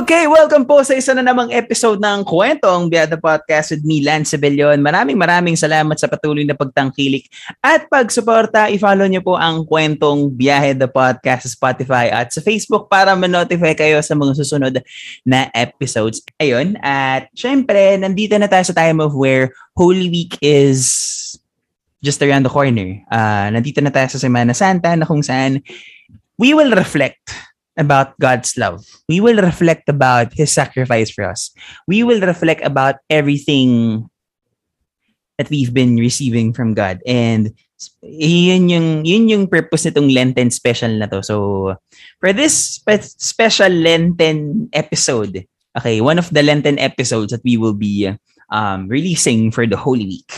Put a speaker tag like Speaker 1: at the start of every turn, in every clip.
Speaker 1: Okay, welcome po sa isa na namang episode ng Kwentong Biada Podcast with me, Lance Sebellion. Maraming maraming salamat sa patuloy na pagtangkilik at pagsuporta. I-follow niyo po ang Kwentong Biyahe the Podcast sa Spotify at sa Facebook para ma-notify kayo sa mga susunod na episodes. Ayun, at syempre, nandito na tayo sa time of where Holy Week is just around the corner. Uh, nandito na tayo sa Semana Santa na kung saan we will reflect about God's love. We will reflect about His sacrifice for us. We will reflect about everything that we've been receiving from God. And yun yung, yun yung purpose nitong Lenten special na to. So, for this spe- special Lenten episode, okay, one of the Lenten episodes that we will be um, releasing for the Holy Week.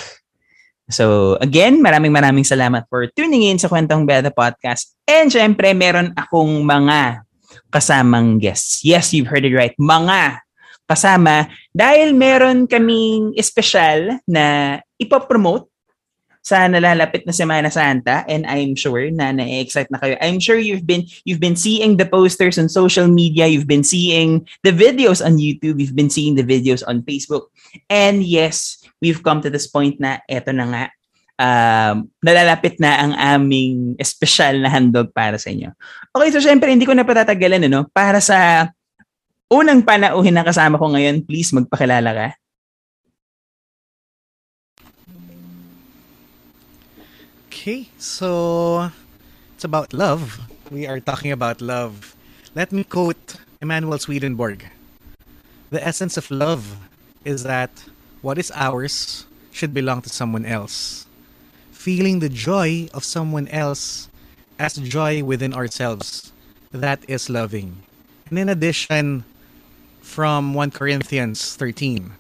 Speaker 1: So, again, maraming maraming salamat for tuning in sa Kwentong Beda Podcast. And syempre, meron akong mga kasamang guests. Yes, you've heard it right. Mga kasama dahil meron kaming espesyal na ipopromote sa nalalapit na Semana Santa and I'm sure na na-excite na kayo. I'm sure you've been you've been seeing the posters on social media, you've been seeing the videos on YouTube, you've been seeing the videos on Facebook. And yes, we've come to this point na eto na nga um, nalalapit na ang aming special na handog para sa inyo. Okay, so syempre hindi ko na patatagalan ano, para sa unang panauhin na kasama ko ngayon, please magpakilala ka.
Speaker 2: Okay, so it's about love. We are talking about love. Let me quote Emanuel Swedenborg. The essence of love is that what is ours should belong to someone else. Feeling the joy of someone else as joy within ourselves. That is loving. And in addition, from 1 Corinthians 13,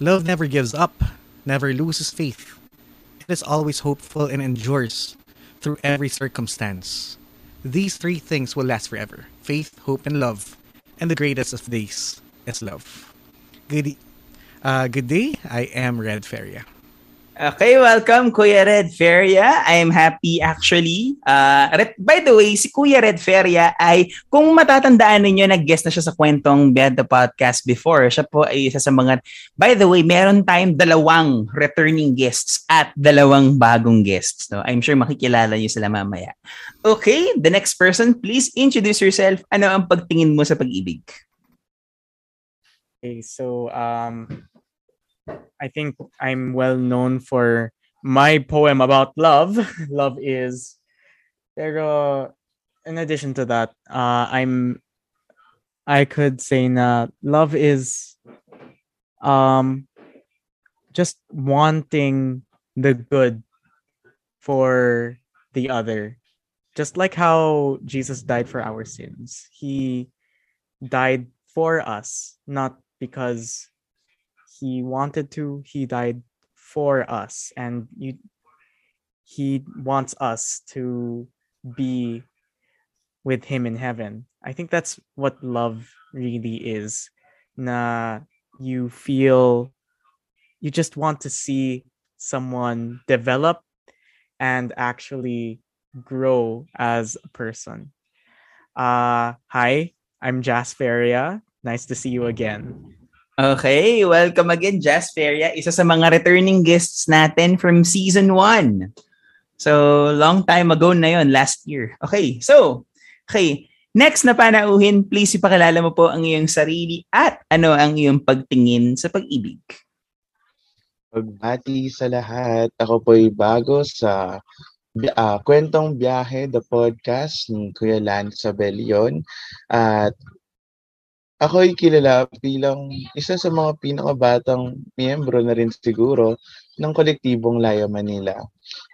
Speaker 2: love never gives up, never loses faith. It is always hopeful and endures through every circumstance. These three things will last forever faith, hope, and love. And the greatest of these is love. Good, uh, good day. I am Red Feria.
Speaker 1: Okay, welcome Kuya Red Feria. I am happy actually. Uh, by the way, si Kuya Red Feria ay, kung matatandaan ninyo, nag-guest na siya sa kwentong Bed the Podcast before. Siya po ay isa sa mga, by the way, meron tayong dalawang returning guests at dalawang bagong guests. No? I'm sure makikilala niyo sila mamaya. Okay, the next person, please introduce yourself. Ano ang pagtingin mo sa pag-ibig?
Speaker 3: Okay, so um, I think I'm well known for my poem about love. love is. Pero in addition to that, uh, I'm I could say na love is um just wanting the good for the other. Just like how Jesus died for our sins. He died for us, not because he wanted to he died for us and you he wants us to be with him in heaven. I think that's what love really is. Na you feel you just want to see someone develop and actually grow as a person. Uh hi i'm jasperia. Nice to see you again
Speaker 1: Okay, welcome again, Jazz Feria. Isa sa mga returning guests natin from season 1. So, long time ago na yon last year. Okay, so, okay. Next na panauhin, please ipakilala mo po ang iyong sarili at ano ang iyong pagtingin sa pag-ibig.
Speaker 4: Pagbati sa lahat. Ako po'y bago sa uh, Kwentong Biyahe, the podcast ni Kuya Lance Sabelion. At Ako'y kilala bilang isa sa mga pinakabatang miyembro na rin siguro ng kolektibong Laya Manila.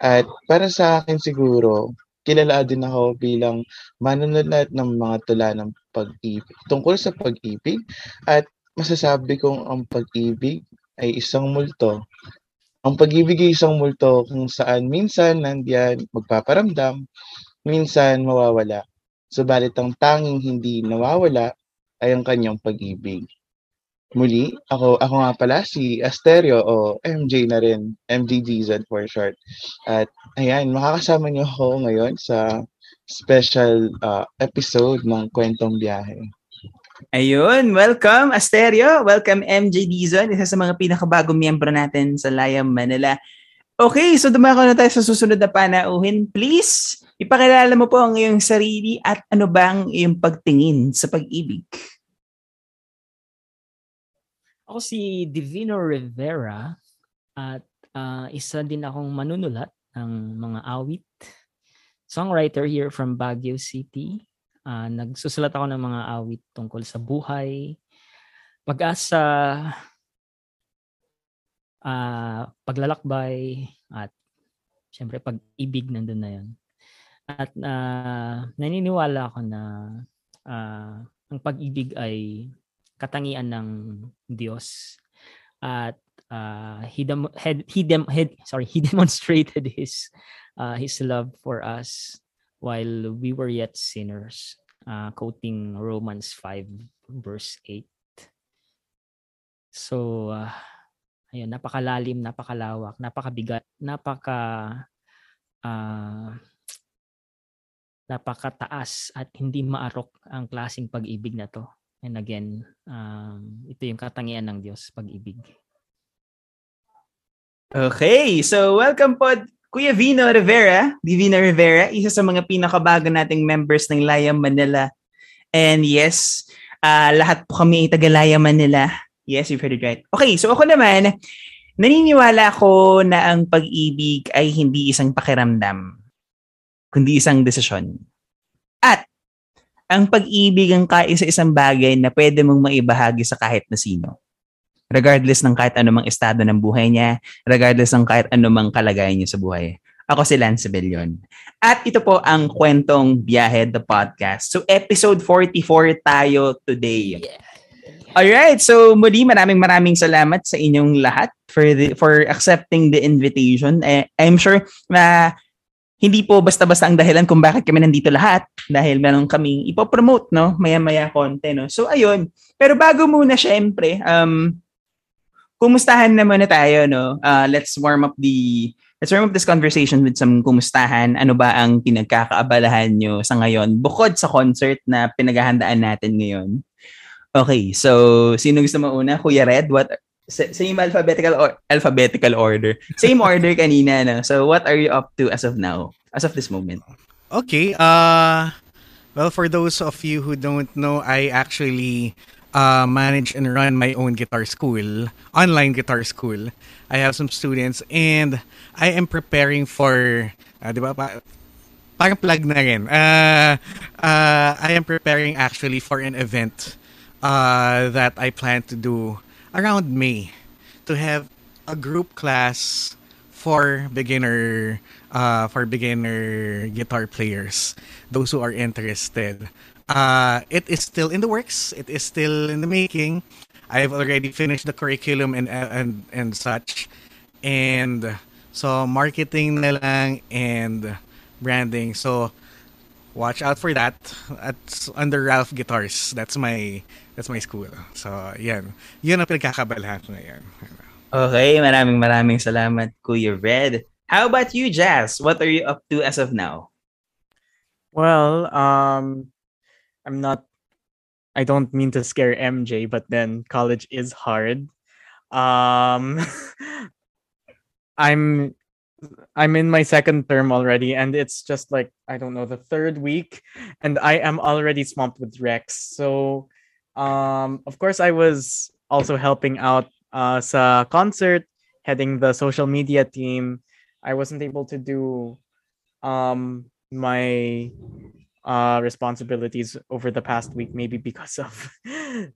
Speaker 4: At para sa akin siguro, kilala din ako bilang manunulat ng mga tula ng pag-ibig, tungkol sa pag-ibig at masasabi kong ang pag-ibig ay isang multo. Ang pag-ibig ay isang multo kung saan minsan nandiyan magpaparamdam, minsan mawawala. Subalit ang tanging hindi nawawala ay ang kanyang pag-ibig. Muli, ako, ako nga pala si Asterio o MJ na rin, MJ Dizon for short. At ayan, makakasama niyo ako ngayon sa special uh, episode ng Kwentong Biyahe.
Speaker 1: Ayun, welcome Asterio, welcome MJ Dizon, isa sa mga pinakabagong miyembro natin sa Layam Manila. Okay, so dumako na tayo sa susunod na panauhin. Please, ipakilala mo po ang iyong sarili at ano ba ang iyong pagtingin sa pag-ibig.
Speaker 5: Ako si Divino Rivera at uh, isa din akong manunulat ng mga awit. Songwriter here from Baguio City. Uh, nagsusulat ako ng mga awit tungkol sa buhay, pag-asa, uh, paglalakbay, at syempre pag-ibig nandun na yun. At uh, naniniwala ako na uh, ang pag-ibig ay katangian ng Diyos. At uh, he dem- had, he dem- had, sorry he demonstrated his uh, his love for us while we were yet sinners. Uh, quoting Romans 5 verse 8 so uh, ayun napakalalim napakalawak napakabigat napaka uh, napakataas at hindi maarok ang klasing pag-ibig na to And again, um, ito yung katangian ng Diyos, pag-ibig.
Speaker 1: Okay, so welcome po Kuya Vino Rivera, Divina Rivera, isa sa mga pinakabago nating members ng Laya Manila. And yes, uh, lahat po kami ay taga Laya Manila. Yes, you've heard it right. Okay, so ako naman, naniniwala ko na ang pag-ibig ay hindi isang pakiramdam, kundi isang desisyon. At ang pag-ibig ang kaisa-isang bagay na pwede mong maibahagi sa kahit na sino. Regardless ng kahit anumang estado ng buhay niya, regardless ng kahit anumang kalagayan niya sa buhay. Ako si Lance Bellion. At ito po ang kwentong Biyahe the Podcast. So episode 44 tayo today. Yeah. Alright, so muli maraming maraming salamat sa inyong lahat for the, for accepting the invitation. Eh, I'm sure na hindi po basta-basta ang dahilan kung bakit kami nandito lahat dahil meron kaming ipopromote, no? Maya-maya konti, no? So, ayun. Pero bago muna, syempre, um, kumustahan na muna tayo, no? Uh, let's warm up the, let's warm up this conversation with some kumustahan. Ano ba ang pinagkakaabalahan nyo sa ngayon bukod sa concert na pinaghahandaan natin ngayon? Okay, so sino gusto mauna? Kuya Red, what same alphabetical or alphabetical order. Same order kanina no. So what are you up to as of now? As of this moment?
Speaker 2: Okay, uh well for those of you who don't know, I actually uh, manage and run my own guitar school, online guitar school. I have some students and I am preparing for, uh, di ba, pa, parang plug na rin. Uh, uh, I am preparing actually for an event uh, that I plan to do around May to have a group class for beginner uh, for beginner guitar players, those who are interested. Uh, it is still in the works. It is still in the making. I've already finished the curriculum and and and such, and so marketing na lang and branding. So watch out for that. That's under Ralph Guitars. That's my that's my school. So, yan. Yun ang pinagkakabalahan ko ngayon.
Speaker 1: Okay, maraming maraming salamat, Kuya Red. How about you, Jazz? What are you up to as of now?
Speaker 3: Well, um, I'm not. I don't mean to scare MJ, but then college is hard. Um, I'm I'm in my second term already, and it's just like I don't know the third week, and I am already swamped with Rex. So, um, of course, I was also helping out uh, sa concert, heading the social media team. I wasn't able to do um my uh responsibilities over the past week, maybe because of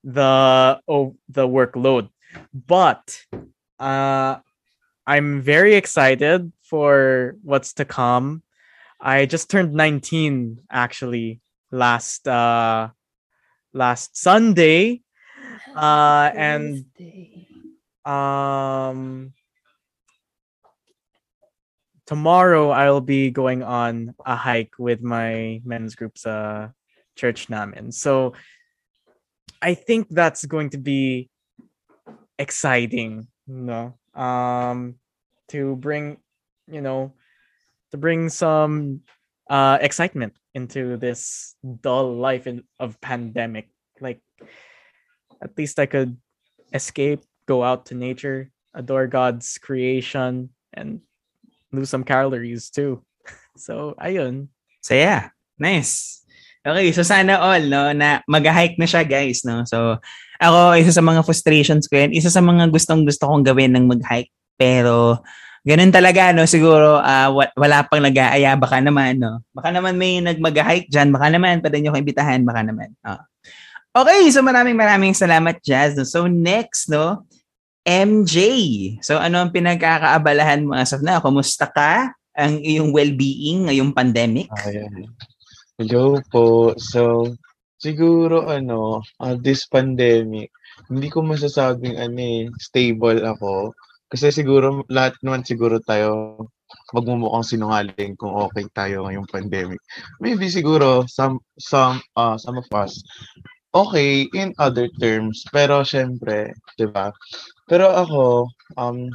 Speaker 3: the oh the workload, but uh I'm very excited for what's to come. I just turned 19 actually last uh last Sunday. Uh and um tomorrow I'll be going on a hike with my men's group's sa church namin. So I think that's going to be exciting, you know, um, to bring, you know, to bring some uh, excitement into this dull life in, of pandemic. Like, at least I could escape, go out to nature, adore God's creation, and lose some calories too. So, ayun.
Speaker 1: So yeah, nice. Okay, so sana all, no, na mag-hike na siya, guys, no? So, ako, isa sa mga frustrations ko yan, isa sa mga gustong gusto kong gawin ng mag-hike, pero ganun talaga, no? Siguro, uh, wala pang nag-aaya, baka naman, no? Baka naman may nag-hike dyan, baka naman, pwede nyo ko imbitahan, baka naman. Oh. Okay, so maraming maraming salamat, Jazz. No? So next, no, MJ. So ano ang pinagkakaabalahan mo as of now? Kumusta ka? ang iyong well-being ngayong pandemic?
Speaker 4: Ayan. Hello po. So, siguro ano, uh, this pandemic, hindi ko masasabing ano eh, stable ako. Kasi siguro, lahat naman siguro tayo magmumukhang sinungaling kung okay tayo ngayong pandemic. Maybe siguro some some uh, some of us okay in other terms pero syempre 'di ba pero ako um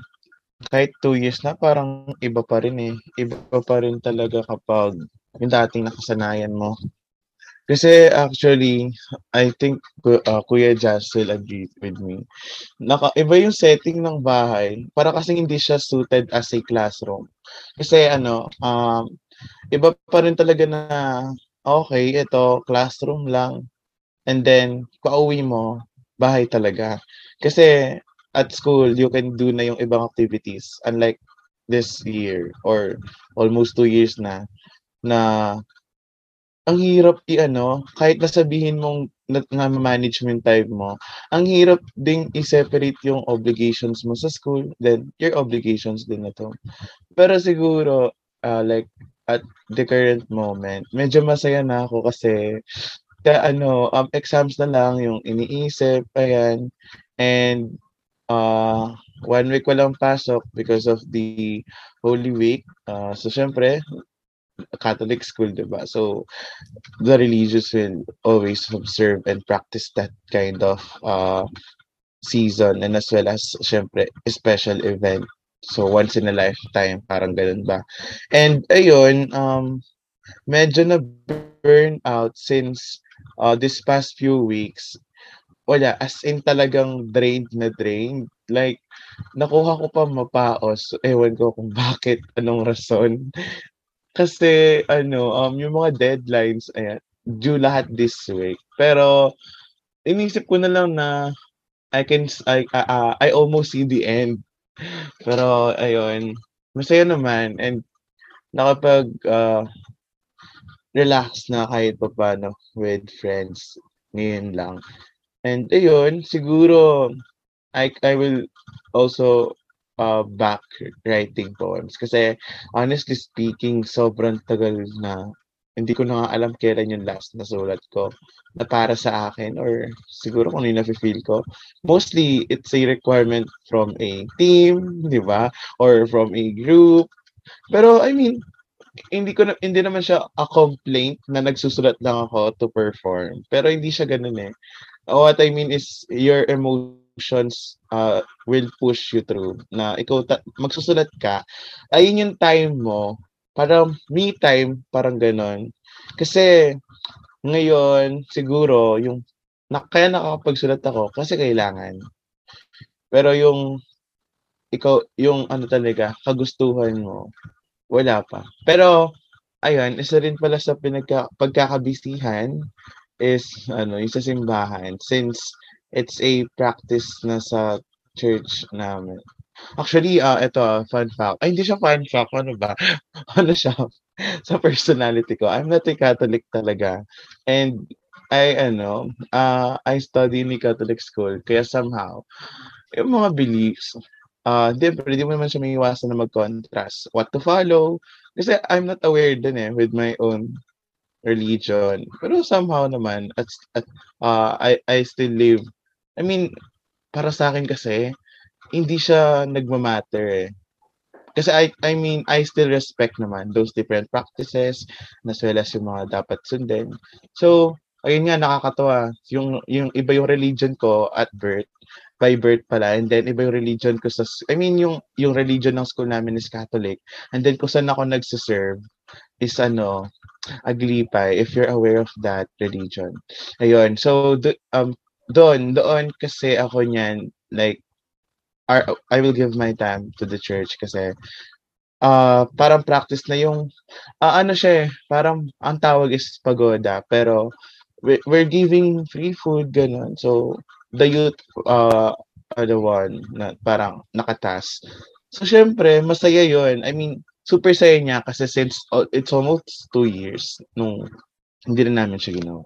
Speaker 4: kahit two years na parang iba pa rin eh. Iba pa rin talaga kapag yung dating nakasanayan mo. Kasi actually, I think uh, Kuya Jazz will agree with me. Naka, iba yung setting ng bahay. Para kasi hindi siya suited as a classroom. Kasi ano, um, iba pa rin talaga na okay, ito classroom lang. And then, pauwi mo, bahay talaga. Kasi at school, you can do na yung ibang activities. Unlike this year or almost two years na, na ang hirap i-ano, kahit nasabihin mong na, na management time mo, ang hirap ding i-separate yung obligations mo sa school, then your obligations din na to. Pero siguro, uh, like, at the current moment, medyo masaya na ako kasi ka, ano, um, exams na lang yung iniisip, ayan, and uh, one week walang pasok because of the Holy Week. Uh, so, syempre, Catholic school, diba? So, the religious will always observe and practice that kind of uh, season and as well as, syempre, special event. So, once in a lifetime, parang ganun ba? And, ayun, um, medyo na burn out since uh, this past few weeks wala, as in talagang drained na drained. Like, nakuha ko pa mapaos. Ewan ko kung bakit, anong rason. Kasi, ano, um, yung mga deadlines, ayan, due lahat this week. Pero, inisip ko na lang na I can, I, uh, I almost see the end. Pero, ayun, masaya naman. And, nakapag, uh, relax na kahit pa paano with friends. Ngayon lang. And ayun, siguro I I will also uh, back writing poems kasi honestly speaking, sobrang tagal na hindi ko na alam kailan yung last na sulat ko na para sa akin or siguro kung ano yung feel ko. Mostly, it's a requirement from a team, di ba? Or from a group. Pero, I mean, hindi ko na, hindi naman siya a complaint na nagsusulat lang ako to perform. Pero hindi siya ganun eh what I mean is your emotions uh, will push you through. Na ikaw ta- magsusulat ka, ayun yung time mo, parang me time, parang ganon. Kasi ngayon, siguro, yung na, kaya nakakapagsulat ako kasi kailangan. Pero yung ikaw, yung ano talaga, kagustuhan mo, wala pa. Pero, ayun, isa rin pala sa pinagka, pagkakabisihan is ano, yung sa simbahan since it's a practice na sa church namin. Actually, uh, ito, uh, fun fact. Ay, hindi siya fun fact. Ano ba? ano siya? sa personality ko. I'm not a Catholic talaga. And I, ano, uh, I study in the Catholic school. Kaya somehow, yung mga beliefs, uh, di, pero di mo naman siya may iwasan na mag-contrast. What to follow. Kasi I'm not aware din eh with my own religion. Pero somehow naman, at, at uh, I, I still live, I mean, para sa akin kasi, hindi siya nagmamatter eh. Kasi I, I mean, I still respect naman those different practices, as well yung mga dapat sundin. So, ayun nga, nakakatawa. Yung, yung iba yung religion ko at birth, by birth pala, and then iba yung religion ko sa, I mean, yung, yung religion ng school namin is Catholic, and then kung saan ako nagsiserve is ano, Aglipay, if you're aware of that religion. Ayun, so, do, um, doon, doon kasi ako niyan, like, I, I will give my time to the church kasi ah parang practice na yung ah, ano siya eh, parang ang tawag is pagoda pero we, we're giving free food ganun. So the youth uh, are the one na parang nakatas. So syempre masaya yun. I mean super saya niya kasi since uh, it's almost two years nung hindi na namin siya ginawa.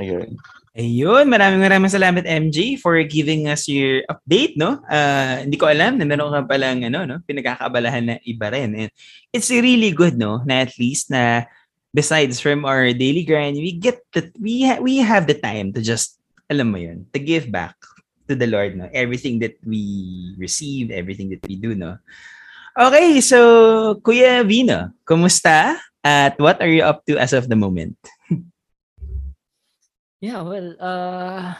Speaker 4: Ayun.
Speaker 1: Ayun, maraming maraming salamat MJ for giving us your update, no? Uh, hindi ko alam na meron ka palang ano, no, pinagkakaabalahan na iba rin. And it's really good, no, na at least na besides from our daily grind, we get that we ha- we have the time to just alam mo yun, to give back to the Lord, no? Everything that we receive, everything that we do, no? Okay, so Kuya Vino, kumusta? At what are you up to as of the moment?
Speaker 5: Yeah, well, uh,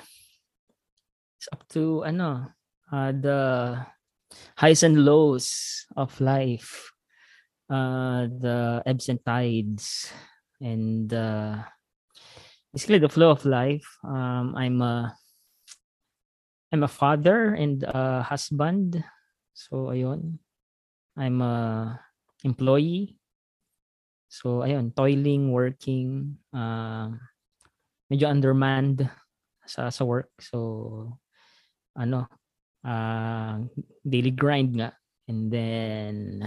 Speaker 5: it's up to ano, uh, the highs and lows of life, uh, the ebbs and tides, and uh, basically the flow of life. Um, I'm a I'm a father and a husband. So ayun. I'm a employee. So ayun, toiling, working, uh, medyo undermanned sa sa work. So ano, uh, daily grind nga. And then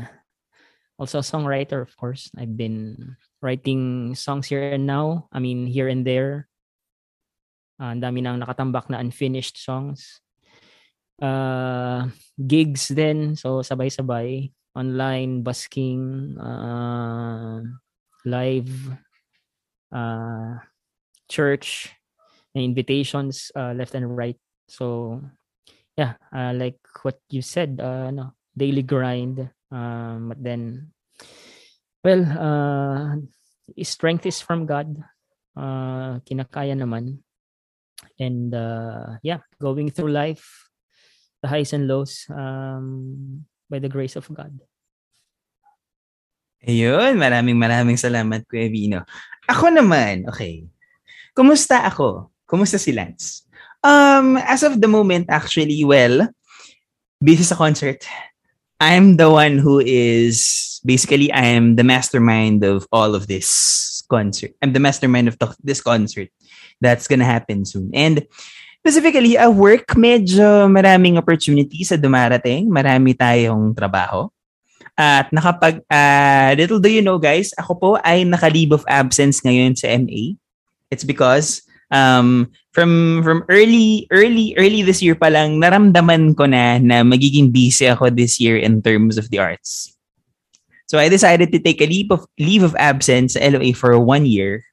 Speaker 5: also songwriter of course. I've been writing songs here and now. I mean here and there. Uh, ang dami nang nakatambak na unfinished songs. Uh, gigs din. So sabay-sabay. Online, busking, uh, live, uh, church invitations uh, left and right. So yeah, uh, like what you said, uh, no, daily grind. Um, but then, well, uh, strength is from God. Uh, kinakaya naman. And uh, yeah, going through life, the highs and lows, um, by the grace of God.
Speaker 1: Ayun, maraming maraming salamat, Kuya Vino. Ako naman, okay. Kumusta ako? Kumusta si Lance? Um, as of the moment, actually, well, busy sa concert. I'm the one who is, basically, I am the mastermind of all of this concert. I'm the mastermind of this concert that's gonna happen soon. And specifically, at work, medyo maraming opportunities sa dumarating. Marami tayong trabaho. At nakapag, uh, little do you know guys, ako po ay naka-leave of absence ngayon sa MA. It's because um, from from early early early this year pa lang naramdaman ko na na magiging busy ako this year in terms of the arts. So I decided to take a leave of leave of absence sa LOA for one year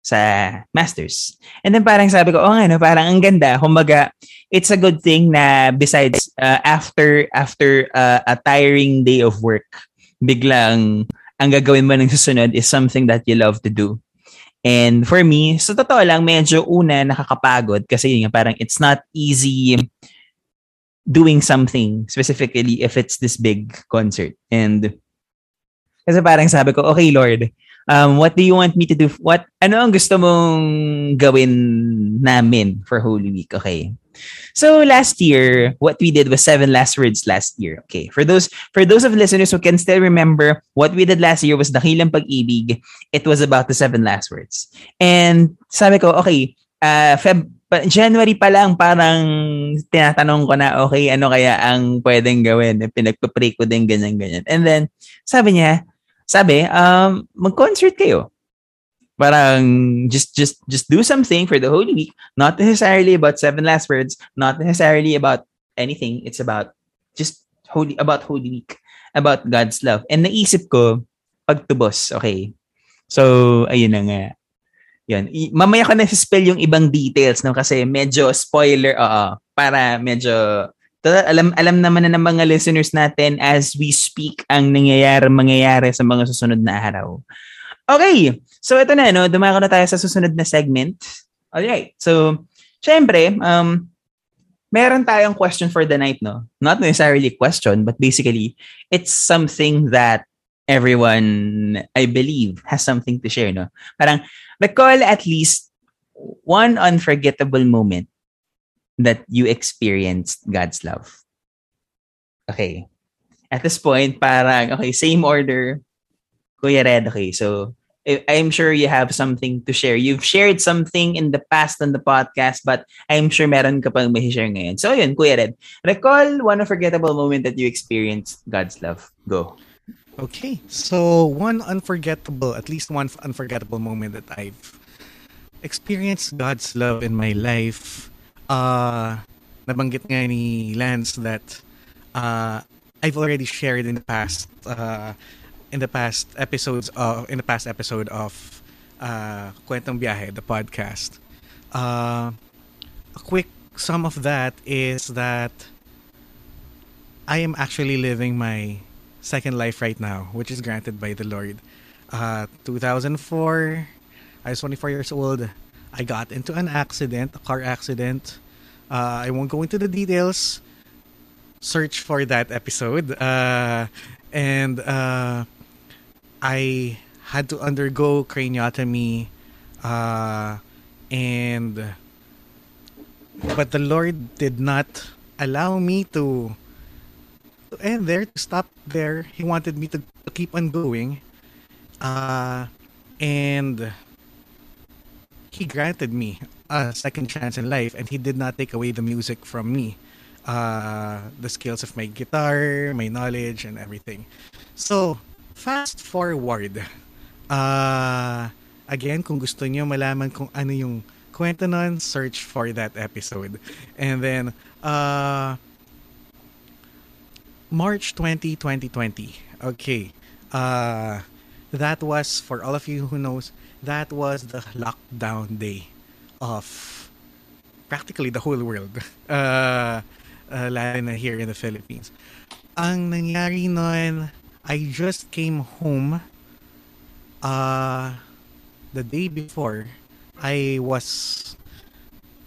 Speaker 1: sa masters. And then parang sabi ko, oh nga, no, parang ang ganda. Kumbaga, it's a good thing na besides uh, after after uh, a tiring day of work, biglang ang gagawin mo ng susunod is something that you love to do. And for me, sa totoo lang, medyo una nakakapagod kasi yun parang it's not easy doing something specifically if it's this big concert. And kasi parang sabi ko, okay Lord, um, what do you want me to do? What, ano ang gusto mong gawin namin for Holy Week? Okay. So last year, what we did was seven last words last year. Okay. For those for those of listeners who can still remember, what we did last year was Dakilang Pag-ibig. It was about the seven last words. And sabi ko, okay, uh, Feb, January pa lang parang tinatanong ko na, okay, ano kaya ang pwedeng gawin? Pinagpa-pray ko din ganyan-ganyan. And then, sabi niya, sabi, um, mag-concert kayo parang just just just do something for the Holy Week, not necessarily about seven last words, not necessarily about anything. It's about just holy about Holy Week, about God's love. And naisip ko pagtubos, okay. So ayun na nga. Yun. I- mamaya ko na spell yung ibang details no kasi medyo spoiler oo para medyo alam alam naman na ng mga listeners natin as we speak ang nangyayari mangyayari sa mga susunod na araw. Okay. So ito na, no? Dumako na tayo sa susunod na segment. Alright. So, syempre, um, meron tayong question for the night, no? Not necessarily question, but basically, it's something that everyone, I believe, has something to share, no? Parang, recall at least one unforgettable moment that you experienced God's love. Okay. At this point, parang, okay, same order. Kuya Red, okay, so I- I'm sure you have something to share. You've shared something in the past on the podcast, but I'm sure meron ka pang may share ngayon. So yun, Kuya Red, recall one unforgettable moment that you experienced God's love. Go.
Speaker 2: Okay, so one unforgettable, at least one unforgettable moment that I've experienced God's love in my life. Uh, nabanggit nga ni Lance that uh, I've already shared in the past, uh, in the past episodes of, in the past episode of uh, Kwentong Biyahe, the podcast. Uh, a quick sum of that is that I am actually living my second life right now, which is granted by the Lord. Uh, 2004, I was 24 years old. I got into an accident, a car accident. Uh, I won't go into the details. Search for that episode. Uh, and uh, I had to undergo craniotomy. Uh, and but the Lord did not allow me to to end there, to stop there. He wanted me to, to keep on going. Uh, and he granted me a second chance in life, and he did not take away the music from me. Uh, the skills of my guitar, my knowledge, and everything. So, fast forward. Uh, again, kung gusto niyo malaman kung ano yung kwento nun, search for that episode. And then, uh, March 20, 2020. Okay. Uh, that was, for all of you who knows, that was the lockdown day of practically the whole world. Uh, uh, here in the Philippines. Ang nangyari noon, I just came home uh, the day before. I was,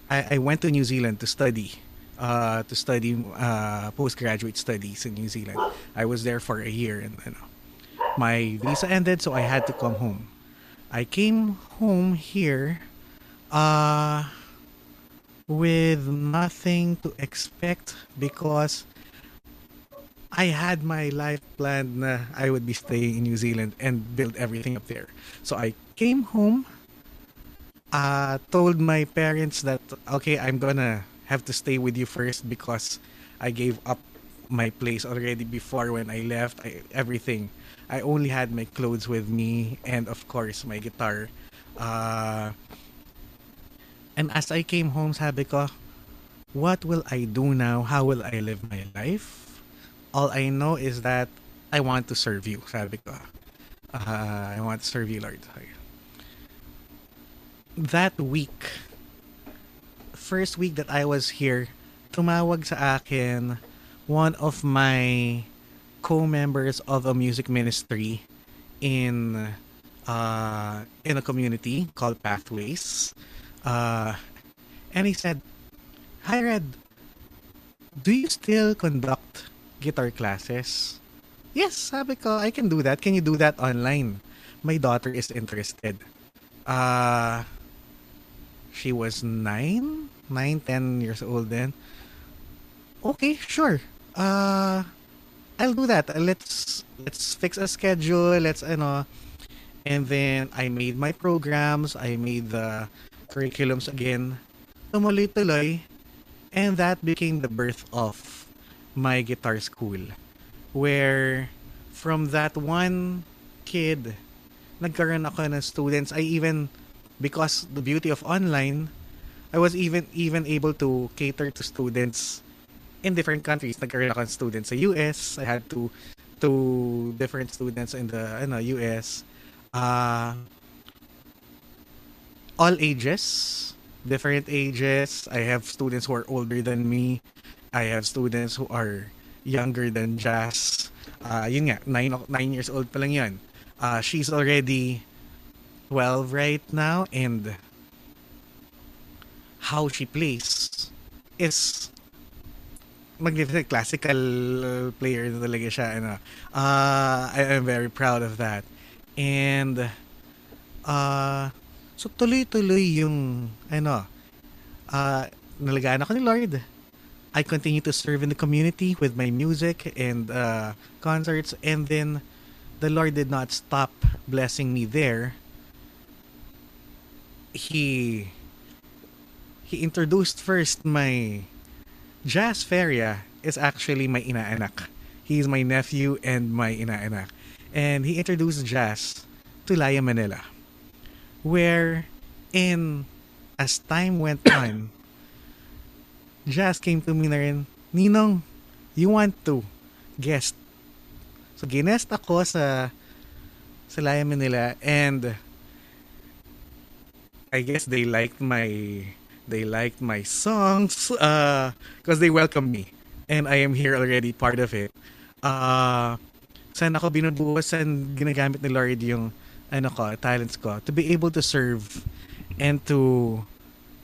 Speaker 2: I, I went to New Zealand to study uh, to study uh, postgraduate studies in New Zealand. I was there for a year and you know, my visa ended, so I had to come home. I came home here uh, with nothing to expect because I had my life planned I would be staying in New Zealand and build everything up there. So I came home, uh, told my parents that, okay, I'm gonna have to stay with you first because I gave up my place already before when I left. I, everything. I only had my clothes with me and of course my guitar. Uh, and as I came home, sabi ko, what will I do now? How will I live my life? All I know is that I want to serve you, sabi ko. Uh, I want to serve you, Lord. That week, first week that I was here, tumawag sa akin one of my co-members of a music ministry in uh, in a community called Pathways. Uh, and he said, Hi Red, do you still conduct guitar classes? Yes, sabi ko, I can do that. Can you do that online? My daughter is interested. Uh, she was nine, nine, ten years old then. Okay, sure. Uh, I'll do that. Let's let's fix a schedule. Let's ano. And then I made my programs. I made the curriculums again. Tumuloy-tuloy. And that became the birth of my guitar school. Where from that one kid, nagkaroon ako ng students. I even, because the beauty of online, I was even even able to cater to students in different countries. Nagkaroon ako ng students sa US. I had two two different students in the ano, US. Uh, all ages, different ages. I have students who are older than me. I have students who are younger than Jazz. Uh, yun nga, nine, nine years old pa lang yun. Uh, she's already 12 right now and how she plays is magnificent classical uh, player na talaga siya ano. Uh, I am very proud of that. And uh, so tuloy-tuloy yung ano uh, nalagaan ako ni Lord I continue to serve in the community with my music and uh, concerts. And then the Lord did not stop blessing me there. He he introduced first my Jazz Feria is actually my inaanak. He's my nephew and my inaanak. And he introduced jazz to Laya Manila. Where in as time went on, Jazz came to me na rin, Ninong, you want to guest. So ginest ako sa sa Laya Manila and I guess they liked my they liked my songs uh because they welcomed me and I am here already part of it. Uh saan ako binubuhos saan ginagamit ni Lord yung ano ko, talents ko to be able to serve and to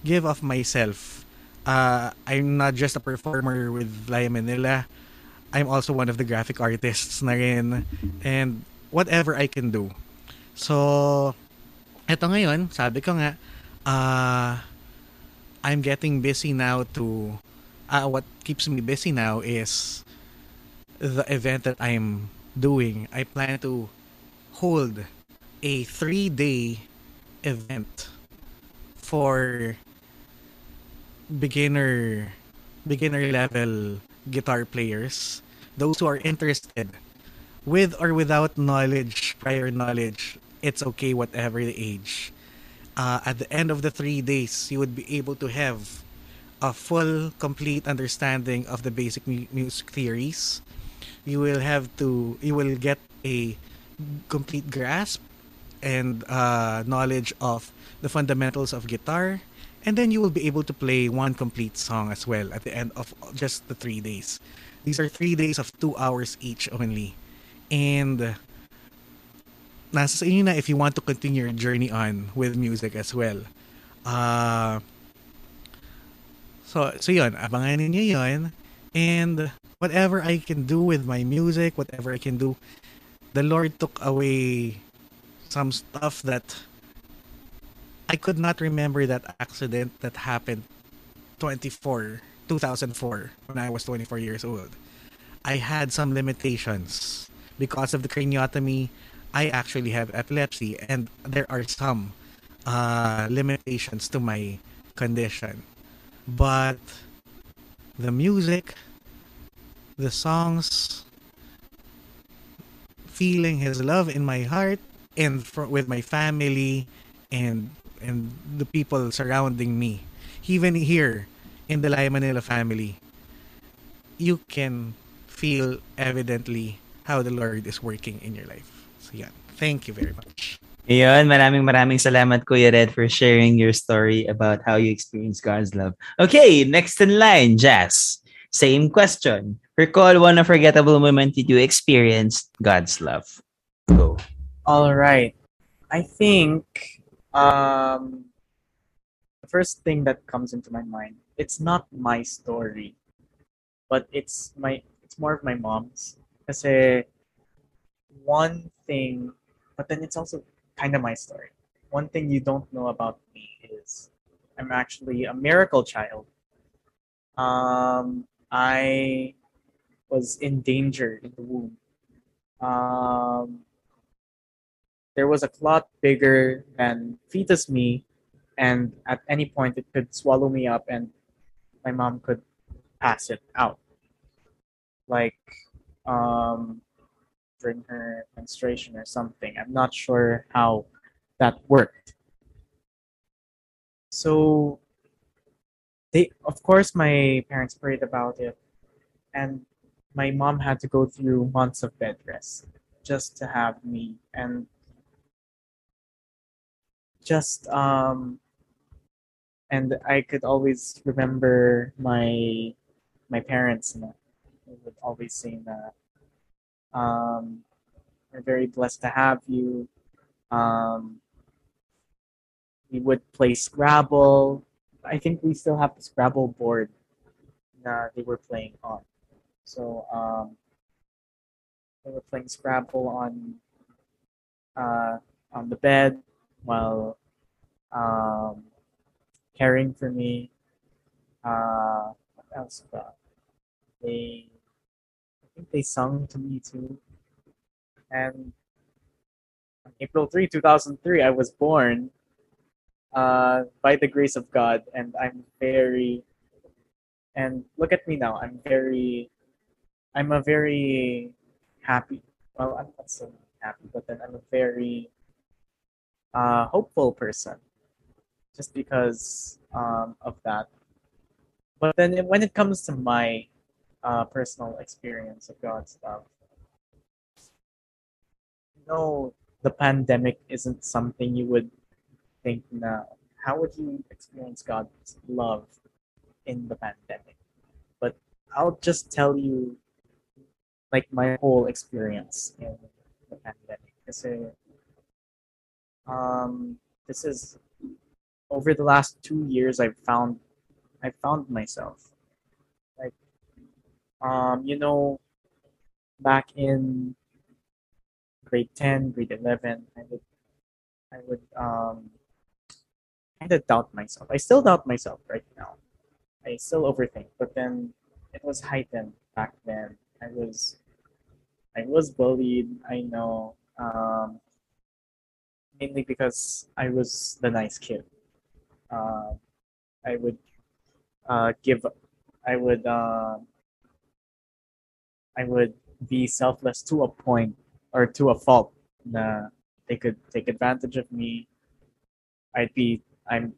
Speaker 2: give of myself. Uh, I'm not just a performer with Laya Manila. I'm also one of the graphic artists na rin and whatever I can do. So, eto ngayon, sabi ko nga, uh, I'm getting busy now to uh, what keeps me busy now is the event that I'm doing. I plan to hold a three day event for beginner beginner level guitar players those who are interested with or without knowledge prior knowledge it's okay whatever the age uh, at the end of the three days, you would be able to have a full, complete understanding of the basic mu- music theories. You will have to, you will get a complete grasp and uh, knowledge of the fundamentals of guitar, and then you will be able to play one complete song as well at the end of just the three days. These are three days of two hours each only, and nasa sa inyo na if you want to continue your journey on with music as well. Uh, so, so yun, abangan niyo yun. And whatever I can do with my music, whatever I can do, the Lord took away some stuff that I could not remember that accident that happened 24, 2004, when I was 24 years old. I had some limitations because of the craniotomy I actually have epilepsy and there are some uh, limitations to my condition. But the music, the songs, feeling his love in my heart and for, with my family and and the people surrounding me. Even here in the Laya Manila family, you can feel evidently how the Lord is working in your life. So yan. Thank you very much.
Speaker 1: Ayun, maraming maraming salamat Kuya Red for sharing your story about how you experience God's love. Okay, next in line, Jazz. Same question. Recall one unforgettable moment that you experienced God's love. Go.
Speaker 3: All right. I think um, the first thing that comes into my mind, it's not my story, but it's my it's more of my mom's. Kasi one thing, but then it's also kind of my story. One thing you don't know about me is I'm actually a miracle child. Um, I was in danger in the womb. Um, there was a clot bigger than fetus me, and at any point it could swallow me up, and my mom could pass it out. Like, um, during her menstruation or something. I'm not sure how that worked. So they of course my parents prayed about it and my mom had to go through months of bed rest just to have me and just um and I could always remember my my parents you know, would always say that um, we're very blessed to have you. Um, we would play Scrabble. I think we still have the Scrabble board that they were playing on. So um, they were playing Scrabble on uh, on the bed while um, caring for me. Uh, what else? About? They, I they sung to me too. And April 3, 2003, I was born uh, by the grace of God, and I'm very, and look at me now, I'm very, I'm a very happy, well, I'm not so happy, but then I'm a very uh, hopeful person just because um, of that. But then when it comes to my uh, personal experience of God stuff, no, the pandemic isn't something you would think now. How would you experience God's love in the pandemic? But I'll just tell you like my whole experience in the pandemic. Kasi um, this is over the last two years I've found I've found myself. Um, you know, back in grade 10, grade 11, I would I would um kind of doubt myself. I still doubt myself right now. I still overthink, but then it was heightened back then. I was I was bullied, I know. Um, mainly because I was the nice kid. Uh, I would uh, give, I would, uh, I would be selfless to a point or to a fault. They could take advantage of me. I'd be, I'm,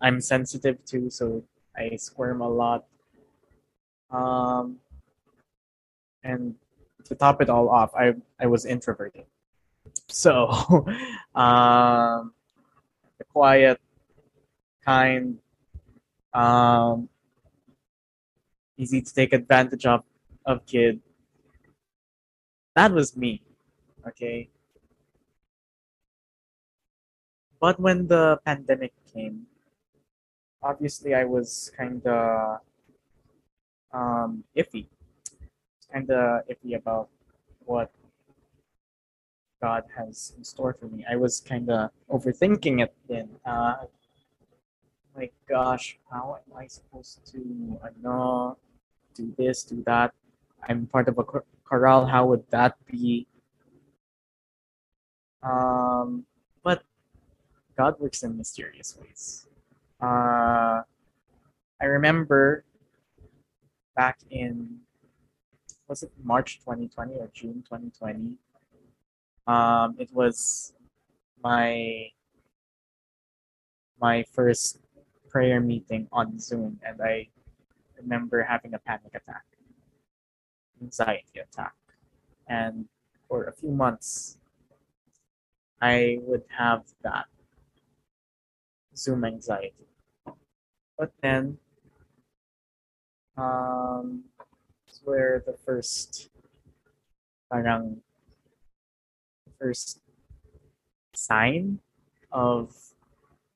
Speaker 3: I'm sensitive too, so I squirm a lot. Um, and to top it all off, I I was introverted. So, um, quiet, kind, um, easy to take advantage of of kid. That was me. Okay. But when the pandemic came, obviously I was kind of um, iffy kind of iffy about what God has in store for me. I was kind of overthinking it then. Uh, my gosh, how am I supposed to uh, do this, do that? I'm part of a chorale. How would that be? Um, but God works in mysterious ways. Uh, I remember back in was it March 2020 or June 2020? Um, it was my my first prayer meeting on Zoom, and I remember having a panic attack, anxiety attack, and for a few months, I would have that Zoom anxiety. But then, um, where the first parang first sign of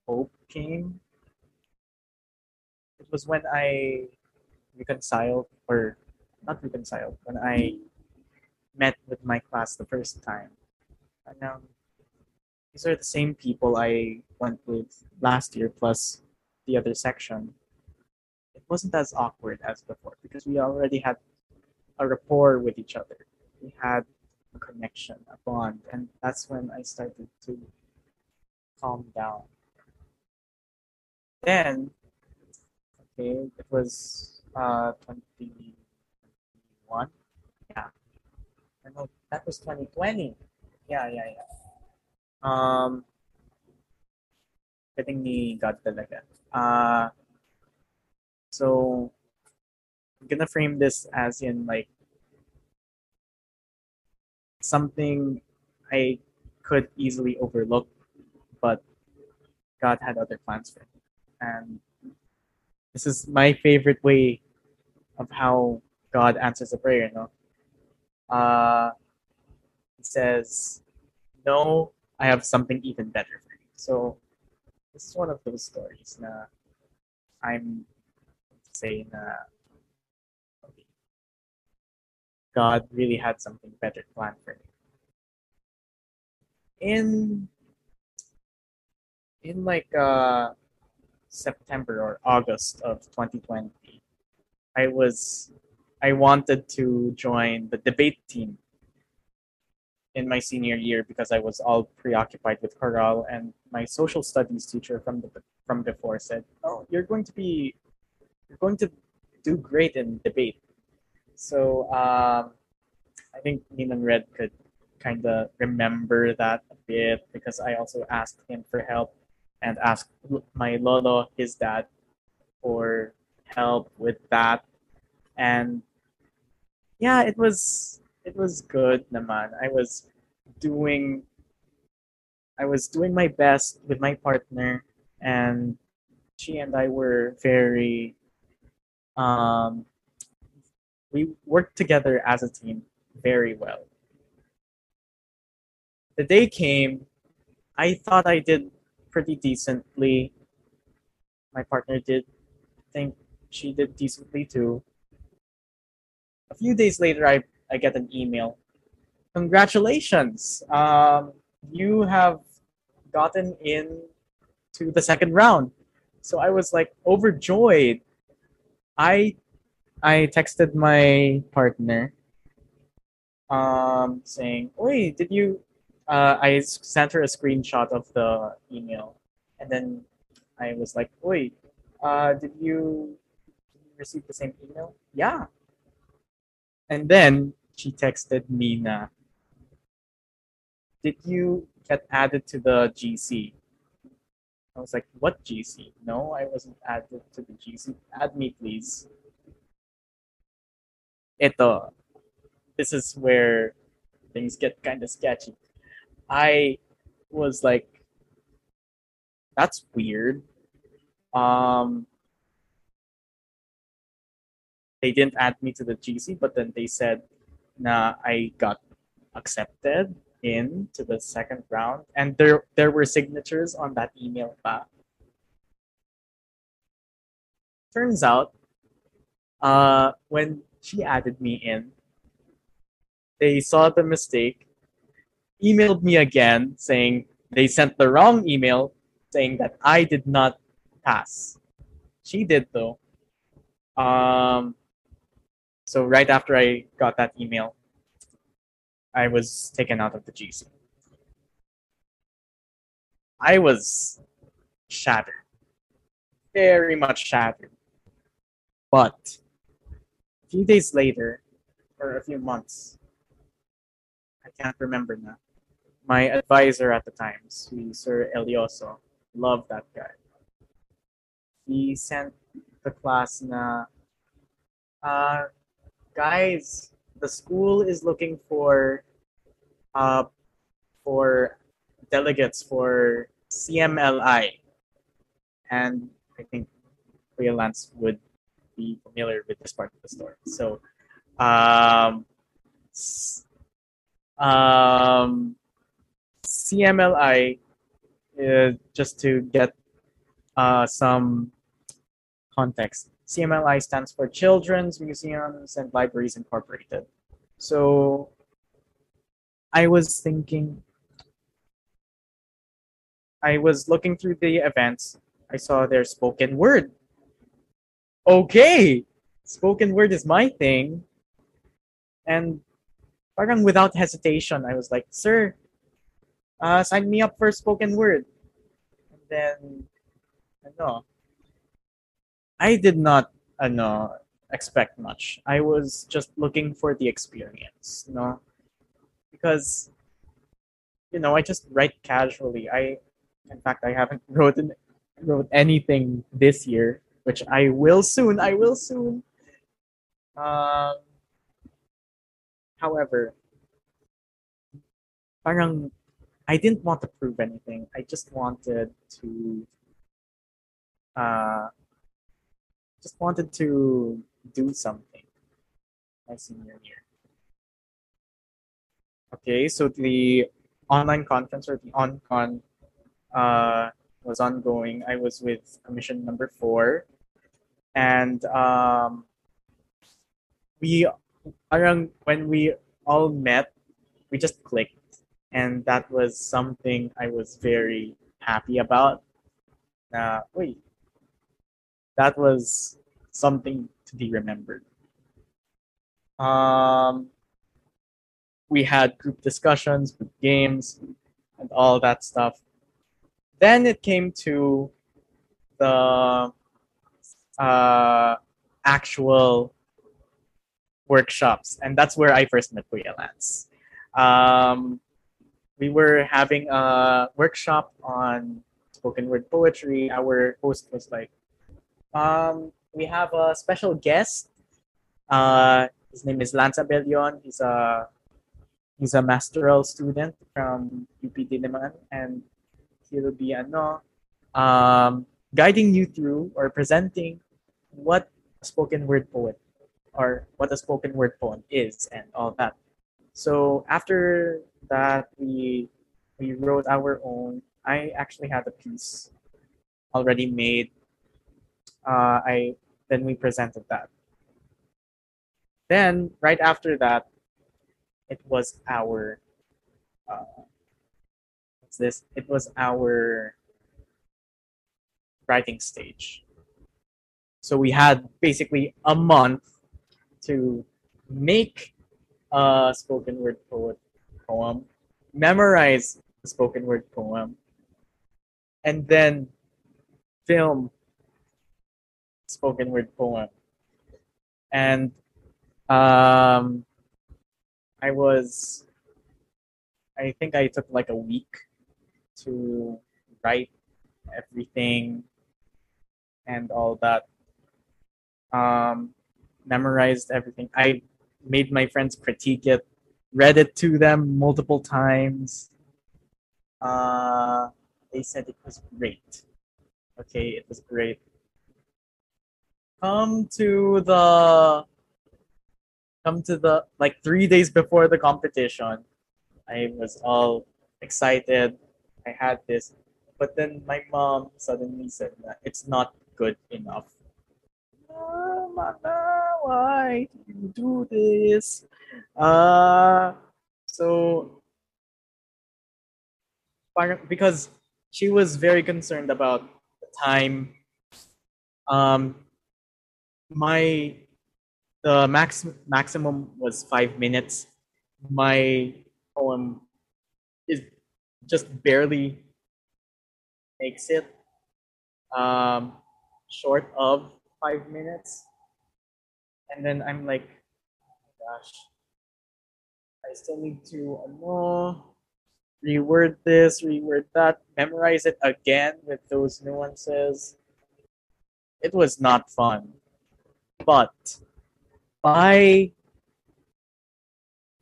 Speaker 3: hope came. It was when I reconciled or not reconciled, when I met with my class the first time. And um, these are the same people I went with last year plus the other section. It wasn't as awkward as before because we already had a rapport with each other. We had a connection, a bond, and that's when I started to calm down. Then, okay, it was uh 21. Yeah. I know that was 2020. Yeah, yeah, yeah. Um, getting ni God talaga. Uh, so I'm gonna frame this as in like something I could easily overlook, but God had other plans for me. And this is my favorite way of how God answers a prayer, you know. Uh he says, No, I have something even better for you. So this is one of those stories na I'm saying na God really had something better planned for me. In in like uh September or August of 2020, I was I wanted to join the debate team in my senior year because I was all preoccupied with chorale and my social studies teacher from the from before said, "Oh, you're going to be you're going to do great in debate." So um, I think Ninan Red could kind of remember that a bit because I also asked him for help and asked my lolo, his dad, for help with that. And yeah, it was it was good naman. I was doing I was doing my best with my partner and she and I were very um we worked together as a team very well. The day came, I thought I did pretty decently. My partner did think she did decently too. A few days later, I, I get an email. Congratulations! Um, you have gotten in to the second round. So I was like overjoyed. I I texted my partner um, saying, "Wait, did you?" Uh, I sent her a screenshot of the email, and then I was like, "Wait, uh, did you did you receive the same email?" Yeah. And then she texted me na, "Did you get added to the GC?" I was like, "What GC?" No, I wasn't added to the GC. Add me, please. Ito, this is where things get kind of sketchy. I was like, that's weird. Um, they didn't add me to the GC, but then they said, nah, I got accepted in to the second round, and there there were signatures on that email. Pa. Turns out, uh, when she added me in, they saw the mistake, emailed me again saying they sent the wrong email saying that I did not pass. She did though. Um, so right after I got that email, I was taken out of the GC. I was shattered, very much shattered. But a few days later, or a few months, I can't remember now. My advisor at the time, si Sir Elioso, loved that guy. He sent the class na, uh, guys, the school is looking for, uh, for delegates for CMLI. And I think Kuya Lance would be familiar with this part of the story. So, um, um, CMLI, uh, just to get uh, some context, CMLI stands for Children's Museums and Libraries Incorporated. So I was thinking, I was looking through the events. I saw their spoken word. Okay, spoken word is my thing. And parang without hesitation, I was like, Sir, uh, sign me up for spoken word. And then, ano, I did not, ano, expect much. I was just looking for the experience, no? Because, you know, I just write casually. I, in fact, I haven't written, wrote anything this year, which I will soon. I will soon. Um, however, parang I didn't want to prove anything. I just wanted to uh just wanted to do something my senior year. Okay, so the online conference or the OnCon uh was ongoing. I was with commission number four, and um, we around when we all met, we just clicked, and that was something I was very happy about. Na, wait, that was something to be remembered. Um, we had group discussions, group games, and all that stuff. Then it came to the uh, actual workshops, and that's where I first met Kuya Lance. Um, we were having a workshop on spoken word poetry. Our host was like, um, "We have a special guest. Uh, his name is Lance Abelion. He's a he's a masteral student from UP Diliman, and he'll be ano, um, guiding you through or presenting what a spoken word poet or what a spoken word poem is and all that. So after that, we we wrote our own. I actually had a piece already made. Uh, I then we presented that. Then right after that, it was our uh, what's this? It was our writing stage. So we had basically a month to make a spoken word poet poem, memorize the spoken word poem, and then film spoken word poem. And um, I was, I think I took like a week to write everything and all that. Um, memorized everything. I made my friends critique it, read it to them multiple times. Uh, they said it was great. Okay, it was great. Come to the come to the like three days before the competition. I was all excited. I had this, but then my mom suddenly said that it's not good enough. Mama, why do you do this? Uh, so because she was very concerned about the time. Um, my the max maximum was five minutes. My poem is just barely makes it um, short of five minutes. And then I'm like, oh gosh, I still need to ano, reword this, reword that, memorize it again with those nuances. It was not fun. But by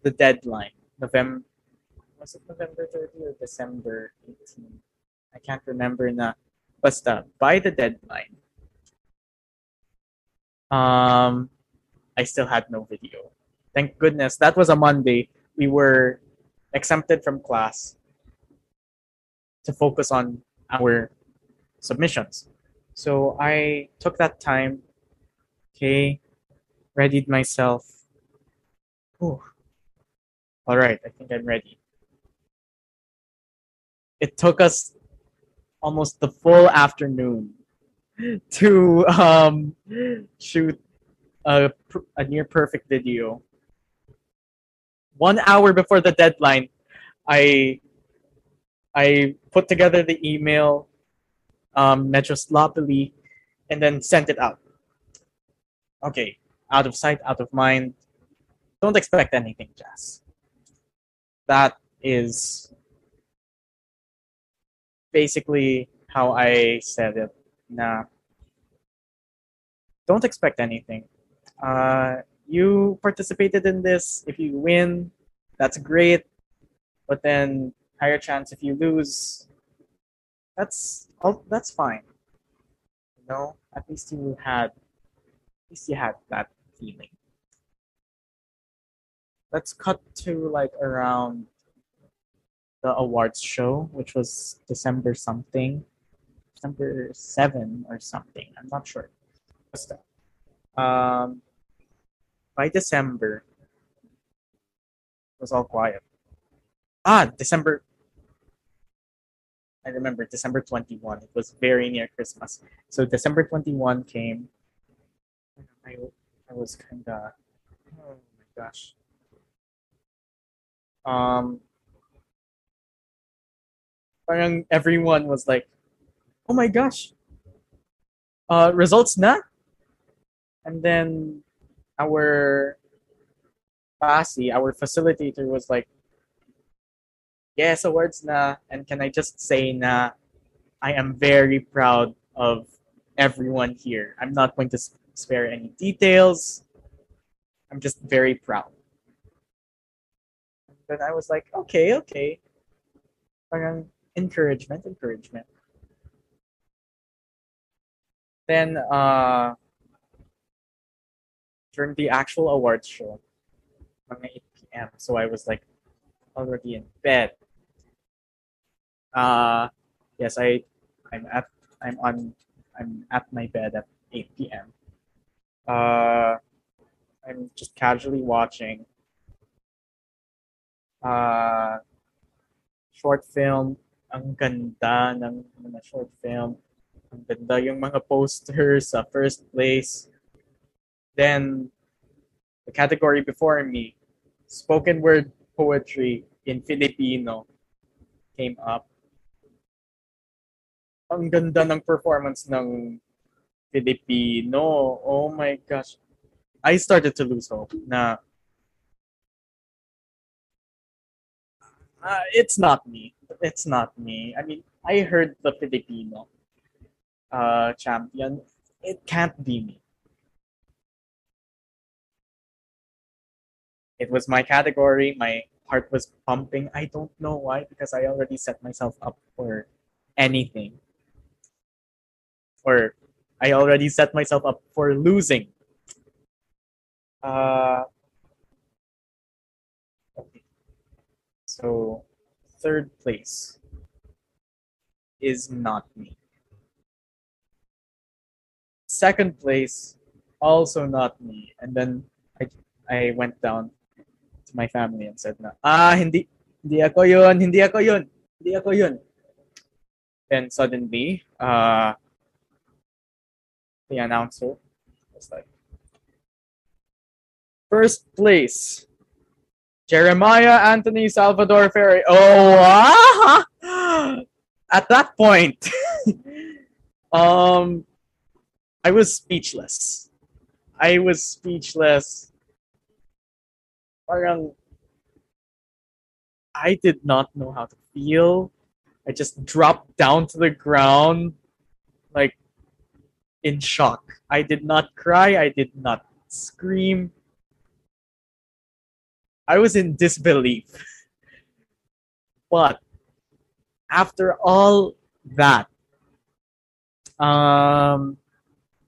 Speaker 3: the deadline, November, was it November 30 or December 18? I can't remember na. Basta, by the deadline, um, I still had no video. Thank goodness. That was a Monday. We were exempted from class to focus on our submissions. So I took that time, okay, readied myself. Whew. All right, I think I'm ready. It took us almost the full afternoon to um, shoot a, a near perfect video. One hour before the deadline, I I put together the email, um, medyo sloppily, and then sent it out. Okay, out of sight, out of mind. Don't expect anything, Jazz. That is basically how I said it. Nah. Don't expect anything. Uh, you participated in this. If you win, that's great. But then higher chance if you lose. That's oh, that's fine. You know, at least you had, least you had that feeling. Let's cut to like around the awards show, which was December something. December 7 or something. I'm not sure. Um, by December, it was all quiet. Ah, December. I remember December 21. It was very near Christmas. So December 21 came. I, I was kind of, oh my gosh. Um, parang everyone was like, oh my gosh, uh, results na? And then our PASI, our facilitator was like, yes, awards na. And can I just say na I am very proud of everyone here. I'm not going to spare any details. I'm just very proud. Then I was like, okay, okay. Parang encouragement, encouragement. Then uh during the actual awards show, mga 8 p.m. So I was like already in bed. Uh yes, I I'm at I'm on I'm at my bed at 8 p.m. Uh I'm just casually watching uh short film. Ang ganda ng mga short film. Ang ganda yung mga posters sa first place. Then the category before me spoken word poetry in Filipino came up. Ang ganda ng performance ng Filipino oh my gosh I started to lose hope na uh, it's not me. It's not me. I mean, I heard the Filipino uh, champion. It can't be me. It was my category. My heart was pumping. I don't know why, because I already set myself up for anything. Or I already set myself up for losing. Uh. So, third place is not me. Second place, also not me. And then I, I went down to my family and said ah, hindi, hindi ako yun, hindi ako yun, hindi ako yun. Then suddenly, uh, the announcer like, first place, Jeremiah Anthony Salvador Ferry. Oh, ah! at that point, um, I was speechless. I was speechless. I did not know how to feel. I just dropped down to the ground, like in shock. I did not cry. I did not scream. I was in disbelief. But after all that um,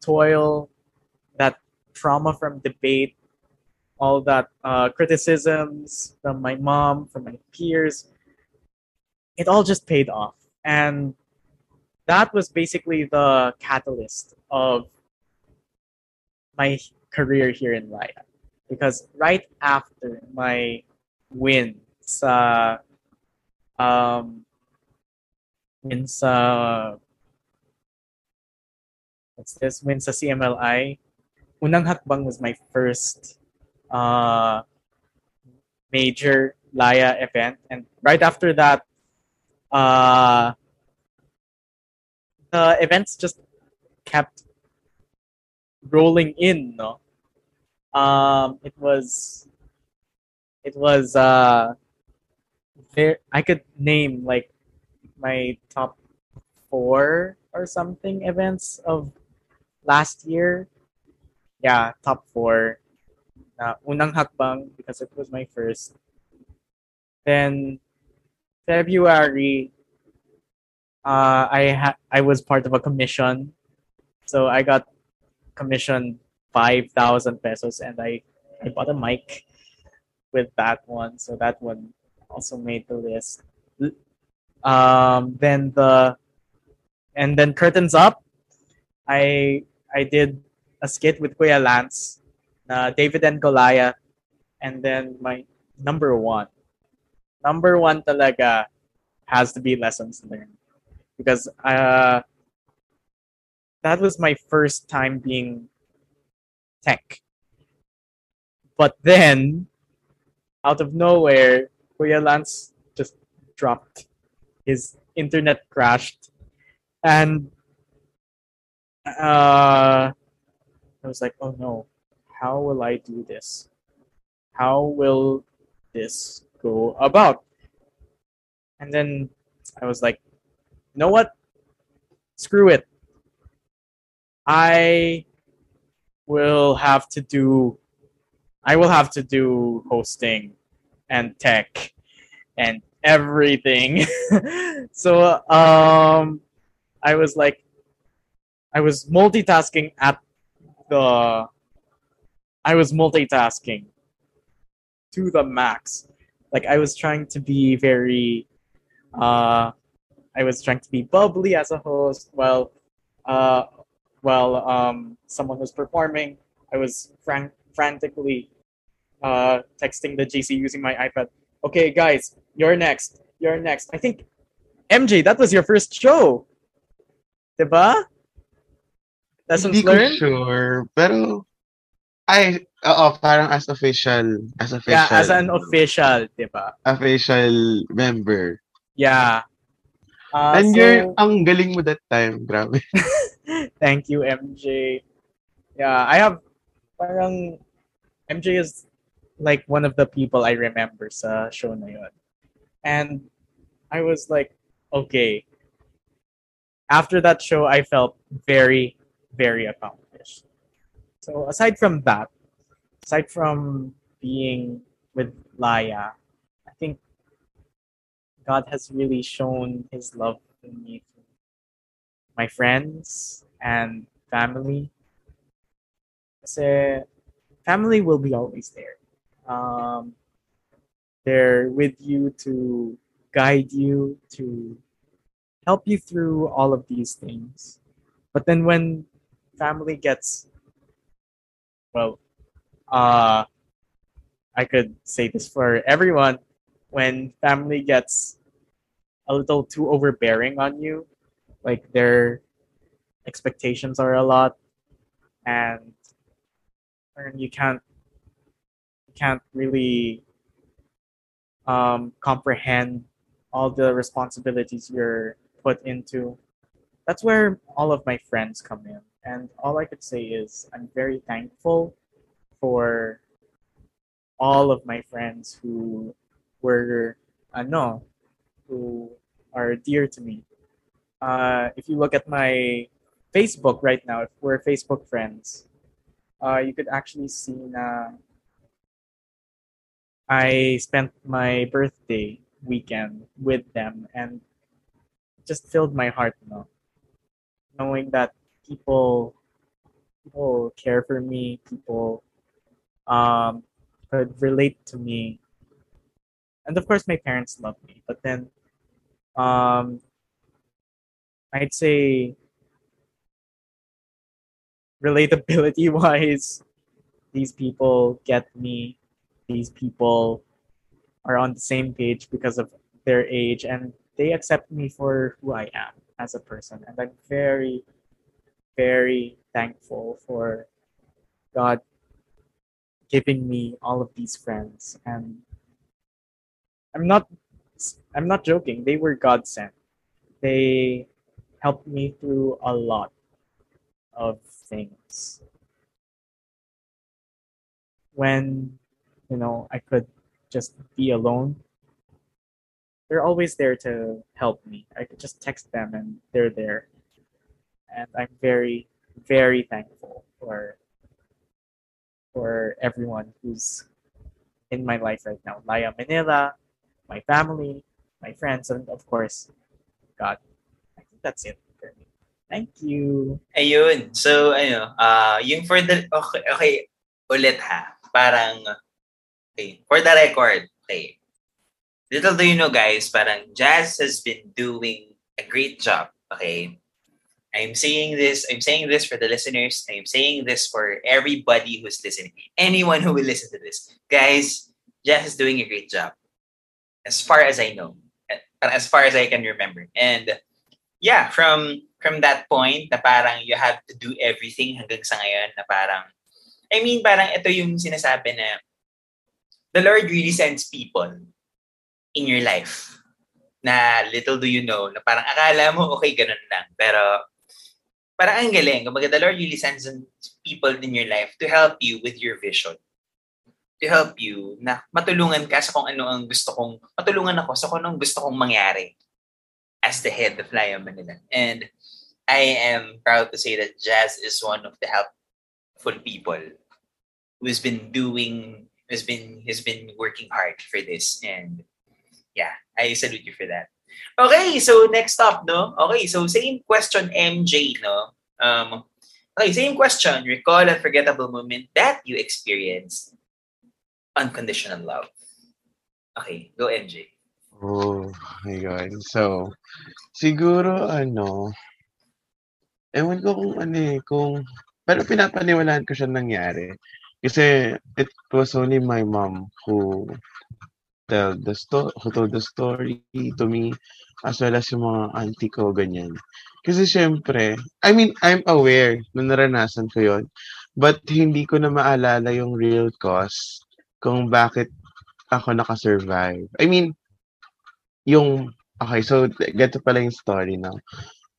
Speaker 3: toil, that trauma from debate, all that uh, criticisms from my mom, from my peers, it all just paid off. And that was basically the catalyst of my career here in Laya because right after my win sa um win sa what's this? Win sa CMLI unang hakbang was my first uh major Laya event. And right after that uh the events just kept rolling in no? Um it was it was uh there i could name like my top four or something events of last year. Yeah top four. Uh, unang hakbang because it was my first. Then february uh i ha- i was part of a commission so i got commissioned 5,000 pesos and I, I bought a mic with that one. So that one also made the list. Um, then the and then curtains up. I I did a skit with Kuya Lance, uh, David and Goliath, and then my number one, number one talaga has to be lessons learned because uh, that was my first time being tech. But then, out of nowhere, Kuya Lance just dropped. His internet crashed. And uh, I was like, oh no, how will I do this? How will this go about? And then I was like, you know what? Screw it. I will have to do I will have to do hosting and tech and everything. so um I was like I was multitasking at the I was multitasking to the max. Like I was trying to be very uh I was trying to be bubbly as a host while uh while um someone was performing. I was frank frantically uh texting the GC using my iPad. Okay guys, you're next. You're next. I think MJ, that was your first show. Diba? Lessons
Speaker 4: Hindi
Speaker 3: learned?
Speaker 4: sure. Pero, ay, oo, parang as official, as official,
Speaker 3: Yeah, as an official, diba?
Speaker 4: official member.
Speaker 3: Yeah. Uh,
Speaker 4: And
Speaker 3: so,
Speaker 4: you're, ang galing mo that time, grabe.
Speaker 3: thank you, MJ. Yeah, I have parang MJ is like one of the people I remember sa show na yun. And I was like, okay. After that show, I felt very, very accomplished. So aside from that, aside from being with Laya, I think God has really shown his love in me through my friends and family. Kasi family will be always there. Um, they're with you to guide you, to help you through all of these things. But then when family gets, well, uh, I could say this for everyone, when family gets a little too overbearing on you, like their expectations are a lot, and and you can't you can't really um, comprehend all the responsibilities you're put into. That's where all of my friends come in, and all I could say is I'm very thankful for all of my friends who were ano who are dear to me. Uh, if you look at my Facebook right now, if we're Facebook friends, uh, you could actually see na I spent my birthday weekend with them and just filled my heart, you know, knowing that people people care for me, people um, could relate to me, and of course my parents love me. But then, um, I'd say relatability wise, these people get me. These people are on the same page because of their age and they accept me for who I am as a person. And I'm very, very thankful for God giving me all of these friends. And I'm not I'm not joking. They were God sent. They helped me through a lot of things. When, you know, I could just be alone, they're always there to help me. I could just text them and they're there. And I'm very, very thankful for for everyone who's in my life right now. Laya Manila, my family, my friends, and of course, God. I think that's it for me. Thank you.
Speaker 1: Ayun. So, ano, ah yung for the, okay, okay, ulit ha. Parang, okay, for the record, okay. Little do you know guys, parang Jazz has been doing a great job, okay? I'm saying this, I'm saying this for the listeners. I'm saying this for everybody who's listening. Anyone who will listen to this. Guys, Jess is doing a great job. As far as I know. As far as I can remember. And yeah, from from that point na parang you have to do everything hanggang sa ngayon na parang I mean, parang ito yung sinasabi na the Lord really sends people in your life na little do you know na parang akala mo okay ganun lang pero parang ang galing kumbaga the Lord really sends people in your life to help you with your vision to help you na matulungan ka sa kung ano ang gusto kong matulungan ako sa kung anong gusto kong mangyari as the head of Lion Manila. And I am proud to say that Jazz is one of the helpful people who's been doing has been has been working hard for this. And yeah I salute you for that. Okay so next up no? Okay so same question MJ no? Um okay same question. Recall a forgettable moment that you experienced unconditional love okay go MJ
Speaker 4: Oh, ayun. So, siguro ano, ewan ko kung ano eh, kung, pero pinapaniwalaan ko siya nangyari. Kasi it was only my mom who tell the sto- who told the story to me as well as yung mga auntie ko, ganyan. Kasi syempre, I mean, I'm aware na naranasan ko yon but hindi ko na maalala yung real cause kung bakit ako nakasurvive. I mean, yung, okay, so get pala yung story now.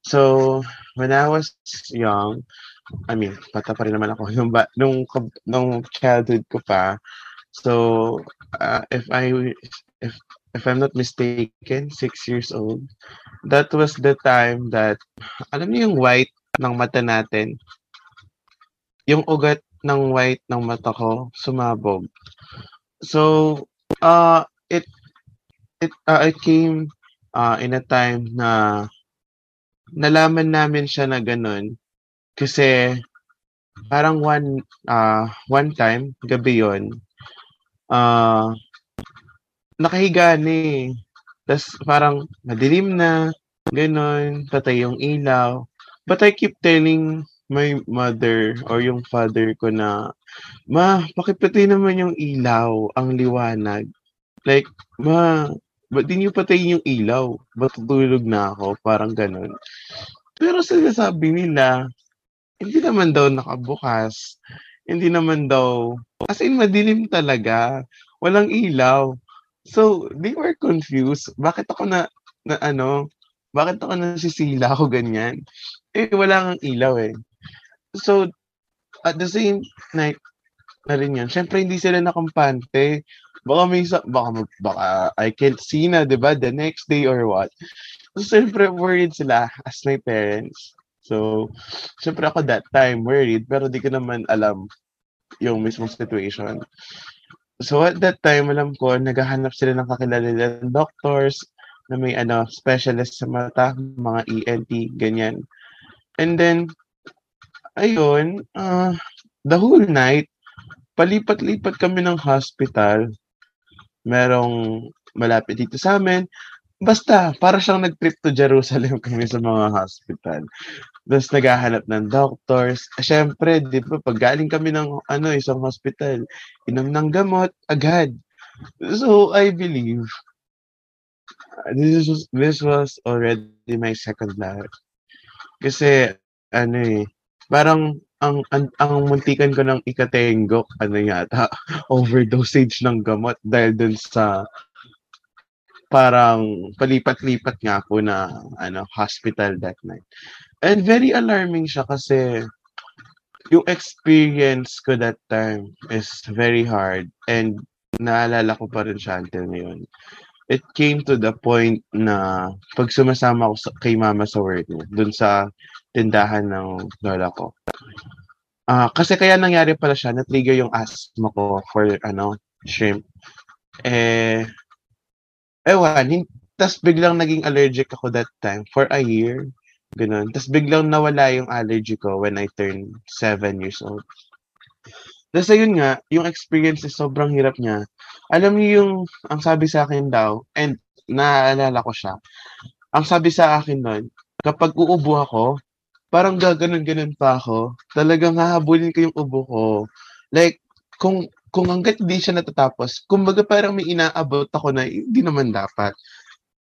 Speaker 4: So, when I was young, I mean, bata pa rin naman ako nung, ba, nung, nung childhood ko pa. So, uh, if I, if, if I'm not mistaken, six years old, that was the time that, alam niyo yung white ng mata natin, yung ugat ng white ng mata ko, sumabog. So, uh, it, it, uh, it came uh, in a time na nalaman namin siya na ganun kasi parang one uh, one time gabi yon uh, nakahiga ni eh. Parang madilim na, ganun, patay yung ilaw. But I keep telling my mother or yung father ko na, Ma, pakipatay naman yung ilaw, ang liwanag. Like, ma, ba't di niyo patayin yung ilaw? Ba't tutulog na ako? Parang ganun. Pero sinasabi nila, hindi naman daw nakabukas. Hindi naman daw, as in madilim talaga. Walang ilaw. So, they were confused. Bakit ako na, na ano, bakit ako nasisila ako ganyan? Eh, wala kang ilaw eh. So, at the same night na rin yun, syempre hindi sila nakampante. Baka may, baka, baka I can't see na, di ba, the next day or what. So, syempre worried sila as my parents. So, syempre ako that time worried, pero di ko naman alam yung mismong situation. So at that time, alam ko, naghahanap sila ng kakilala nilang doctors na may ano, specialist sa mata, mga ENT, ganyan. And then, ayun, uh, the whole night, palipat-lipat kami ng hospital. Merong malapit dito sa amin. Basta, para siyang nag-trip to Jerusalem kami sa mga hospital. Tapos naghahanap ng doctors. Siyempre, di ba, pag galing kami ng ano, isang hospital, inom ng gamot, agad. So, I believe, this was, this was already my second love. Kasi, ano eh, parang ang, ang, ang muntikan ko ng ikatenggok, ano yata, overdosage ng gamot dahil dun sa parang palipat-lipat nga po na ano hospital that night. And very alarming siya kasi yung experience ko that time is very hard and naalala ko pa rin siya until ngayon. It came to the point na pag sumasama ako sa, kay mama sa work niya, dun sa tindahan ng lola ko. Uh, kasi kaya nangyari pala siya, na-trigger yung asthma ko for ano, shrimp. Eh, ewan, tas biglang naging allergic ako that time for a year. Ganun. Tas biglang nawala yung allergy ko when I turned 7 years old. Tapos ayun nga, yung experience is sobrang hirap niya. Alam niyo yung, ang sabi sa akin daw, and naaalala ko siya, ang sabi sa akin nun, kapag uubo ako, parang gaganon-ganon pa ako. Talagang hahabulin ko yung ubo ko. Like, kung kung hangga't hindi siya natatapos, kumbaga parang may inaabot ako na hindi naman dapat.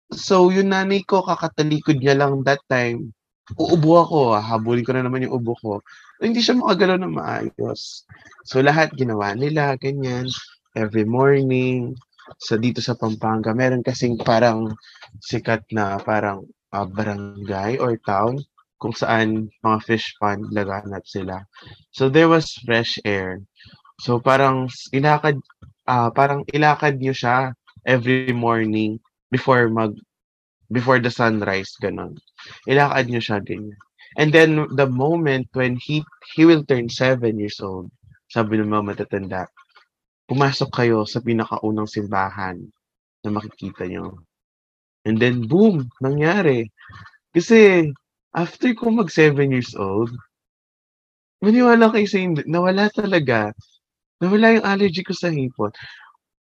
Speaker 4: So, yung nanay ko, kakatalikod niya lang that time, uubo ako, habulin ko na naman yung ubo ko. Hindi siya makagalaw na maayos. So, lahat ginawa nila, ganyan, every morning, sa dito sa Pampanga, meron kasing parang sikat na parang uh, barangay or town kung saan mga fish pond laganap sila. So there was fresh air. So parang ilakad uh, parang ilakad niyo siya every morning before mag before the sunrise ganun. Ilakad niyo siya ganyan. And then the moment when he he will turn seven years old, sabi ng mga matatanda, pumasok kayo sa pinakaunang simbahan na makikita niyo. And then boom, nangyari. Kasi after ko mag seven years old, maniwala kayo sa hindi, nawala talaga nawala yung allergy ko sa hipon.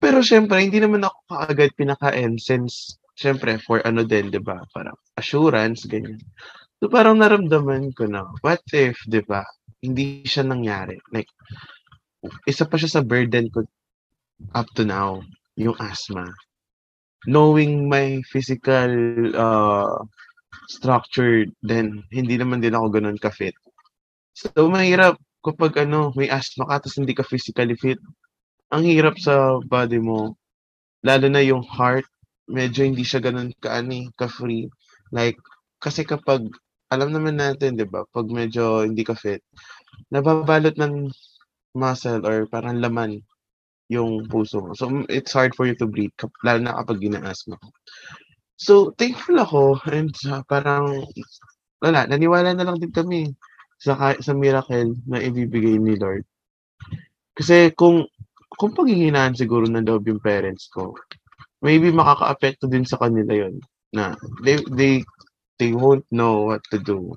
Speaker 4: Pero syempre, hindi naman ako kaagad pinaka-end since, syempre, for ano din, di ba? Parang assurance, ganyan. So parang naramdaman ko na, what if, di ba, hindi siya nangyari. Like, isa pa siya sa burden ko up to now, yung asthma. Knowing my physical uh, structure, then hindi naman din ako ganun ka-fit. So, mahirap kapag ano, may asthma ka tapos hindi ka physically fit, ang hirap sa body mo. Lalo na yung heart, medyo hindi siya ganun kaani, ka-free. Like, kasi kapag, alam naman natin, di ba, pag medyo hindi ka fit, nababalot ng muscle or parang laman yung puso mo. So, it's hard for you to breathe, lalo na kapag gina-asthma. So, thankful ako and uh, parang, wala, naniwala na lang din kami sa, sa miracle na ibibigay ni Lord. Kasi kung kung panghihinaan siguro ng loob yung parents ko, maybe makaka-apekto din sa kanila yon na they, they, they won't know what to do.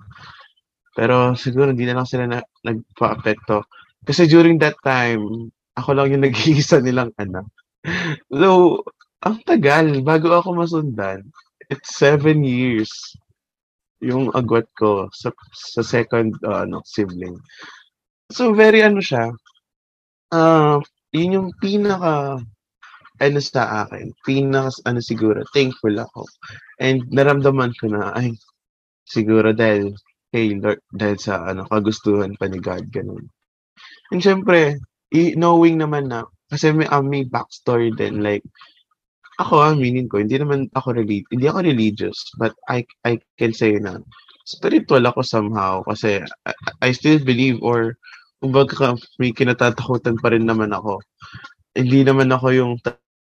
Speaker 4: Pero siguro hindi na lang sila na, nagpa-apekto. Kasi during that time, ako lang yung nag-iisa nilang anak. So, ang tagal, bago ako masundan, it's seven years yung agwat ko sa, sa second uh, ano, sibling. So, very ano siya, uh, yun yung pinaka ano sa akin, pinaka ano siguro, thankful ako. And naramdaman ko na, ay, siguro dahil kay Lord, dahil sa ano, kagustuhan pa ni God, ganun. And syempre, knowing naman na, kasi may, um, may backstory din, like, ako, aminin ko, hindi naman ako relig hindi ako religious, but I I can say na spiritual ako somehow kasi I, I still believe or kumbaga may kinatatakutan pa rin naman ako. Hindi naman ako yung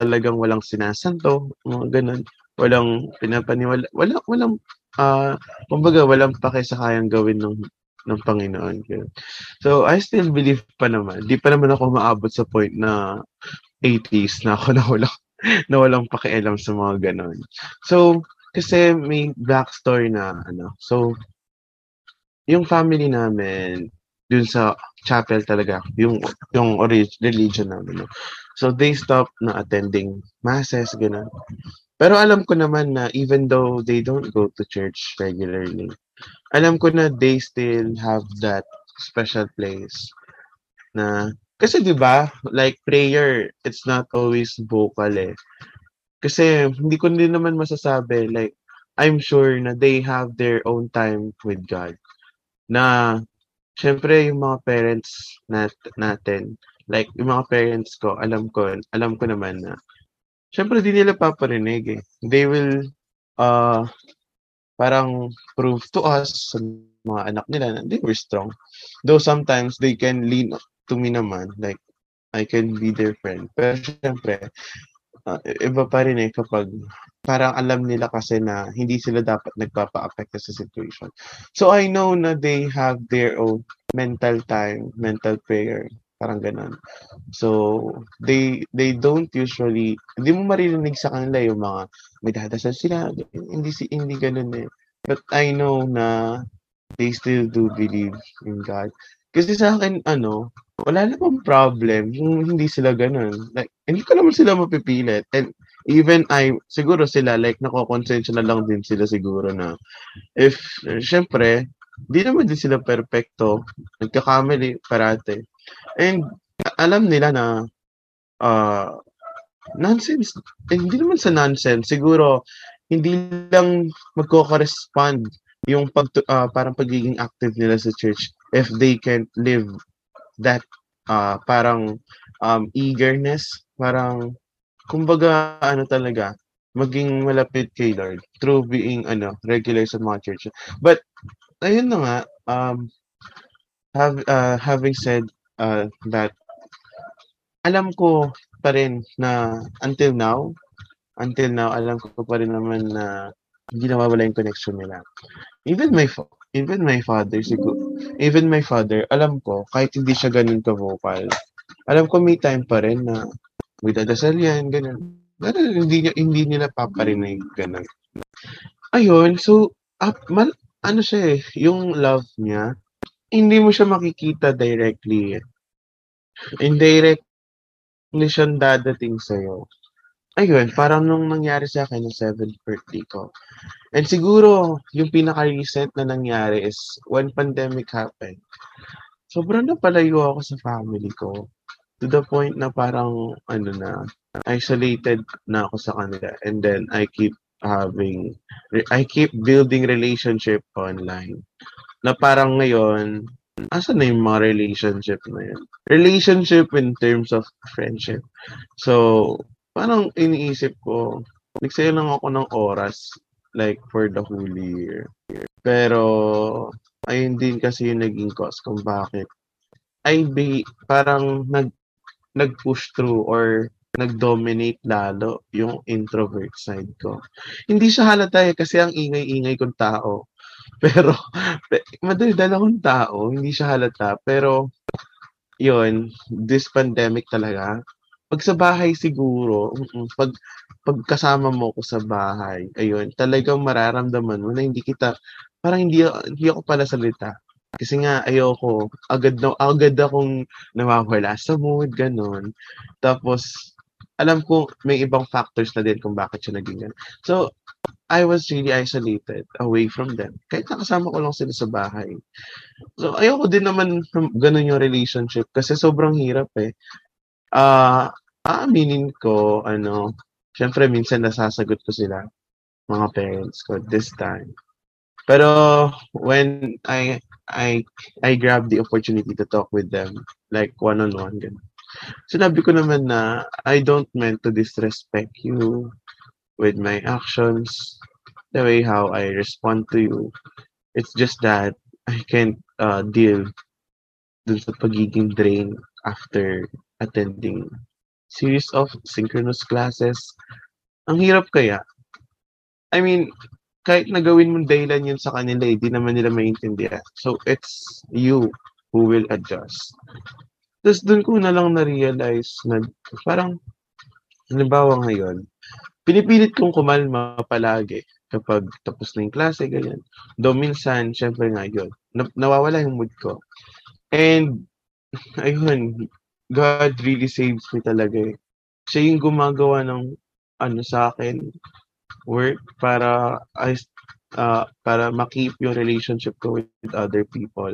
Speaker 4: talagang walang sinasanto, mga ganun. Walang pinapaniwala, wala, walang, uh, kumbaga walang pake sa kayang gawin ng ng Panginoon. So, I still believe pa naman. Di pa naman ako maabot sa point na 80s na ako na walang na walang pakialam sa mga ganon. So, kasi may backstory na ano. So, yung family namin, dun sa chapel talaga, yung, yung orig- religion namin. No? So, they stopped na attending masses, gano'n. Pero alam ko naman na even though they don't go to church regularly, alam ko na they still have that special place na kasi 'di ba, like prayer, it's not always vocal eh. Kasi hindi ko din naman masasabi like I'm sure na they have their own time with God. Na syempre yung mga parents nat natin, like yung mga parents ko, alam ko, alam ko naman na syempre di nila paparinig eh. They will uh parang prove to us sa mga anak nila na they were strong. Though sometimes they can lean to me naman, like, I can be their friend. Pero syempre, uh, iba pa rin eh kapag parang alam nila kasi na hindi sila dapat nagpapa-affect sa situation. So I know na they have their own mental time, mental prayer, parang ganun. So they they don't usually hindi mo maririnig sa kanila yung mga may dadasal sila, hindi si hindi ganun eh. But I know na they still do believe in God. Kasi sa akin, ano, wala namang problem kung hindi sila ganun. Like, hindi ko naman sila mapipilit. And even I, siguro sila, like, nakokonsensya na lang din sila siguro na if, syempre, di naman din sila perfecto. Nagkakamali parate. And alam nila na uh, nonsense. Eh, hindi naman sa nonsense. Siguro, hindi lang magko-correspond yung pag, uh, parang pagiging active nila sa church if they can't live that uh, parang um, eagerness, parang kumbaga ano talaga, maging malapit kay Lord through being ano regular sa mga church. But ayun na nga um have uh, having said uh, that alam ko pa rin na until now until now alam ko pa rin naman na hindi nawawala yung connection nila. Even my even my father siguro even my father alam ko kahit hindi siya ganun ka vocal alam ko may time pa rin na magdadasal yan ganun. Pero hindi hindi nila paparinig ganun. Ayun so up man, ano siya eh yung love niya hindi mo siya makikita directly. Indirectly siya dadating sa'yo ayun, parang nung nangyari sa akin yung 7th birthday ko. And siguro, yung pinaka-recent na nangyari is when pandemic happened, sobrang napalayo ako sa family ko. To the point na parang, ano na, isolated na ako sa kanila. And then, I keep having, I keep building relationship online. Na parang ngayon, asan na yung mga relationship na yun? Relationship in terms of friendship. So, parang iniisip ko, nagsaya lang ako ng oras like for the whole year. Pero ayun din kasi yung naging cause kung bakit I be parang nag nag-push through or nag-dominate lalo yung introvert side ko. Hindi siya halata eh, kasi ang ingay-ingay kong tao. Pero, madaldal akong tao, hindi siya halata. Pero, yun, this pandemic talaga, pag sa bahay siguro, pag pag kasama mo ko sa bahay, ayun, talagang mararamdaman mo na hindi kita parang hindi hindi ako pala salita. Kasi nga ayoko, agad na agad akong nawawala sa mood, gano'n. Tapos alam ko may ibang factors na din kung bakit siya naging gano'n. So, I was really isolated away from them. Kahit nakasama ko lang sila sa bahay. So, ayoko din naman gano'n yung relationship kasi sobrang hirap eh. Ah, Aaminin ko ano, siyempre minsan nasasagot ko sila, mga parents ko this time. Pero when I I I grab the opportunity to talk with them like one-on-one ganun. Sinabi ko naman na I don't meant to disrespect you with my actions, the way how I respond to you. It's just that I can't uh, deal dun sa pagiging drain after attending series of synchronous classes. Ang hirap kaya. I mean, kahit nagawin mong dahilan yun sa kanila, hindi eh, naman nila maintindihan. So, it's you who will adjust. Tapos doon ko na lang na-realize na parang, halimbawa ngayon, pinipilit kong kumalma palagi kapag tapos na yung klase, ganyan. Though minsan, syempre nga yun, na- nawawala yung mood ko. And, ayun, God really saves me talaga eh. Siya yung gumagawa ng ano sa akin work para I uh, para makip yung relationship ko with other people.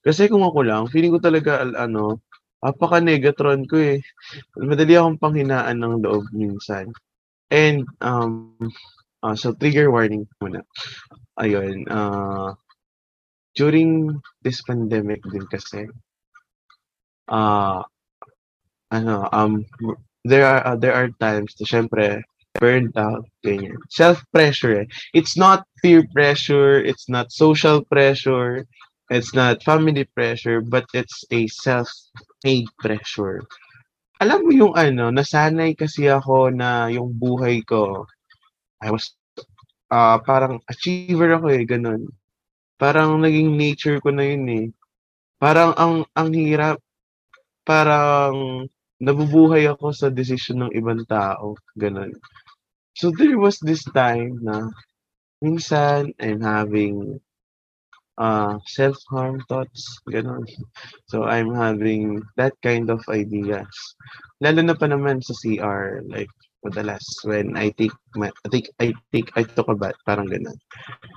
Speaker 4: Kasi kung ako lang, feeling ko talaga ano, apaka negatron ko eh. Madali akong panghinaan ng loob minsan. And um uh, so trigger warning muna. Ayun, uh, during this pandemic din kasi uh, ano, um, there are uh, there are times na syempre burned out, ganyan. Self-pressure eh. It's not peer pressure, it's not social pressure, it's not family pressure, but it's a self-made pressure. Alam mo yung ano, nasanay kasi ako na yung buhay ko, I was, uh, parang achiever ako eh, ganun. Parang naging nature ko na yun eh. Parang ang, ang hirap, parang nabubuhay ako sa decision ng ibang tao, gano'n. So there was this time na minsan I'm having uh, self-harm thoughts, gano'n. So I'm having that kind of ideas. Lalo na pa naman sa CR, like madalas when I take my I think I take I took a bath parang ganun.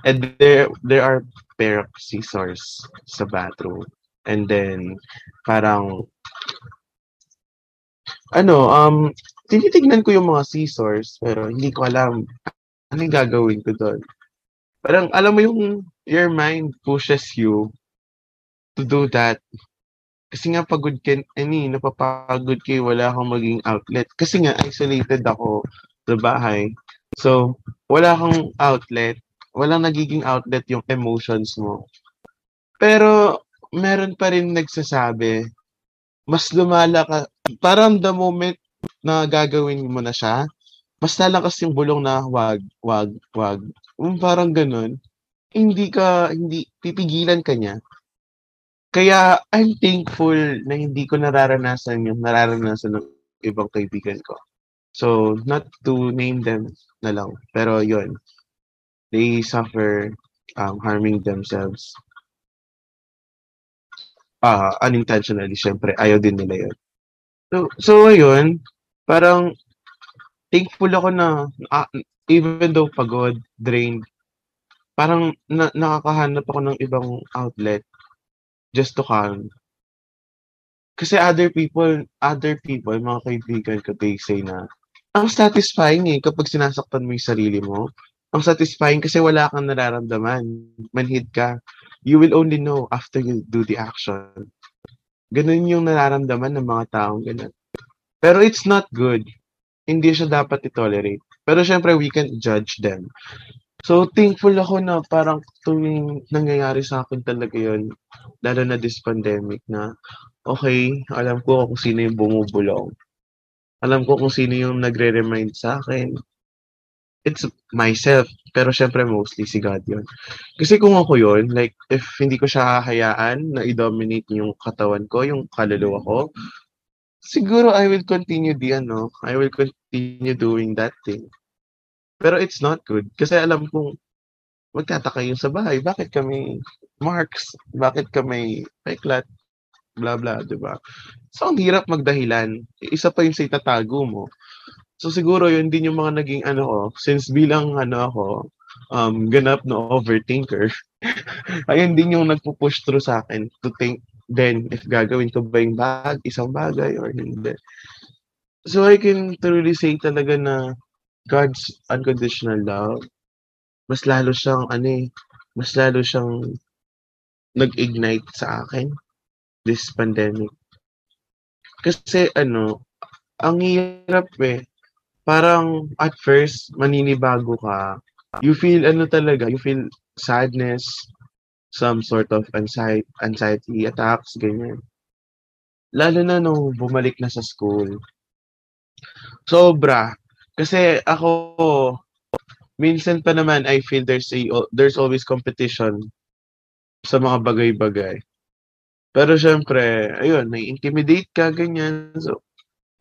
Speaker 4: And there there are pair of scissors sa bathroom. And then parang ano um tinitignan ko yung mga scissors pero hindi ko alam ano gagawin ko doon. Parang alam mo yung your mind pushes you to do that kasi nga pagod ka, ani, napapagod kayo, wala kang maging outlet. Kasi nga, isolated ako sa bahay. So, wala kang outlet. Walang nagiging outlet yung emotions mo. Pero, meron pa rin nagsasabi, mas lumala ka, parang the moment na gagawin mo na siya, mas lalakas yung bulong na wag, wag, wag. Um, parang ganun. Hindi ka, hindi, pipigilan ka niya. Kaya I'm thankful na hindi ko nararanasan yung nararanasan ng ibang kaibigan ko. So, not to name them na lang. Pero yun, they suffer um, harming themselves. Ah, unintentionally, syempre, ayaw din nila yun. So, so ayun, parang thankful ako na ah, even though pagod, drained, parang na, nakakahanap ako ng ibang outlet just to calm. Kasi other people, other people, mga kaibigan ko, they say na, ang satisfying eh, kapag sinasaktan mo yung sarili mo. Ang satisfying kasi wala kang nararamdaman. Manhid ka. You will only know after you do the action. Ganun yung nararamdaman ng mga taong ganun. Pero it's not good. Hindi siya dapat i-tolerate. Pero syempre, we can judge them. So, thankful ako na parang tuwing nangyayari sa akin talaga yun, lalo na this pandemic na, okay, alam ko kung sino yung bumubulong. Alam ko kung sino yung nagre-remind sa akin. It's myself, pero syempre mostly si God yun. Kasi kung ako yun, like, if hindi ko siya hahayaan na i-dominate yung katawan ko, yung kaluluwa ko, siguro I will continue the, ano, I will continue doing that thing. Pero it's not good. Kasi alam kong magtataka yun sa bahay. Bakit kami marks? Bakit kami peklat? Blah, blah, di ba? So, ang hirap magdahilan. Isa pa yung sa itatago mo. So, siguro yun din yung mga naging ano ko. Since bilang ano ako, um, ganap na overthinker, ayun din yung nagpo-push through sa akin to think then if gagawin ko ba yung bag, isang bagay or hindi. So, I can truly say talaga na God's unconditional love, mas lalo siyang ano eh, mas lalo siyang nag-ignite sa akin this pandemic. Kasi ano, ang hirap eh. Parang at first, maninibago ka. You feel ano talaga, you feel sadness, some sort of anxiety, anxiety attacks, ganyan. Lalo na nung bumalik na sa school. Sobra. Kasi ako, minsan pa naman I feel there's a there's always competition sa mga bagay-bagay. Pero syempre, ayun, nai-intimidate ka, ganyan. So,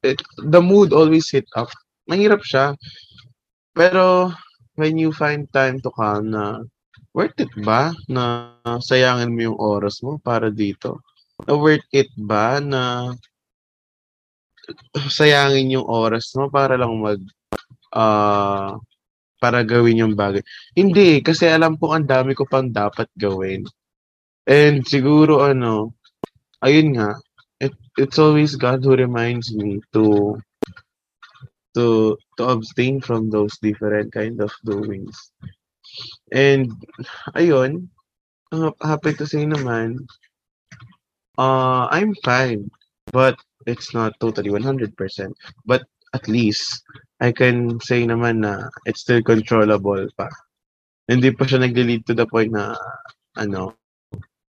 Speaker 4: it, the mood always hit up. Mahirap siya. Pero, when you find time to calm na, worth it ba na sayangin mo yung oras mo para dito? Na worth it ba na sayangin yung oras mo para lang mag uh, para gawin yung bagay. Hindi, kasi alam ko ang dami ko pang dapat gawin. And siguro ano, ayun nga, it, it's always God who reminds me to to to abstain from those different kind of doings. And ayun, uh, happy to say naman, uh, I'm fine, but it's not totally 100%. But at least I can say naman na it's still controllable pa. Hindi pa siya nag-lead to the point na ano,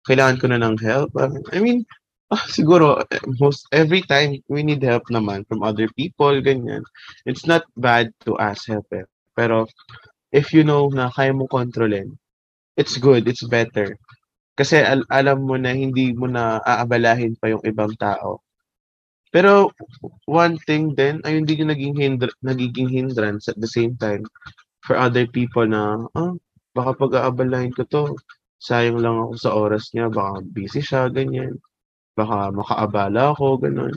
Speaker 4: kailangan ko na ng help. I mean, ah, siguro most every time we need help naman from other people ganyan. It's not bad to ask help eh. Pero if you know na kaya mo kontrolin, it's good, it's better. Kasi al- alam mo na hindi mo na aabalahin pa yung ibang tao pero one thing din ay hindi yung naging hindr nagiging hindrance at the same time for other people na, ah, baka pag-aabalahin ko 'to, sayang lang ako sa oras niya, baka busy siya, ganyan. Baka makaabala ako, gano'n.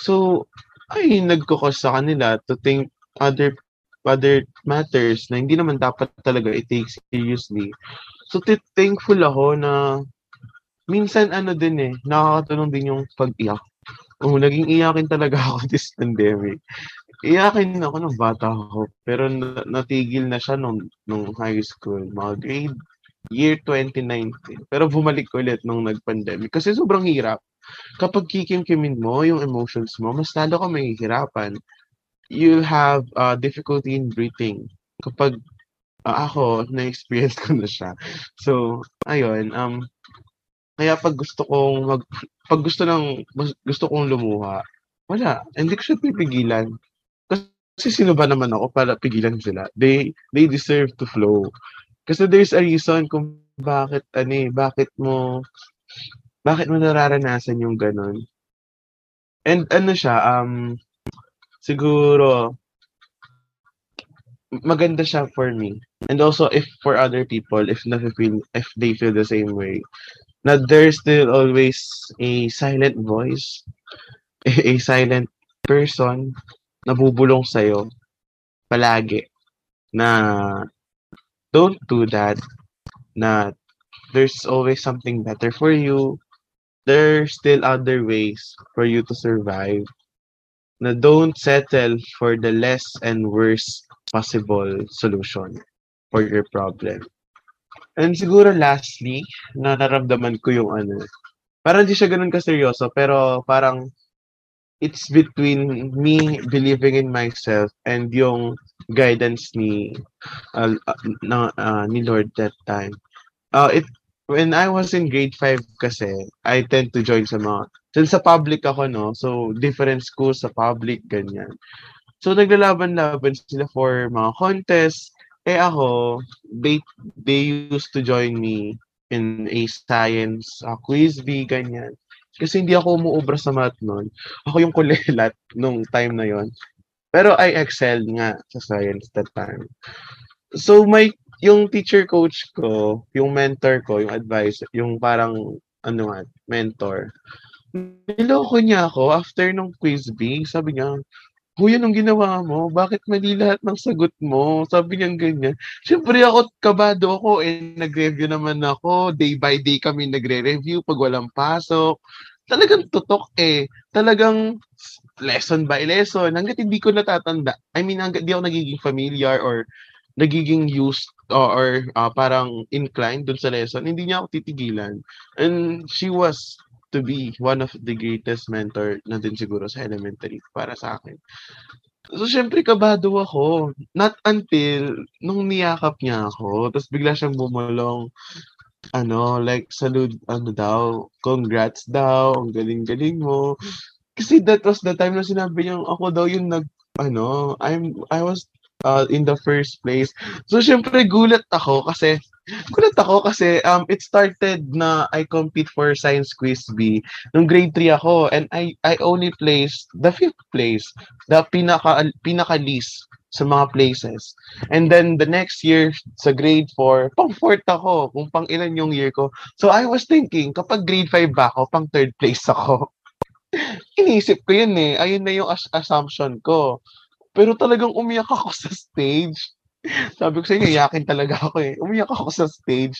Speaker 4: So, ay nagko-cause sa kanila to think other other matters na hindi naman dapat talaga i-take seriously. So, t- thankful ako na minsan ano din eh, nakakatulong din yung pag-iyak. Oo, naging iyakin talaga ako this pandemic. Iyakin ako nung bata ako, pero na- natigil na siya nung, nung high school, mga grade year 2019. Pero bumalik ulit nung nag-pandemic kasi sobrang hirap. Kapag kikimkimin mo yung emotions mo, mas lalo ka mahihirapan. You have uh, difficulty in breathing. Kapag uh, ako, na-experience ko na siya. So, ayun, um, kaya pag gusto kong mag, pag gusto ng, gusto kong lumuha, wala, hindi ko siya pipigilan. Kasi sino ba naman ako para pigilan sila? They, they deserve to flow. Kasi there's a reason kung bakit, ano eh, bakit mo, bakit mo nararanasan yung ganun. And ano siya, um, siguro, maganda siya for me. And also, if for other people, if feel, if they feel the same way, na there's still always a silent voice, a, a silent person na bubulong sa'yo palagi na don't do that na there's always something better for you. There's still other ways for you to survive. Na don't settle for the less and worst possible solution for your problem. And siguro lastly na naramdaman ko yung ano parang hindi siya ganun kaseryoso pero parang it's between me believing in myself and yung guidance ni uh, uh, ni Lord that time. Uh, it when I was in grade 5 kasi, I tend to join sa mga since sa public ako no, so different schools sa public ganyan. So naglalaban-laban sila for mga contests. Eh ako, they they used to join me in a science uh, quiz bee ganyan. Kasi hindi ako umuubra sa math noon. Ako yung kulelat nung time na yon. Pero I excelled nga sa science that time. So my yung teacher coach ko, yung mentor ko, yung advice, yung parang ano nga, mentor. Niloko niya ako after nung quiz bee. Sabi niya, Huy, anong ginawa mo? Bakit mali lahat ng sagot mo? Sabi niya ganyan. Siyempre ako, kabado ako. Eh, nag-review naman ako. Day by day kami nagre-review pag walang pasok. Talagang tutok eh. Talagang lesson by lesson. Hanggat hindi ko natatanda. I mean, hanggat di ako nagiging familiar or nagiging used or, or uh, parang inclined dun sa lesson, hindi niya ako titigilan. And she was to be one of the greatest mentor na din siguro sa elementary para sa akin. So, syempre, kabado ako. Not until nung niyakap niya ako, tapos bigla siyang bumulong, ano, like, salud, ano daw, congrats daw, ang galing-galing mo. Kasi that was the time na sinabi niya, ako daw yung nag, ano, I'm, I was uh, in the first place. So, syempre, gulat ako kasi Gulat ako kasi um, it started na I compete for Science Quiz B nung grade 3 ako and I I only placed the fifth place, the pinaka pinaka least sa mga places. And then the next year sa grade 4, pang fourth ako, kung pang ilan yung year ko. So I was thinking, kapag grade 5 ba ako, pang third place ako. Iniisip ko yun eh. Ayun na yung as- assumption ko. Pero talagang umiyak ako sa stage sabi ko sa inyo, yakin talaga ako eh. Umiyak ako sa stage.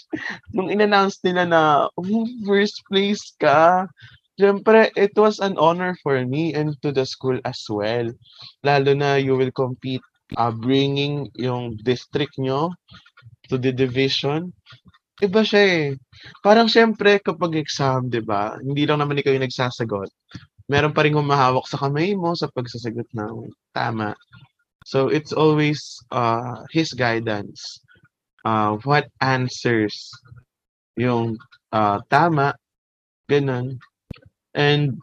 Speaker 4: Nung in-announce nila na, oh, first place ka, Siyempre, it was an honor for me and to the school as well. Lalo na you will compete uh, bringing yung district nyo to the division. Iba siya eh. Parang siyempre kapag exam, di ba? Hindi lang naman ikaw yung nagsasagot. Meron pa rin humahawak sa kamay mo sa pagsasagot ng tama. So it's always uh, his guidance. Uh, what answers yung uh, tama, ganun. And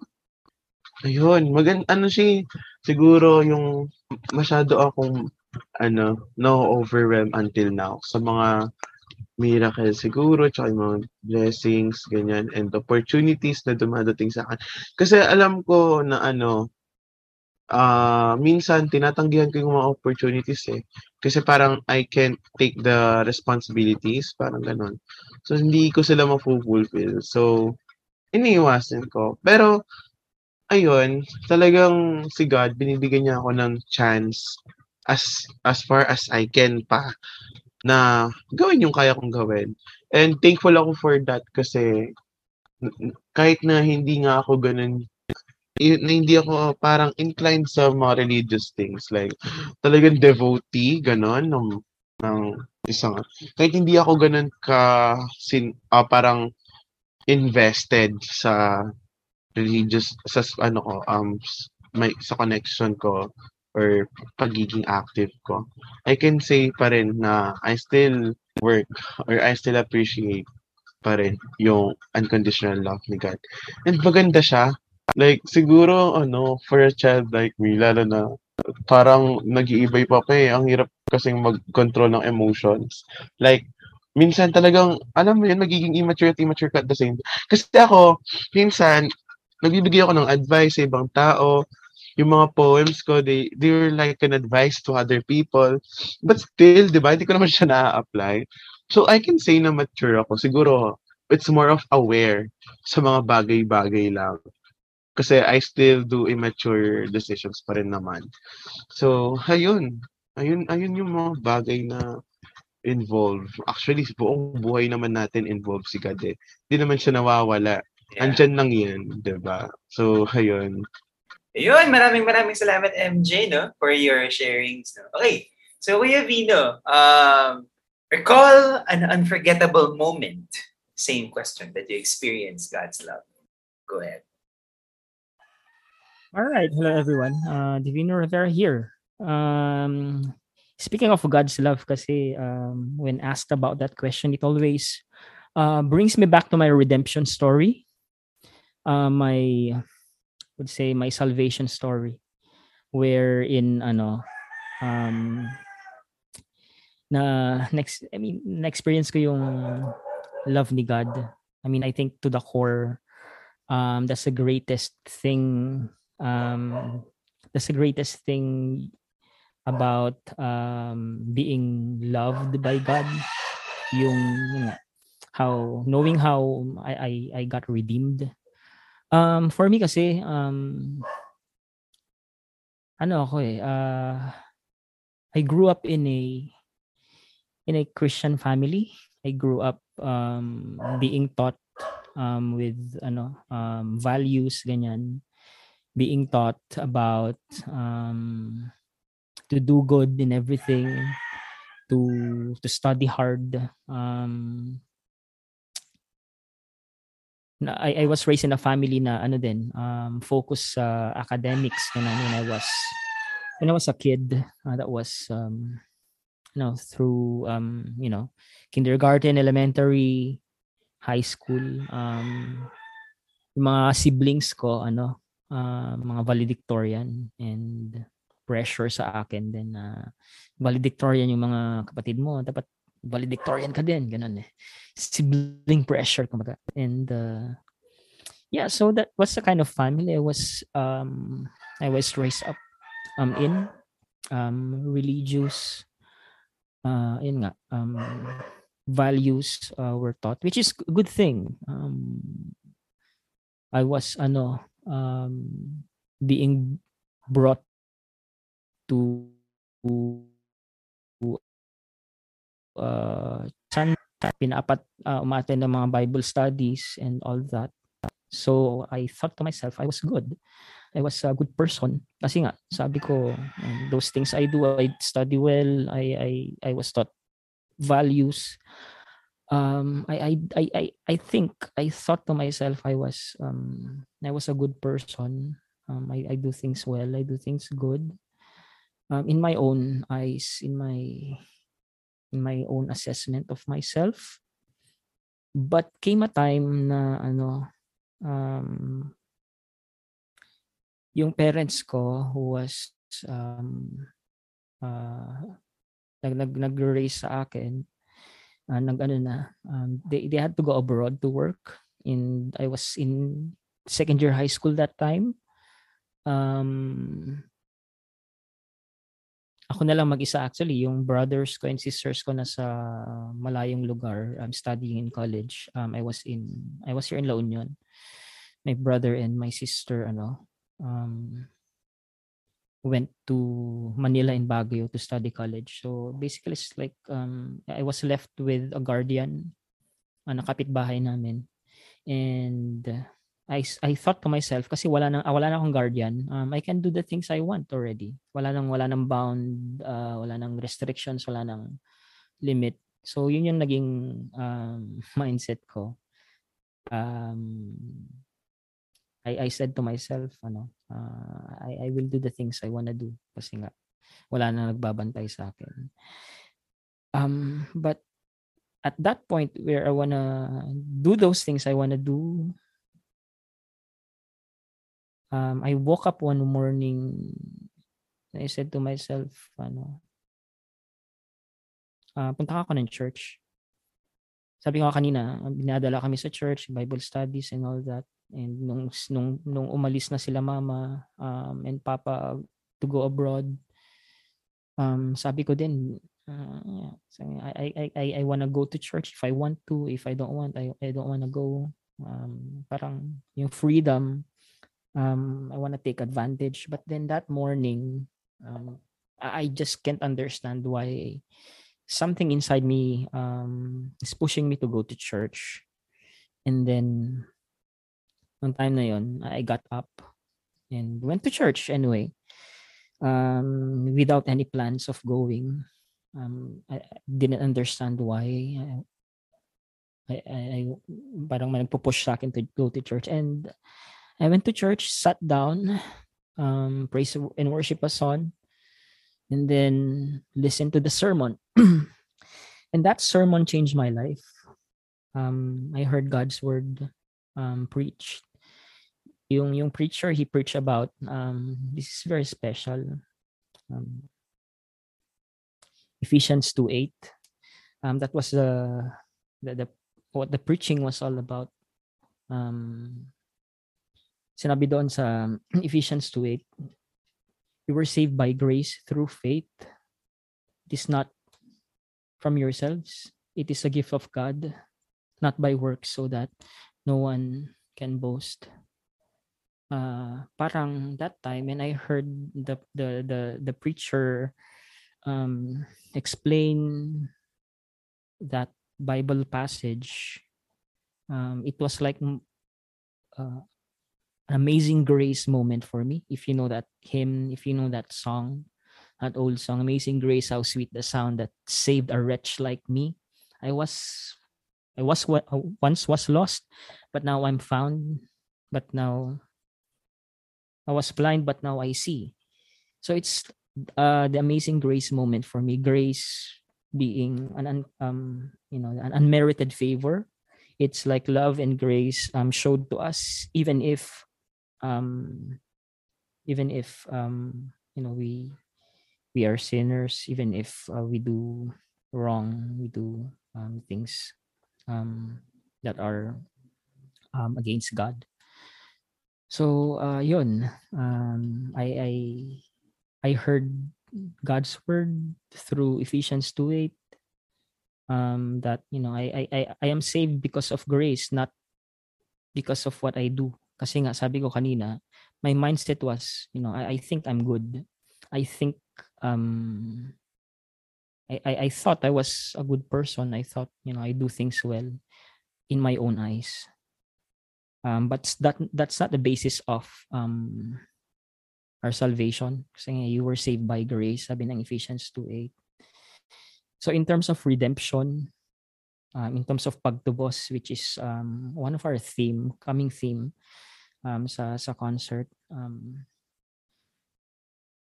Speaker 4: ayun, magan ano siya, siguro yung masyado akong ano, no overwhelm until now sa mga miracle siguro, tsaka yung mga blessings, ganyan, and opportunities na dumadating sa akin. Kasi alam ko na ano, ah, minsan tinatanggihan ko yung mga opportunities eh. Kasi parang I can't take the responsibilities, parang gano'n. So, hindi ko sila mafu-fulfill. So, iniiwasan ko. Pero, ayun, talagang si God, binibigyan niya ako ng chance as as far as I can pa na gawin yung kaya kong gawin. And thankful ako for that kasi kahit na hindi nga ako ganun na hindi ako parang inclined sa mga religious things like talagang devotee ganon ng ng isang kahit hindi ako ganun ka sin, ah, parang invested sa religious sa ano ko um may sa connection ko or pagiging active ko I can say pa rin na I still work or I still appreciate pa rin yung unconditional love ni God. And maganda siya. Like siguro ano for a child like me lalo na parang nag-iibay pa pa eh. Ang hirap kasing mag-control ng emotions. Like minsan talagang alam mo yun magiging immature at immature ka at the same kasi ako minsan nagbibigay ako ng advice sa ibang tao yung mga poems ko they they were like an advice to other people. But still di ba hindi ko naman siya na-apply. So I can say na mature ako. Siguro it's more of aware sa mga bagay-bagay lang. Kasi I still do immature decisions pa rin naman. So ayun. Ayun ayun yung mga bagay na involve. Actually buong buhay naman natin involve si God eh. Hindi naman siya nawawala. Andyan lang yan, di ba? So, ayun.
Speaker 1: Ayun, maraming maraming salamat MJ no for your sharings. No? Okay. So Kuya Vino, um recall an unforgettable moment. Same question that you experienced God's love. Go ahead.
Speaker 5: All right. Hello, everyone. Uh, Divino Rivera here. Um, speaking of God's love, kasi um, when asked about that question, it always uh, brings me back to my redemption story. Uh, my, would say, my salvation story. Where in, ano, um, na next, I mean, na-experience ko yung love ni God. I mean, I think to the core, um, that's the greatest thing um, that's the greatest thing about um, being loved by God. Yung, yun nga, how knowing how I, I I got redeemed. Um, for me kasi um, ano ako eh uh, I grew up in a in a Christian family. I grew up um, being taught um, with ano um, values ganyan being taught about um, to do good in everything, to to study hard. Um, na, I, I was raised in a family na ano din, um, focus sa academics ganun, when I was when I was a kid. Uh, that was um, you know through um, you know kindergarten, elementary, high school. Um, yung mga siblings ko ano uh, mga valedictorian and pressure sa akin din na valedictorian yung mga kapatid mo dapat valedictorian ka din ganun eh. Sibling pressure kumbaga. And uh, yeah so that was the kind of family I was um I was raised up um in. Um religious uh yun nga um values uh, were taught which is a good thing. Um I was ano um, being brought to uh, san pinapat uh, umaten ng mga Bible studies and all that. So I thought to myself, I was good. I was a good person. Kasi nga, sabi ko, um, those things I do, I study well, I I I was taught values. Um, I I I I I think I thought to myself I was um I was a good person. Um, I, I do things well. I do things good. Um, in my own eyes, in my in my own assessment of myself. But came a time na ano, um, yung parents ko who was um, uh, nag nag nag-raise sa akin uh, nag ano na um, they they had to go abroad to work in I was in second year high school that time um ako na lang mag-isa actually yung brothers ko and sisters ko nasa malayong lugar um, studying in college um I was in I was here in La Union my brother and my sister ano um went to Manila and Baguio to study college. So basically it's like um I was left with a guardian uh, na kapitbahay namin. And uh, I I thought to myself kasi wala nang ah, wala na akong guardian. Um I can do the things I want already. Wala nang wala nang bound, uh, wala nang restrictions, wala nang limit. So yun yung naging um mindset ko. Um I I said to myself ano, uh, I I will do the things I wanna do kasi nga wala na nagbabantay sa akin. Um but at that point where I wanna do those things I wanna do um I woke up one morning and I said to myself ano ah punta ako ng church. Sabi ko kanina, binadala kami sa church, Bible studies and all that. And nung nung nung umalis na sila mama um, and papa to go abroad, um, sabi ko din, uh, yeah, sabi, I, I, I, I wanna go to church if I want to. If I don't want, I, I don't wanna go. Um, parang yung freedom, um, I wanna take advantage. But then that morning, um, I just can't understand why something inside me um, is pushing me to go to church. And then, nung time na yon, I got up and went to church anyway. Um, without any plans of going. Um, I I didn't understand why. I, I, I parang nagpo-push sa akin to go to church. And I went to church, sat down, um, praise and worship a song, and then listen to the sermon. and that sermon changed my life. Um, I heard God's word um, preached. Yung yung preacher he preached about um, this is very special. Um, Ephesians 2:8. Um, that was the, the the what the preaching was all about. Um, sinabi doon sa Ephesians 2:8, you were saved by grace through faith. It is not from yourselves. It is a gift of God, not by works, so that no one can boast. Uh, parang that time, and I heard the the the the preacher um, explain that Bible passage. Um, it was like uh, amazing grace moment for me. If you know that hymn, if you know that song, that old song, Amazing Grace, how sweet the sound that saved a wretch like me. I was, I was wa- uh, once was lost, but now I'm found. But now, I was blind, but now I see. So it's uh, the Amazing Grace moment for me. Grace being an un, um, you know, an unmerited favor. It's like love and grace um showed to us, even if um even if um you know we we are sinners even if uh, we do wrong we do um, things um, that are um, against god. So uh, yun um, I, I i heard god's word through ephesians 2 8 um, that you know I, I i i am saved because of grace not because of what i do kasi nga sabi ko kanina my mindset was you know i, I think i'm good i think um I, I I thought I was a good person. I thought, you know, I do things well in my own eyes. Um, but that that's not the basis of um our salvation. Kasi you were saved by grace, sabi ng Ephesians 2.8. So in terms of redemption, um, in terms of pagtubos, which is um, one of our theme, coming theme um, sa sa concert, um,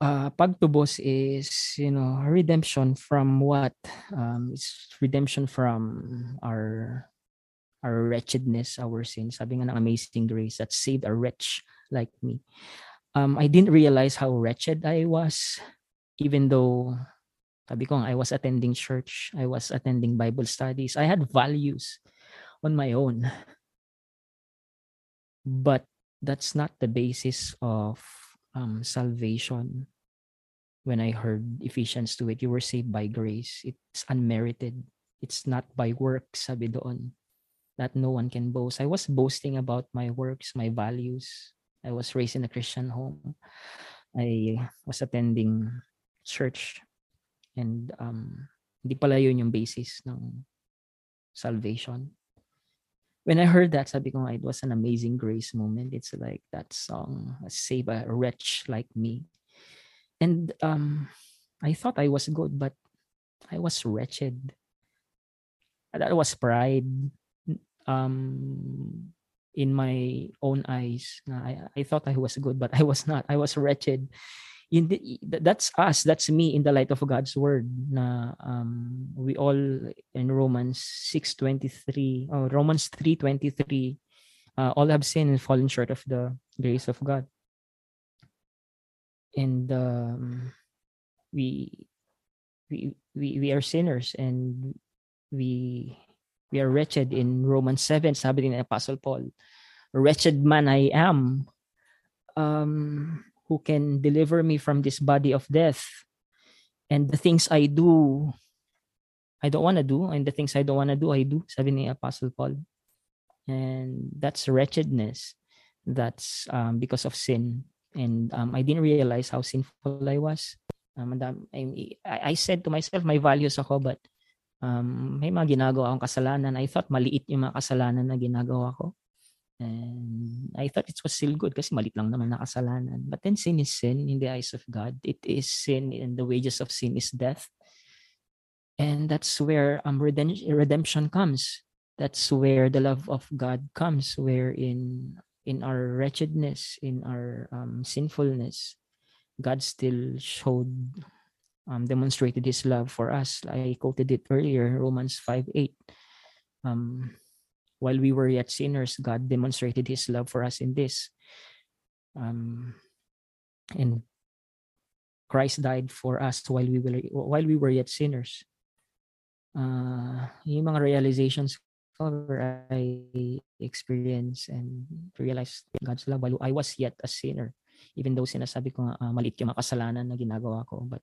Speaker 5: uh, pagtubos is you know redemption from what? Um it's redemption from our our wretchedness our sins sabi nga ng amazing grace that saved a wretch like me. Um i didn't realize how wretched i was even though sabi ko i was attending church i was attending bible studies i had values on my own but that's not the basis of um, salvation when I heard Ephesians 2 it, you were saved by grace. It's unmerited. It's not by works, sabi doon. That no one can boast. I was boasting about my works, my values. I was raised in a Christian home. I was attending church and um hindi pala yun yung basis ng salvation. When I heard that, sabi ko it was an amazing grace moment. It's like that song, Save a Wretch Like Me. And um, I thought I was good, but I was wretched. That was pride um, in my own eyes. I, I thought I was good, but I was not. I was wretched. The, that's us. That's me in the light of God's word. Na um, we all in Romans six twenty three, oh, Romans three twenty three, uh, all have sinned and fallen short of the grace of God. And um, we we we we are sinners and we we are wretched in Romans 7 sabi ni Apostle Paul wretched man I am um who can deliver me from this body of death. And the things I do I don't want to do and the things I don't want to do I do sabi ni Apostle Paul. And that's wretchedness. That's um, because of sin. And um, I didn't realize how sinful I was. Um, I, I said to myself may values ako but um, may mga ginagawa akong kasalanan. I thought maliit yung mga kasalanan na ginagawa ko. And I thought it was still good kasi malit lang naman na kasalanan. But then sin is sin in the eyes of God. It is sin and the wages of sin is death. And that's where um, redemption comes. That's where the love of God comes, where in in our wretchedness, in our um, sinfulness, God still showed um, demonstrated his love for us. I quoted it earlier, Romans 5 8. Um, while we were yet sinners, God demonstrated his love for us in this. Um, and Christ died for us while we were while we were yet sinners. Uh, yung mga realizations ko I experienced and realized God's love while I was yet a sinner. Even though sinasabi ko nga uh, maliit yung mga kasalanan na ginagawa ko, but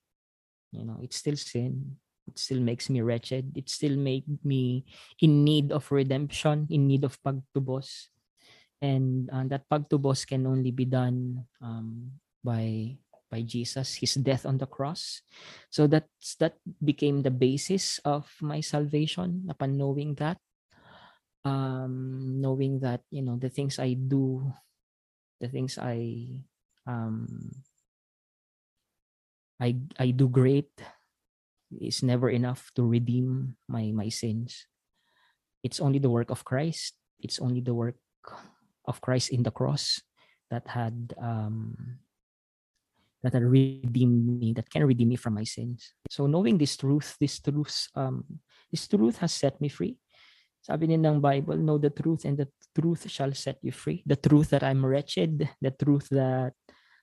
Speaker 5: you know it's still sin still makes me wretched. It still made me in need of redemption in need of pagtubos. And uh, that pagtubos can only be done um, by by Jesus his death on the cross. So that's that became the basis of my salvation upon knowing that um knowing that you know the things I do the things I um I I do great is never enough to redeem my my sins. It's only the work of Christ. It's only the work of Christ in the cross that had um, that had redeemed me, that can redeem me from my sins. So knowing this truth, this truth, um, this truth has set me free. Sabi din ng Bible, know the truth and the truth shall set you free. The truth that I'm wretched, the truth that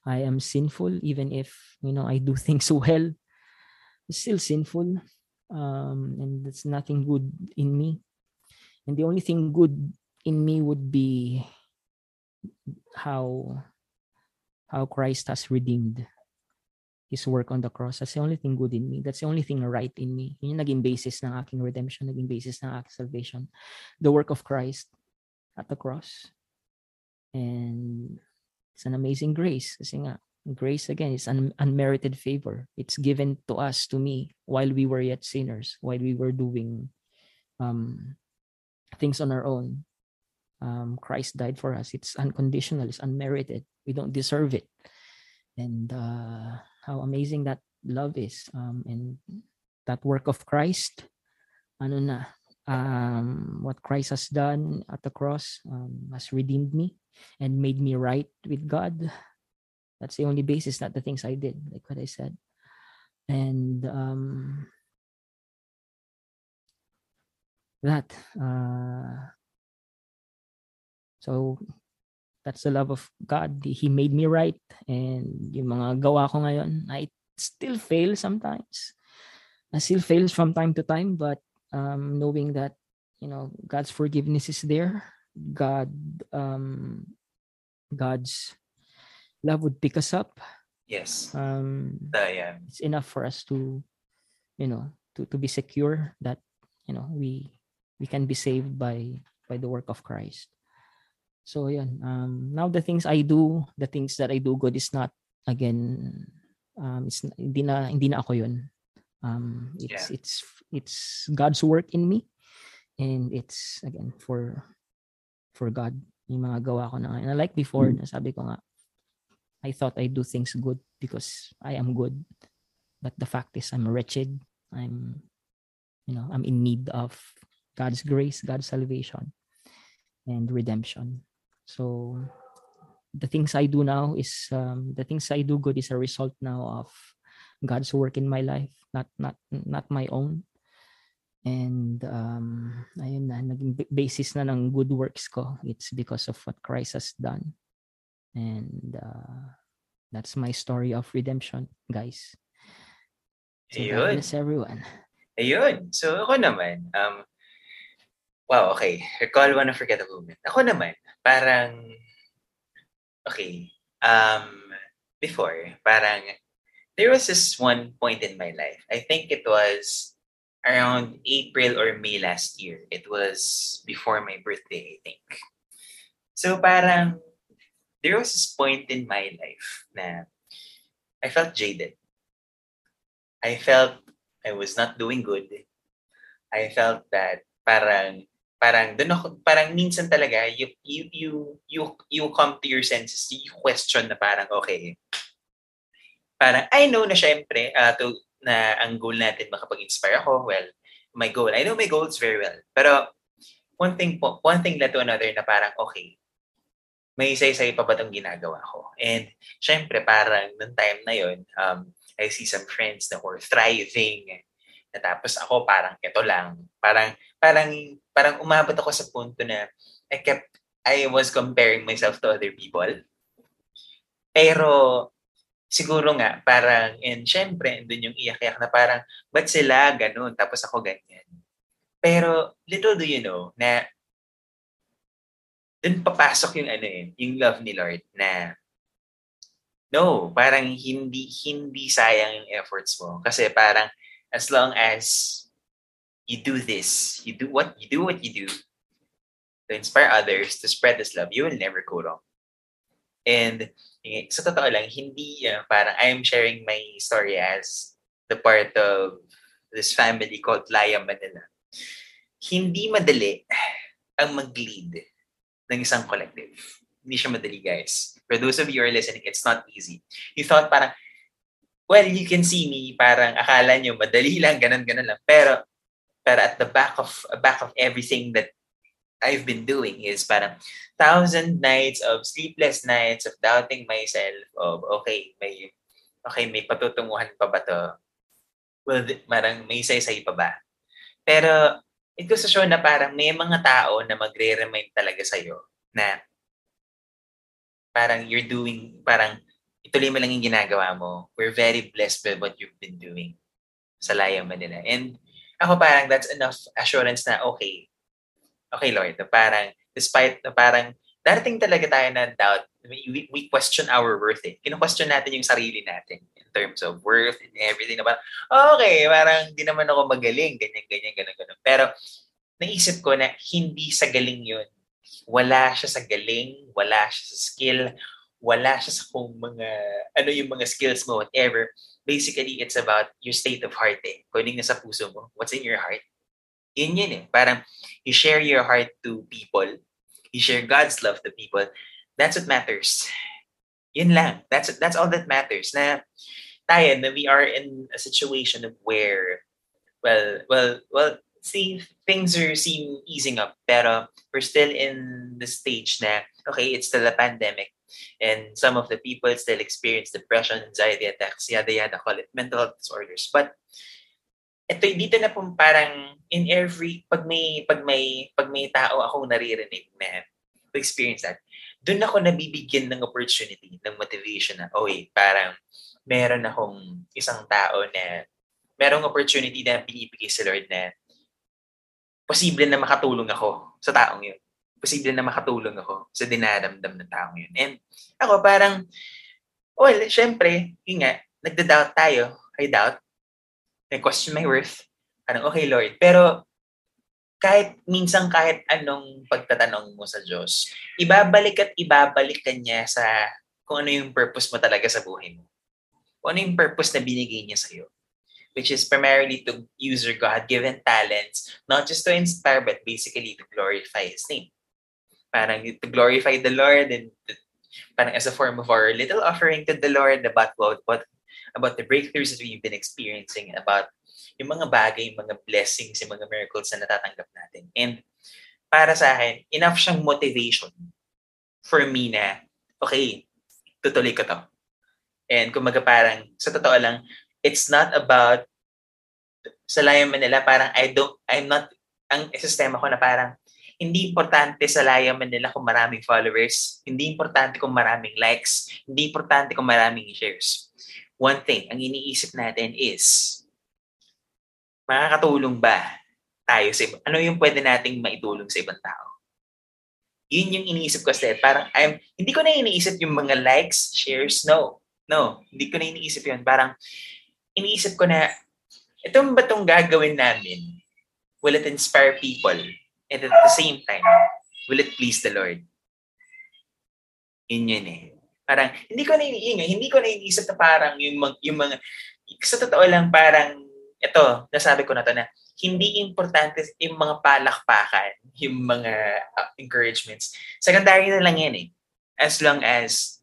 Speaker 5: I am sinful, even if you know I do things well. Still sinful, um, and there's nothing good in me. And the only thing good in me would be how how Christ has redeemed His work on the cross. That's the only thing good in me. That's the only thing right in me. Yun yung naging basis ng aking redemption, naging basis ng aking salvation. The work of Christ at the cross. And it's an amazing grace. Kasi nga, grace again is an unmerited favor. It's given to us, to me, while we were yet sinners, while we were doing um, things on our own. Um, Christ died for us. It's unconditional. It's unmerited. We don't deserve it. And uh, how amazing that love is. Um, and that work of Christ, ano na, um, what Christ has done at the cross um, has redeemed me and made me right with God. That's the only basis, not the things I did, like what I said. And um, that. Uh, so that's the love of God. He made me right. And yung mga gawa ko ngayon, I still fail sometimes. I still fail from time to time, but um, knowing that you know God's forgiveness is there, God um, God's love would pick us up.
Speaker 1: Yes.
Speaker 5: Um,
Speaker 1: Ayan.
Speaker 5: it's enough for us to, you know, to, to be secure that you know we we can be saved by by the work of Christ. So yeah, um, now the things I do, the things that I do good is not again, um, it's hindi na hindi na ako yun. Um, it's
Speaker 1: Yeah.
Speaker 5: it's it's God's work in me, and it's again for for God yung mga gawa ko na. And like before, nasabi ko nga, I thought I do things good because I am good, but the fact is I'm wretched. I'm, you know, I'm in need of God's grace, God's salvation, and redemption. So the things I do now is um, the things I do good is a result now of God's work in my life, not not not my own. And um, ayun na, naging ba- basis na ng good works ko. It's because of what Christ has done. And uh, that's my story of redemption, guys. So God
Speaker 1: Ayun.
Speaker 5: bless everyone.
Speaker 1: Ayun. So ako naman, um, wow, okay. Recall one unforgettable moment. Ako naman, parang, okay, um, before, parang, there was this one point in my life. I think it was around April or May last year. It was before my birthday, I think. So parang, there was this point in my life na I felt jaded. I felt I was not doing good. I felt that parang parang doon ako parang minsan talaga you you you you you come to your senses you question na parang okay parang I know na syempre uh, to na ang goal natin makapag-inspire ako well my goal I know my goals very well pero one thing po one thing led to another na parang okay may isa-isa pa ba itong ginagawa ko? And syempre parang nung time na yon um, I see some friends na were thriving. Na tapos ako parang ito lang. Parang parang parang umabot ako sa punto na I kept I was comparing myself to other people. Pero siguro nga parang and syempre andun yung iyak-iyak na parang ba't sila? Ganun. Tapos ako ganyan. Pero little do you know na dun papasok yung ano eh yung love ni Lord na no parang hindi hindi sayang yung efforts mo kasi parang as long as you do this, you do what you do what you do to inspire others to spread this love, you will never go wrong. And eh, sa totoo lang, hindi uh, parang I'm sharing my story as the part of this family called Laya Manila. Hindi madali ang mag-lead ng isang collective. Hindi siya madali, guys. For those of you who are listening, it's not easy. You thought parang, well, you can see me, parang akala nyo, madali lang, ganun, ganun lang. Pero, pero at the back of back of everything that I've been doing is parang thousand nights of sleepless nights of doubting myself of okay may okay may patutunguhan pa ba to well di- parang may isa-isay pa ba pero it goes to show na parang may mga tao na magre-remind talaga sa'yo na parang you're doing parang ituloy mo lang yung ginagawa mo we're very blessed with what you've been doing sa Laya Manila and ako parang that's enough assurance na okay. Okay, Lord. Parang, despite na parang, darating talaga tayo na doubt. We, we question our worth eh. Kino-question natin yung sarili natin in terms of worth and everything. Na parang, okay, parang di naman ako magaling, ganyan, ganyan, ganun, ganun. Pero, naisip ko na hindi sa galing yun. Wala siya sa galing, wala siya sa skill, wala siya sa kung mga, ano yung mga skills mo, whatever basically it's about your state of heart eh. Kung ano yung nasa puso mo, what's in your heart. Yun yun eh. Parang you share your heart to people. You share God's love to people. That's what matters. Yun lang. That's that's all that matters. Na tayo, na we are in a situation of where, well, well, well, see, things are seem easing up, pero we're still in the stage na, okay, it's still a pandemic, and some of the people still experience depression, anxiety attacks, yada yada, call it mental health disorders. But ito dito na po parang in every pag may pag may pag may tao akong naririnig na experience that, doon ako nabibigyan ng opportunity, ng motivation na, oy, parang meron akong isang tao na merong opportunity na binibigay sa Lord na posible na makatulong ako sa taong yun. Posible na makatulong ako sa dinaramdam ng taong yun. And ako parang, well, syempre, yun nga, nagda-doubt tayo. I doubt. I question my worth. Parang, okay, Lord. Pero, kahit, minsan kahit anong pagtatanong mo sa Diyos, ibabalik at ibabalik ka niya sa kung ano yung purpose mo talaga sa buhay mo. Kung ano yung purpose na binigay niya sa'yo. Which is primarily to use your God-given talents, not just to inspire, but basically to glorify His name. Parang to glorify the Lord and to, parang as a form of our little offering to the Lord about what, what about the breakthroughs that we've been experiencing, about yung mga bagay, yung mga blessings, yung mga miracles na natatanggap natin. And para sa akin, enough siyang motivation for me na, okay, tutuloy ko to. And kumaga parang, sa totoo lang, it's not about sa Lion Manila, parang I don't, I'm not, ang sistema ko na parang, hindi importante sa Lion Manila kung maraming followers, hindi importante kung maraming likes, hindi importante kung maraming shares. One thing, ang iniisip natin is, makakatulong ba tayo sa iba? Ano yung pwede nating maitulong sa ibang tao? Yun yung iniisip ko, Sted. Parang, I'm, hindi ko na iniisip yung mga likes, shares, no. No, hindi ko na iniisip yun. Parang, iniisip ko na, itong ba itong gagawin namin? Will it inspire people? And at the same time, will it please the Lord? Yun yun eh. Parang, hindi ko na iniingay, hindi ko na iniisip na parang yung, yung mga, sa totoo lang parang, ito, nasabi ko na to na, hindi importante yung mga palakpakan, yung mga uh, encouragements. Secondary na lang yan eh. As long as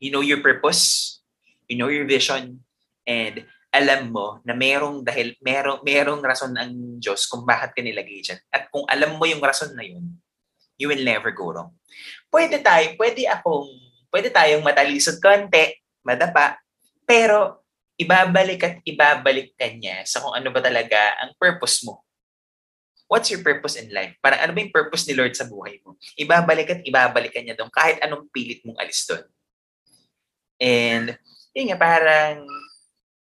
Speaker 1: you know your purpose, you know your vision, and alam mo na merong dahil merong merong rason ang Diyos kung bakit ka nilagay diyan. At kung alam mo yung rason na yun, you will never go wrong. Pwede tayo, pwede akong, pwede tayong matalisod konti, madapa, pero ibabalik at ibabalik ka niya sa kung ano ba talaga ang purpose mo. What's your purpose in life? Parang ano ba yung purpose ni Lord sa buhay mo? Ibabalik at ibabalik ka niya doon kahit anong pilit mong alis doon. And, yun nga, parang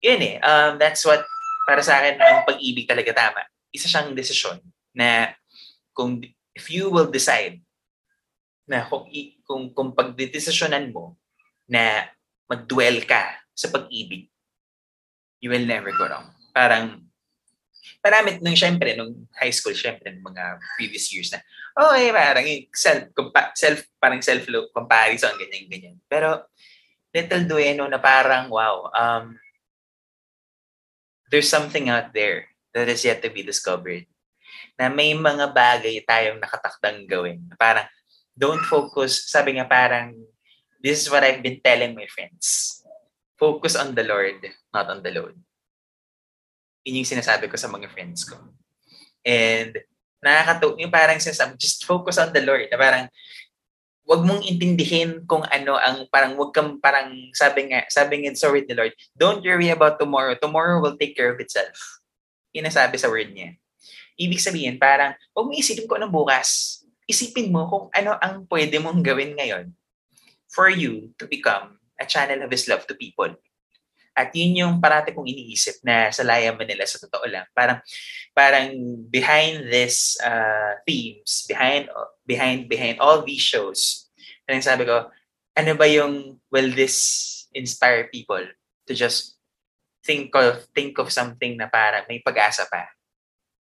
Speaker 1: yun eh, um, that's what, para sa akin, ang pag-ibig talaga tama. Isa siyang desisyon na kung, if you will decide na kung, kung, kung pagdedesisyonan mo na mag-dwell ka sa pag-ibig, you will never go wrong. Parang, marami nung syempre, nung high school, syempre, nung mga previous years na, okay, parang self, compa- self parang self-comparison, ganyan, ganyan. Pero, little know na parang, wow, um, there's something out there that is yet to be discovered. Na may mga bagay tayong nakatakdang gawin. Parang, don't focus, sabi nga parang, this is what I've been telling my friends. Focus on the Lord, not on the load. Yun yung sinasabi ko sa mga friends ko. And, nakakatu yung parang sinasabi, just focus on the Lord. Na parang, wag mong intindihin kung ano ang parang wag kang parang sabi nga sabi nga sa word ni Lord don't worry about tomorrow. Tomorrow will take care of itself. Inasabi sa word niya. Ibig sabihin parang wag mo isipin kung ano bukas. Isipin mo kung ano ang pwede mong gawin ngayon for you to become a channel of His love to people at yun yung parati kong iniisip na sa Laya Manila sa totoo lang. Parang parang behind this uh, themes, behind behind behind all these shows, parang sabi ko, ano ba yung will this inspire people to just think of think of something na parang may pag-asa pa.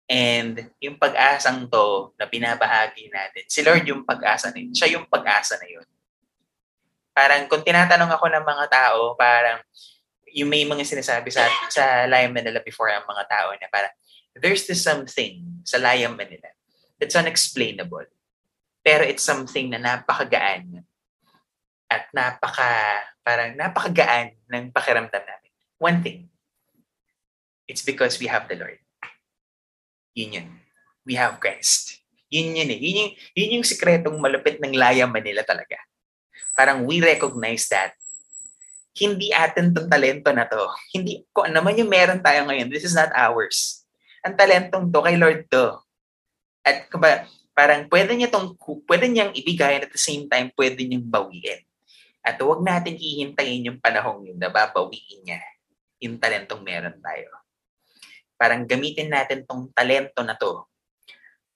Speaker 1: And yung pag-asang to na binabahagi natin, si Lord yung pag-asa na yun. Siya yung pag-asa na yun. Parang kung tinatanong ako ng mga tao, parang yung may mga sinasabi sa sa Lion Manila before ang mga tao na parang there's this something sa Lion Manila that's unexplainable. Pero it's something na napakagaan at napaka parang napakagaan ng pakiramdam namin. One thing, it's because we have the Lord. Yun yun. We have Christ. Yun yun eh. Yun yung, yun yung sikretong malupit ng Laya Manila talaga. Parang we recognize that hindi atin tong talento na to. Hindi, kung ano man yung meron tayo ngayon, this is not ours. Ang talentong to, kay Lord to. At kumbaga, parang pwede niya tong, pwede niyang ibigay at the same time, pwede niyang bawiin. At huwag natin ihintayin yung panahong yun na babawiin niya yung talentong meron tayo. Parang gamitin natin tong talento na to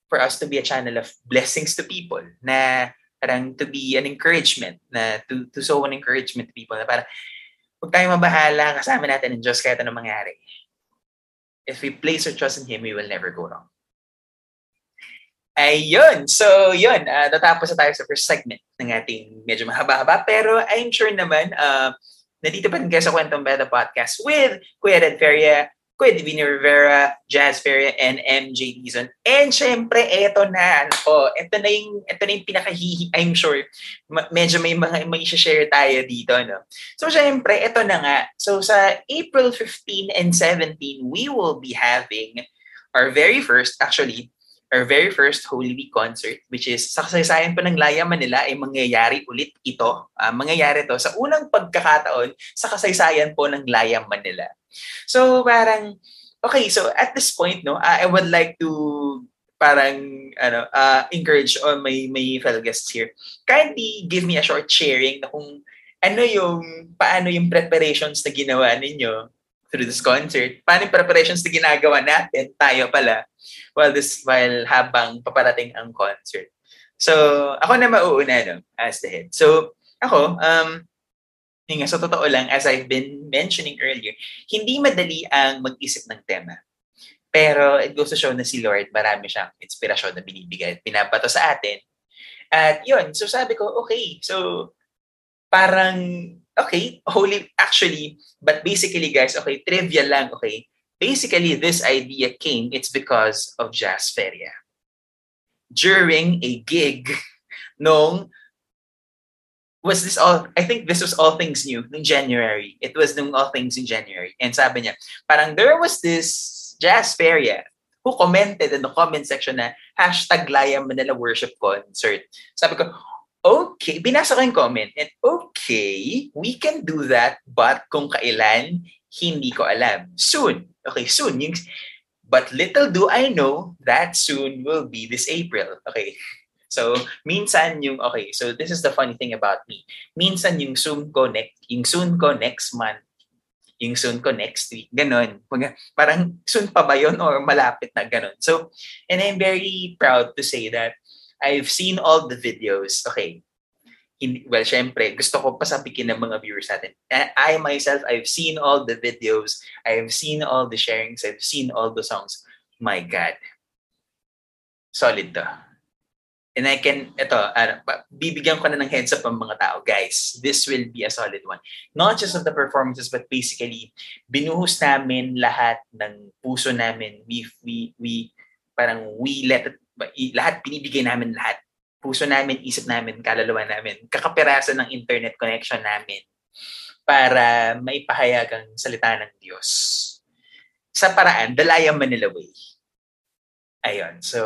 Speaker 1: for us to be a channel of blessings to people na parang to be an encouragement na to, to show an encouragement to people na parang huwag tayong mabahala kasama natin ng Diyos kahit anong mangyari. If we place our trust in Him, we will never go wrong. Ayun. So, yun. Uh, natapos na tayo sa first segment ng ating medyo mahaba-haba. Pero I'm sure naman, uh, nandito pa rin kayo sa Kwentong Beda Podcast with Kuya Red Feria, Kuya Divino Rivera, Jazz Feria, and MJ Dizon. And syempre, eto na. Ano ito na yung, ito na yung pinakahihi, I'm sure, ma- medyo may mga may share tayo dito. No? So, syempre, ito na nga. So, sa April 15 and 17, we will be having our very first, actually, our very first Holy Week concert, which is sa kasaysayan pa ng Laya Manila ay mangyayari ulit ito. Uh, mangyayari to sa unang pagkakataon sa kasaysayan po ng Laya Manila. So parang, okay, so at this point, no, uh, I would like to parang ano uh, encourage all my my fellow guests here kindly give me a short sharing na kung ano yung paano yung preparations na ginawa ninyo through this concert paano yung preparations na ginagawa natin tayo pala while this while habang paparating ang concert. So, ako na mauuna no, as the head. So, ako, um, nga, sa totoo lang, as I've been mentioning earlier, hindi madali ang mag-isip ng tema. Pero it goes to show na si Lord, marami siyang inspirasyon na binibigay at pinabato sa atin. At yun, so sabi ko, okay, so parang, okay, holy, actually, but basically guys, okay, trivia lang, okay, basically this idea came, it's because of Jazz Feria. During a gig nung was this all I think this was all things new in January. It was nung all things in January. And sabi niya, parang there was this Jazz Feria who commented in the comment section na hashtag Laya Manila Worship Concert. Sabi ko, okay, binasa ko yung comment and okay, we can do that but kung kailan, hindi ko alam. Soon. Okay, soon. Yung, but little do I know that soon will be this April. Okay. So, minsan yung, okay, so this is the funny thing about me. Minsan yung soon ko next, yung soon ko next month, yung soon ko next week, ganon. Parang soon pa ba yun or malapit na ganon. So, and I'm very proud to say that I've seen all the videos. Okay, well, syempre, gusto ko pasabikin ng mga viewers natin. I myself, I've seen all the videos, I've seen all the sharings, I've seen all the songs. My God. Solid to. And I can, ito, uh, bibigyan ko na ng heads up ang mga tao. Guys, this will be a solid one. Not just of the performances, but basically, binuhos namin lahat ng puso namin. We, we, we, parang we let it, lahat, binibigay namin lahat puso namin, isip namin, kaluluwa namin, kakapirasan ng internet connection namin para maipahayag ang salita ng Diyos. Sa paraan, Dalaya Manila Way. Ayun. So,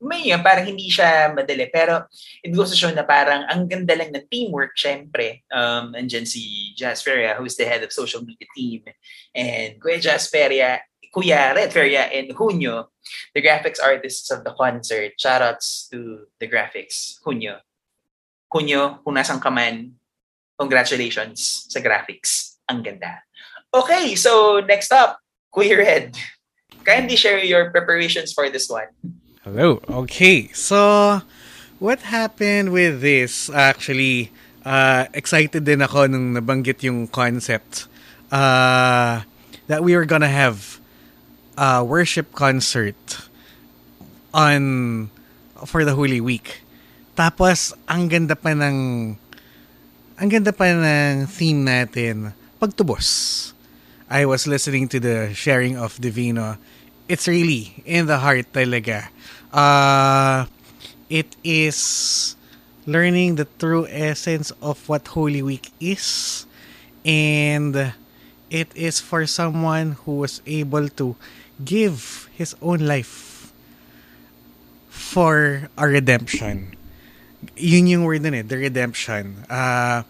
Speaker 1: may yun, parang hindi siya madali. Pero it goes to show na parang ang ganda lang ng teamwork, syempre. Um, andyan si Jazz Feria, who's the head of social media team. And Kuya Jazz Feria, Kuya Red Feria and Junyo, the graphics artists of the concert. Shoutouts to the graphics. Junyo. Junyo, kung nasan ka man, congratulations sa graphics. Ang ganda. Okay, so next up, Kuya Red. Kindly share your preparations for this one.
Speaker 2: Hello. Okay, so what happened with this? Actually, uh, excited din ako nung nabanggit yung concept uh, that we were gonna have uh, worship concert on for the Holy Week. Tapos ang ganda pa ng ang ganda pa ng theme natin, pagtubos. I was listening to the sharing of Divino. It's really in the heart talaga. Uh, it is learning the true essence of what Holy Week is and it is for someone who was able to give his own life for a redemption. Yun yung word nun eh, the redemption. Uh,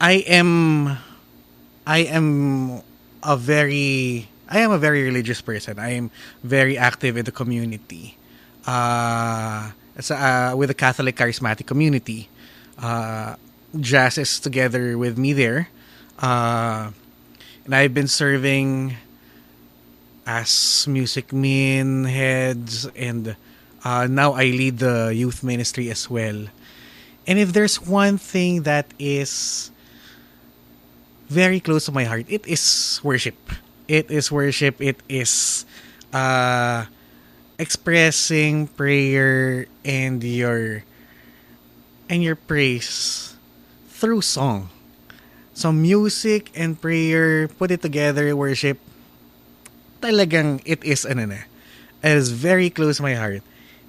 Speaker 2: I am I am a very I am a very religious person. I am very active in the community. Uh, uh, with the Catholic charismatic community. Uh, Jazz is together with me there. Uh, and I've been serving as music min heads and uh, now I lead the youth ministry as well. And if there's one thing that is very close to my heart, it is worship. It is worship. It is uh, expressing prayer and your and your praise through song. So music and prayer, put it together, worship, talagang it is ano na. It is very close to my heart.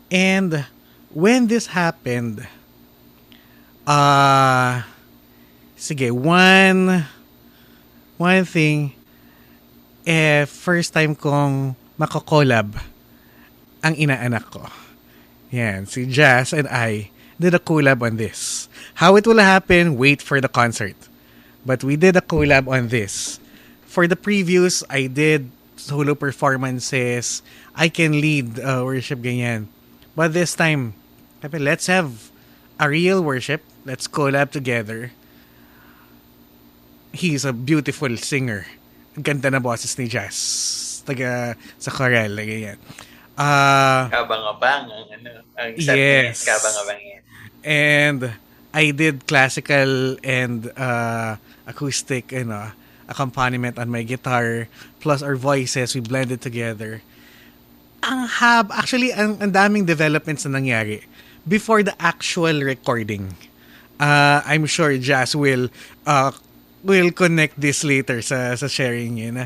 Speaker 2: And when this happened, uh, sige, one, one thing, eh, first time kong makakolab ang inaanak ko. Yan, si Jazz and I did a collab on this. How it will happen, wait for the concert. But we did a collab on this. For the previews, I did solo performances. I can lead uh, worship ganyan. But this time, let's have a real worship. Let's collab together. He's a beautiful singer. Ang ganda na boses ni Jazz. Taga sa chorale, ganyan. Uh,
Speaker 1: Kabang-abang ang ano. Ang
Speaker 2: Yes.
Speaker 1: kabang-abang yan.
Speaker 2: and I did classical and uh, acoustic you know, accompaniment on my guitar plus our voices we blended together ang hab actually ang, ang daming developments na nangyari before the actual recording uh, I'm sure Jazz will uh, will connect this later sa sa sharing niya na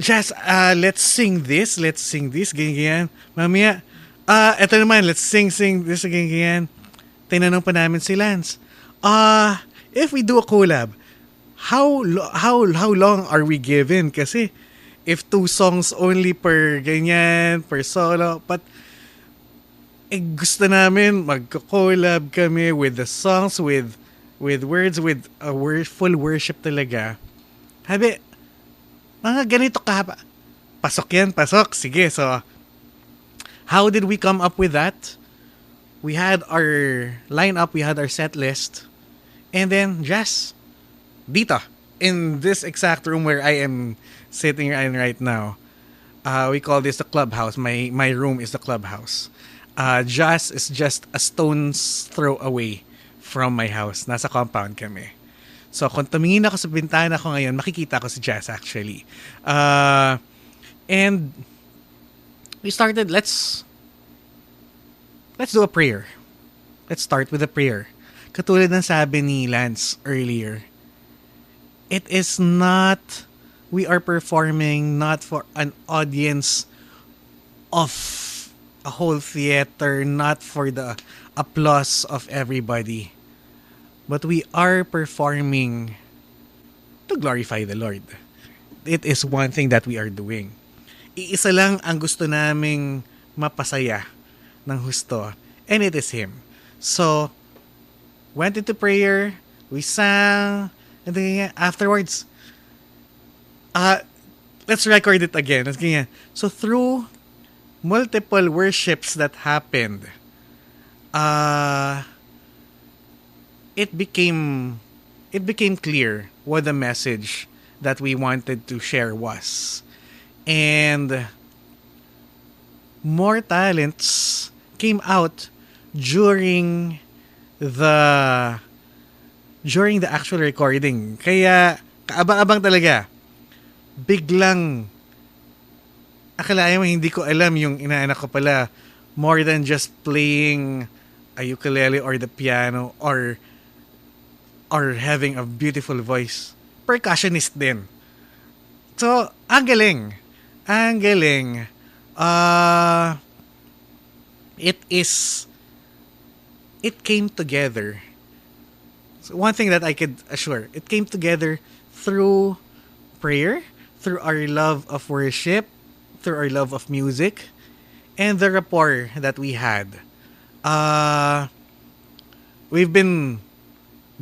Speaker 2: Jazz, uh, let's sing this, let's sing this, ganyan, ganyan. Mamaya, ah, eto naman, let's sing, sing this, ganyan, ganyan. Tinanong pa namin si Lance, ah, if we do a collab, how, how, how long are we given? Kasi, if two songs only per ganyan, per solo, but, eh, gusto namin magko-collab kami with the songs, with, with words, with a wor- full worship talaga. Sabi, mga ganito kahaba. Pasok yan, pasok. Sige, so, how did we come up with that? We had our lineup, we had our set list, and then Jazz, dito, in this exact room where I am sitting in right now, uh, we call this the clubhouse. My my room is the clubhouse. Uh, Jazz is just a stone's throw away from my house. Nasa compound kami. So, kung tumingin ako sa bintana ko ngayon, makikita ko si Jazz actually. Uh, and we started, let's let's do a prayer. Let's start with a prayer. Katulad ng sabi ni Lance earlier, it is not, we are performing not for an audience of a whole theater, not for the applause of everybody but we are performing to glorify the Lord. It is one thing that we are doing. Iisa lang ang gusto naming mapasaya ng husto, and it is Him. So, went into prayer, we sang, and then afterwards, uh, let's record it again. So, through multiple worships that happened, uh, it became it became clear what the message that we wanted to share was. And more talents came out during the during the actual recording. Kaya kaabang-abang talaga. Biglang akalain mo hindi ko alam yung inaanak ko pala more than just playing a ukulele or the piano or or having a beautiful voice. Percussionist din. So, ang galing. Ang galing. Uh, it is, it came together. So one thing that I could assure, it came together through prayer, through our love of worship, through our love of music, and the rapport that we had. Uh, we've been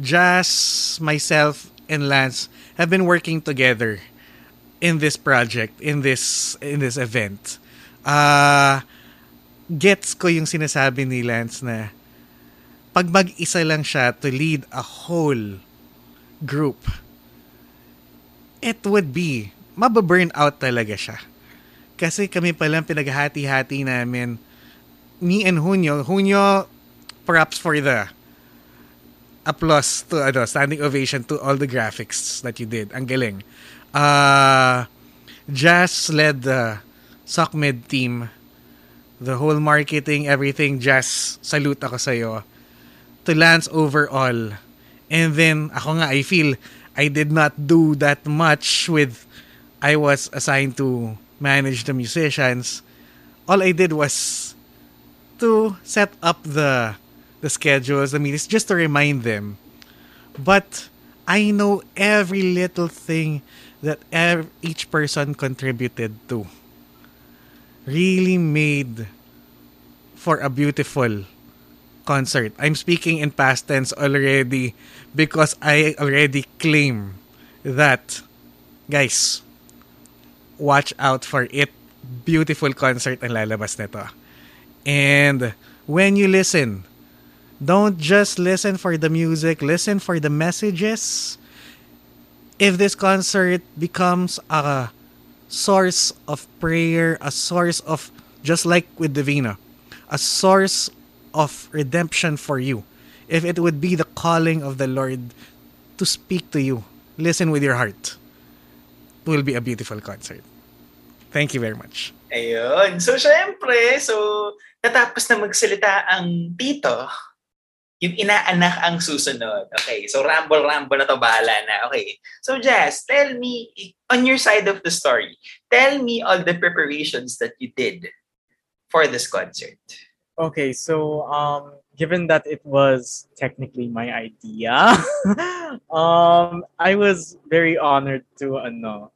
Speaker 2: Jazz, myself, and Lance have been working together in this project, in this in this event. Uh, gets ko yung sinasabi ni Lance na pag mag-isa lang siya to lead a whole group, it would be, mababurn out talaga siya. Kasi kami palang pinaghati-hati namin, me and Hunyo, Hunyo, props for the applause to ano, standing ovation to all the graphics that you did. Ang galing. Uh, Jazz led the SOCMED team, the whole marketing, everything, just salute ako sa'yo. To Lance overall. And then, ako nga, I feel I did not do that much with, I was assigned to manage the musicians. All I did was to set up the the schedules, the meetings, just to remind them. But I know every little thing that ev- each person contributed to really made for a beautiful concert. I'm speaking in past tense already because I already claim that guys watch out for it. Beautiful concert ang lalabas nito. And when you listen, don't just listen for the music, listen for the messages. If this concert becomes a source of prayer, a source of, just like with Divina, a source of redemption for you, if it would be the calling of the Lord to speak to you, listen with your heart, it will be a beautiful concert. Thank you very much.
Speaker 1: Ayun. So, syempre, so, natapos na magsalita ang tito, yung inaanak ang susunod. Okay, so ramble-ramble na to, bahala na. Okay, so Jazz, tell me, on your side of the story, tell me all the preparations that you did for this concert.
Speaker 3: Okay, so um, given that it was technically my idea, um, I was very honored to ano,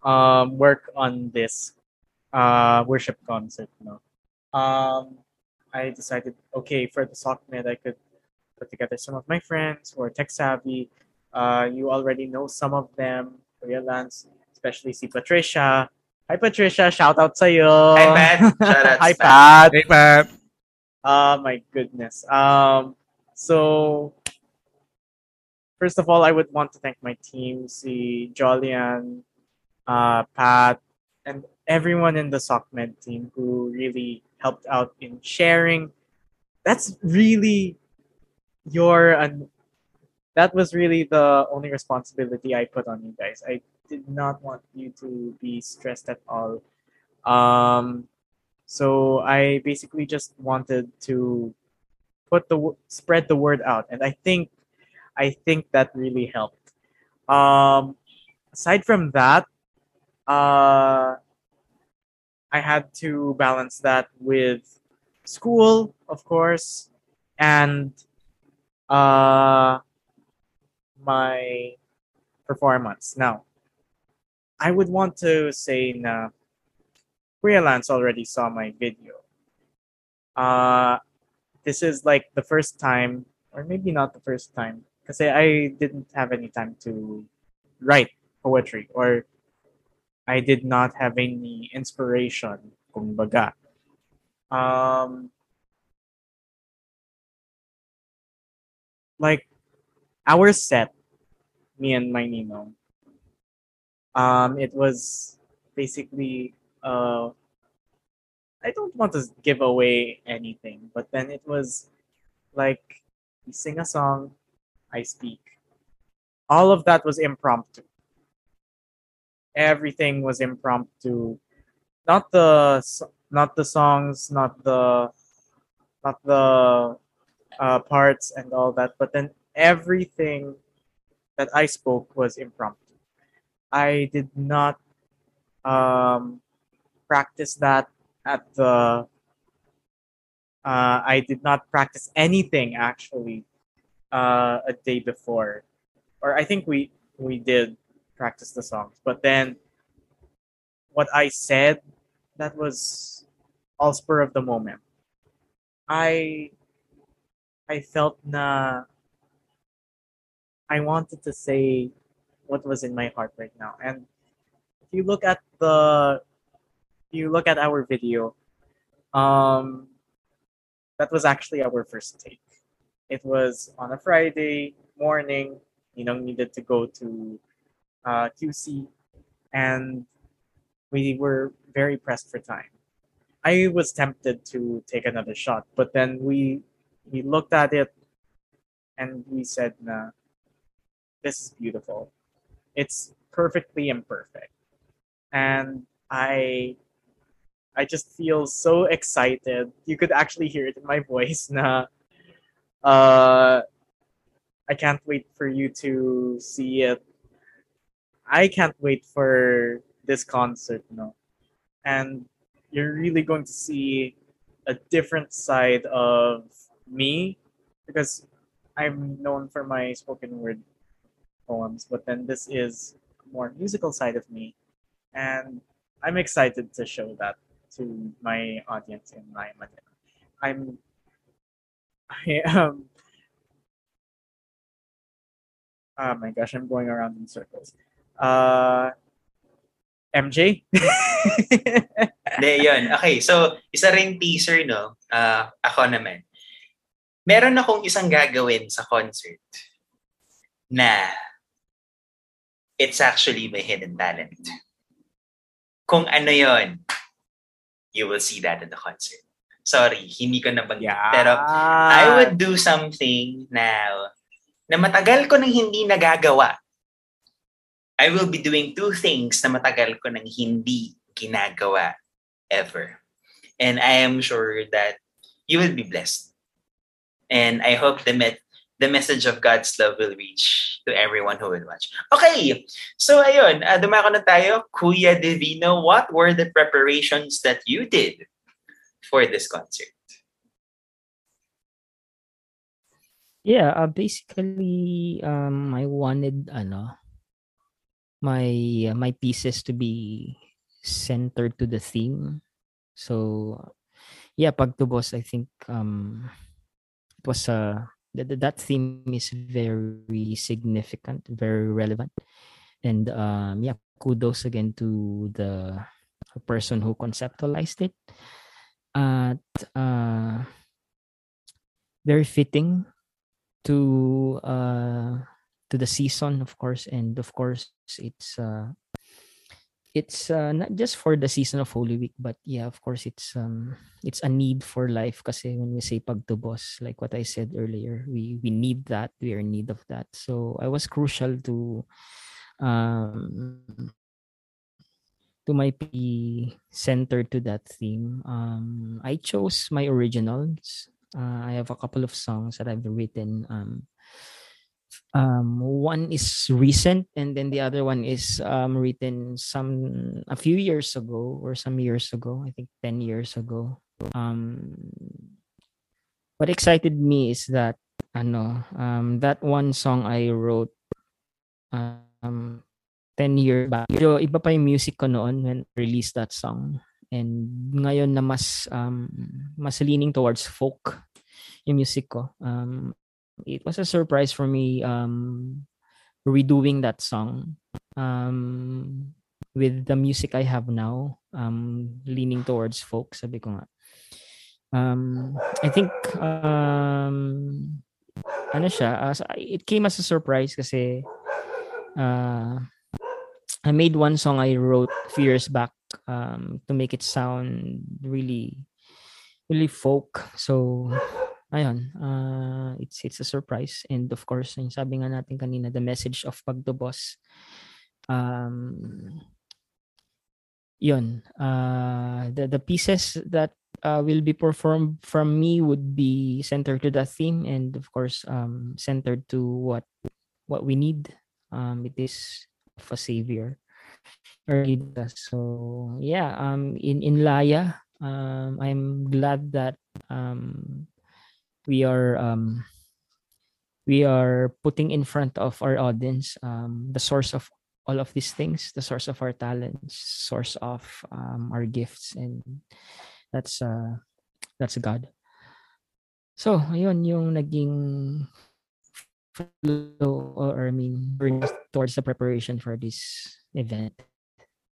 Speaker 3: um, work on this uh, worship concert. No, um, I decided okay for the SOCMED I could put together some of my friends who are tech savvy. Uh, you already know some of them, Kuya Lance, especially si Patricia. Hi Patricia, shout out to you.
Speaker 1: Hi, Pat. Shout out,
Speaker 3: Hi
Speaker 1: Pat.
Speaker 3: Pat.
Speaker 2: Hey, Pat.
Speaker 3: Oh my goodness. Um, so first of all, I would want to thank my team, si Jolian, uh, Pat, and everyone in the SOCMED team who really helped out in sharing. That's really your and that was really the only responsibility I put on you guys. I did not want you to be stressed at all. Um, so I basically just wanted to put the spread the word out, and I think I think that really helped. Um, aside from that, uh, I had to balance that with school, of course, and uh, my performance. Now, I would want to say na Kuya Lance already saw my video. Uh, this is like the first time, or maybe not the first time, because I didn't have any time to write poetry, or I did not have any inspiration, kumbaga. Um, like our set, me and my Nino, um, it was basically uh, I don't want to give away anything, but then it was like we sing a song, I speak. All of that was impromptu. Everything was impromptu. Not the not the songs, not the not the uh, parts and all that, but then everything that I spoke was impromptu. I did not um, practice that at the. Uh, I did not practice anything actually uh, a day before, or I think we we did practice the songs, but then what I said that was all spur of the moment. I I felt na I wanted to say what was in my heart right now. And if you look at the you look at our video, um that was actually our first take. It was on a Friday morning, you know, needed to go to uh, QC and we were very pressed for time. I was tempted to take another shot, but then we we looked at it and we said, nah, this is beautiful. It's perfectly imperfect. And I I just feel so excited. You could actually hear it in my voice na uh I can't wait for you to see it. I can't wait for this concert, no. And you're really going to see a different side of me because I'm known for my spoken word poems, but then this is more musical side of me. And I'm excited to show that to my audience in my Manila. I'm I am Oh my gosh, I'm going around in circles. Uh MJ?
Speaker 1: Hindi, yun. Okay, so isa ring teaser, no? Ah, ako naman. Meron akong isang gagawin sa concert na it's actually my hidden talent. Kung ano yon, you will see that in the concert. Sorry, hindi ko nabanggit. Pero I would do something now na matagal ko nang hindi nagagawa. I will be doing two things na matagal ko nang hindi ginagawa ever. And I am sure that you will be blessed. And I hope the met the message of God's love will reach to everyone who will watch. Okay, so ayun, uh, dumako na tayo. Kuya Divino, what were the preparations that you did for this concert?
Speaker 5: Yeah, uh, basically, um, I wanted ano, my uh, my pieces to be centered to the theme. So, yeah, pagtubos, I think um, it was uh, that that theme is very significant, very relevant, and um, yeah, kudos again to the person who conceptualized it. At uh, very fitting to uh to the season of course and of course it's uh it's uh, not just for the season of Holy Week but yeah of course it's um it's a need for life kasi when we say pagtubos like what I said earlier we we need that we are in need of that so I was crucial to um to my be centered to that theme um I chose my originals uh, I have a couple of songs that I've written. Um, um, one is recent, and then the other one is um, written some a few years ago or some years ago. I think ten years ago. Um, what excited me is that ano um, that one song I wrote um, 10 years back. Pero iba pa yung music ko noon when I released that song. And ngayon na mas um, mas leaning towards folk yung music ko. Um, it was a surprise for me um, redoing that song um, with the music I have now, um, leaning towards folk, sabi ko nga. Um, I think um, ano siya, uh, it came as a surprise kasi uh, I made one song I wrote few years back um, to make it sound really really folk. So ayun, uh, it's it's a surprise and of course, yung sabi nga natin kanina, the message of pagtubos. Um yun, uh, the the pieces that uh, will be performed from me would be centered to that theme and of course um centered to what what we need. Um it is of a savior so yeah um in in laya um i'm glad that um we are um we are putting in front of our audience um the source of all of these things the source of our talents source of um, our gifts and that's uh that's god so ayun yung naging flow or I mean towards the preparation for this event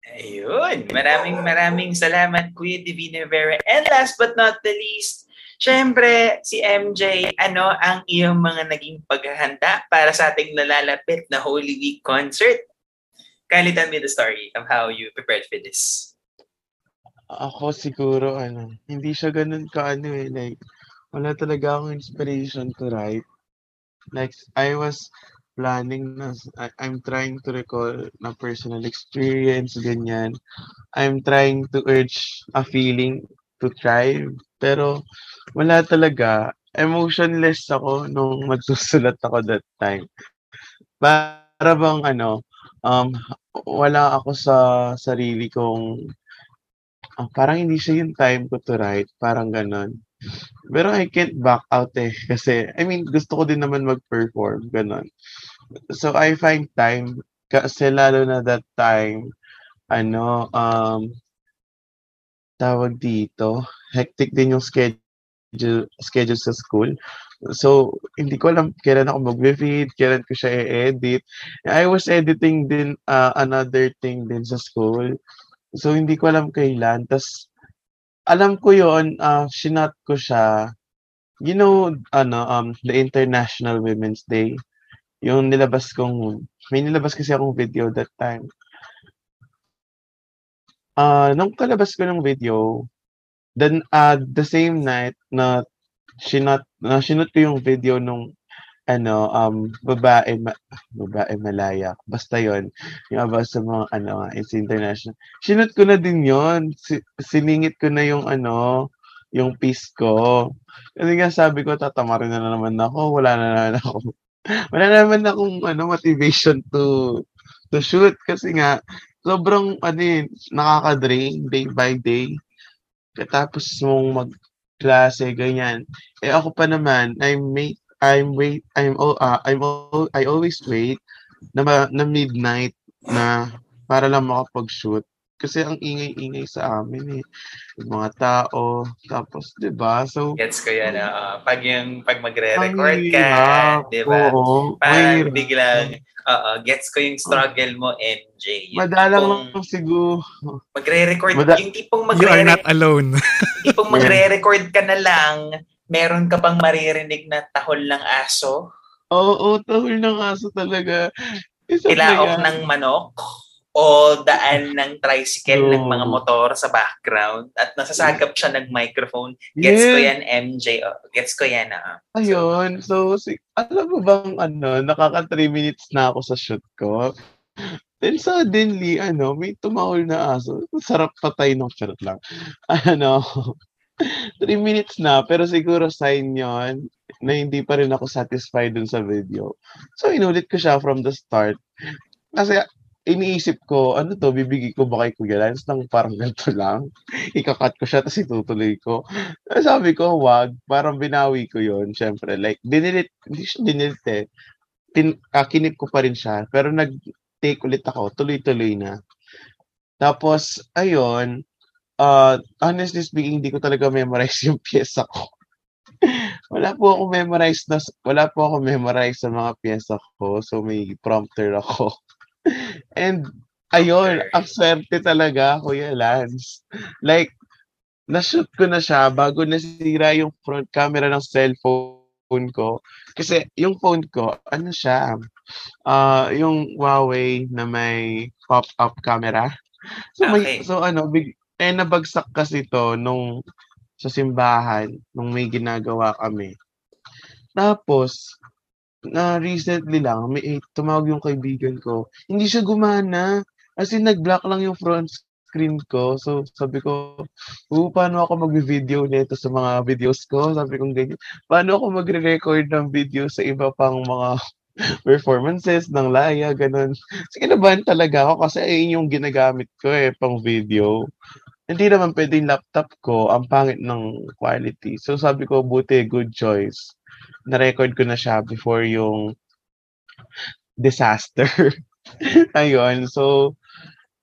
Speaker 1: Ayun. Maraming maraming salamat, Kuya Divina Vera. And last but not the least, syempre, si MJ, ano ang iyong mga naging paghahanda para sa ating nalalapit na Holy Week concert? Kindly tell me the story of how you prepared for this.
Speaker 4: Ako siguro, ano, hindi siya ganun ka, ano eh, like, wala talaga akong inspiration to write. Like, I was planning na, I, I'm trying to recall na personal experience, ganyan. I'm trying to urge a feeling to try, pero wala talaga. Emotionless ako nung magsusulat ako that time. Para bang ano, um, wala ako sa sarili kong, ah, parang hindi siya yung time ko to write, parang ganon. Pero I can't back out eh. Kasi, I mean, gusto ko din naman mag-perform. Ganon. So, I find time. Kasi lalo na that time, ano, um, tawag dito, hectic din yung schedule, schedule sa school. So, hindi ko alam kailan ako magbe-feed, kailan ko siya i-edit. I was editing din uh, another thing din sa school. So, hindi ko alam kailan. Tapos, alam ko yon uh, shinot ko siya. You know, ano, um, the International Women's Day. Yung nilabas kong, may nilabas kasi akong video that time. Uh, nung kalabas ko ng video, then uh, the same night na shinot, na shinot ko yung video nung ano, um, babae, ma, babae malaya. Basta yon yung about sa mga, ano, it's international. Sinot ko na din yon si, Siningit ko na yung, ano, yung piece ko. Kasi nga sabi ko, tatamarin na naman ako. Wala na naman ako. Wala na naman akong, ano, motivation to, to shoot. Kasi nga, sobrang, ano nakaka-drain day by day. Katapos mong mag, klase, ganyan. Eh ako pa naman, I make I'm wait I'm uh, I'm I always wait na, na midnight na para lang makapag-shoot. Kasi ang ingay-ingay sa amin eh. Yung mga tao. Tapos, di ba? So,
Speaker 1: Gets ko yan. Uh, pag yung, pag magre-record ka, di ba?
Speaker 4: Oo.
Speaker 1: Pag biglang, uh, gets ko yung struggle mo, MJ. Yung
Speaker 4: Madalang lang siguro.
Speaker 1: Magre-record. Mada- yung tipong
Speaker 2: magre- You are not alone.
Speaker 1: tipong magre-record ka na lang, meron ka bang maririnig na tahol ng aso?
Speaker 4: Oo, tahol ng aso talaga.
Speaker 1: Ilaok ng manok? O daan ng tricycle oh. ng mga motor sa background at nasasagap siya ng microphone. Gets yes. ko yan, MJ. Oh, gets ko yan. Ah.
Speaker 4: Ayun. So, si, alam mo bang ano, nakaka 3 minutes na ako sa shoot ko. Then suddenly, ano, may tumahol na aso. Sarap patay ng charot lang. Ano, Three minutes na, pero siguro sign yon na hindi pa rin ako satisfied dun sa video. So, inulit ko siya from the start. Kasi, iniisip ko, ano to, bibigay ko ba kay Kuya Lance ng parang ganito lang? Ikakat ko siya, tapos itutuloy ko. Sabi ko, wag. Parang binawi ko yon syempre. Like, dinilit, hindi siya dinilit eh. Tin, uh, kinip ko pa rin siya. Pero nag-take ulit ako, tuloy-tuloy na. Tapos, ayun, uh, honestly speaking, hindi ko talaga memorize yung pyesa ko. wala po ako memorize na wala po ako memorize sa mga pyesa ko. So may prompter ako. And ayun, okay. ang swerte talaga, Kuya Lance. Like, na-shoot ko na siya bago nasira yung front camera ng cellphone ko. Kasi yung phone ko, ano siya, uh, yung Huawei na may pop-up camera. So, may, so ano, big, eh, nabagsak kasi to nung sa simbahan, nung may ginagawa kami. Tapos, na recently lang, may tumawag yung kaibigan ko. Hindi siya gumana. As in, nag-block lang yung front screen ko. So, sabi ko, uh, paano ako mag-video nito sa mga videos ko? Sabi ko ganyan. Paano ako magre-record ng video sa iba pang mga performances ng Laya, ganun. Sige naman talaga ako kasi ayun yung ginagamit ko eh, pang video hindi naman pwede yung laptop ko, ang pangit ng quality. So sabi ko, buti, good choice. Na-record ko na siya before yung disaster. Ayun. So,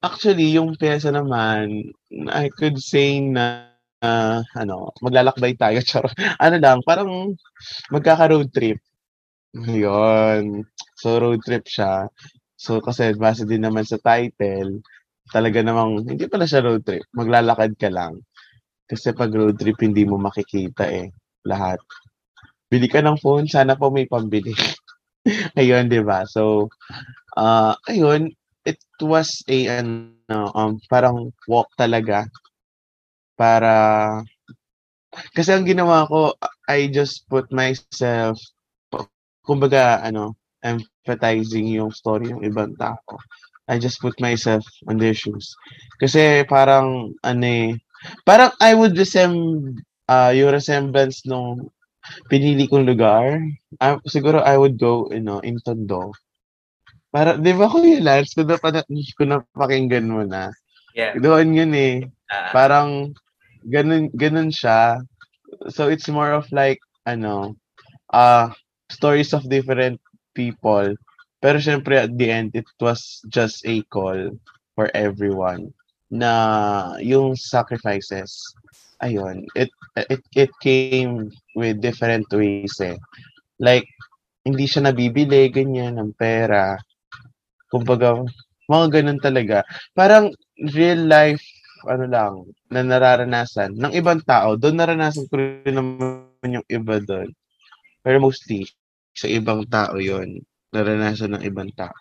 Speaker 4: actually, yung pyesa naman, I could say na, uh, ano, maglalakbay tayo. Charo. ano lang, parang magkaka-road trip. Ayun. So, road trip siya. So, kasi base din naman sa title, talaga namang hindi pala siya road trip. Maglalakad ka lang. Kasi pag road trip, hindi mo makikita eh. Lahat. Bili ka ng phone, sana po may pambili. ayun, di ba? So, uh, ayun, it was a, ano, um, parang walk talaga. Para, kasi ang ginawa ko, I just put myself, kumbaga, ano, empathizing yung story ng ibang tao. I just put myself on their shoes. Kasi parang, ano eh, parang I would resemble, uh, yung resemblance nung pinili kong lugar. Uh, siguro I would go, you know, in Tondo. Para, di ba Kuya Lance, kung, na, kung napakinggan mo na,
Speaker 1: Yeah.
Speaker 4: doon yun eh.
Speaker 1: Ah,
Speaker 4: Parang, ganun, ganun siya. So, it's more of like, ano, uh, stories of different people. Pero syempre, at the end, it was just a call for everyone na yung sacrifices, ayun, it, it, it came with different ways eh. Like, hindi siya nabibili, ganyan, ng pera. Kumbaga, mga ganun talaga. Parang real life, ano lang, na nararanasan ng ibang tao. Doon naranasan ko rin naman yung iba doon. Pero mostly, sa ibang tao yon naranasan ng ibang tao.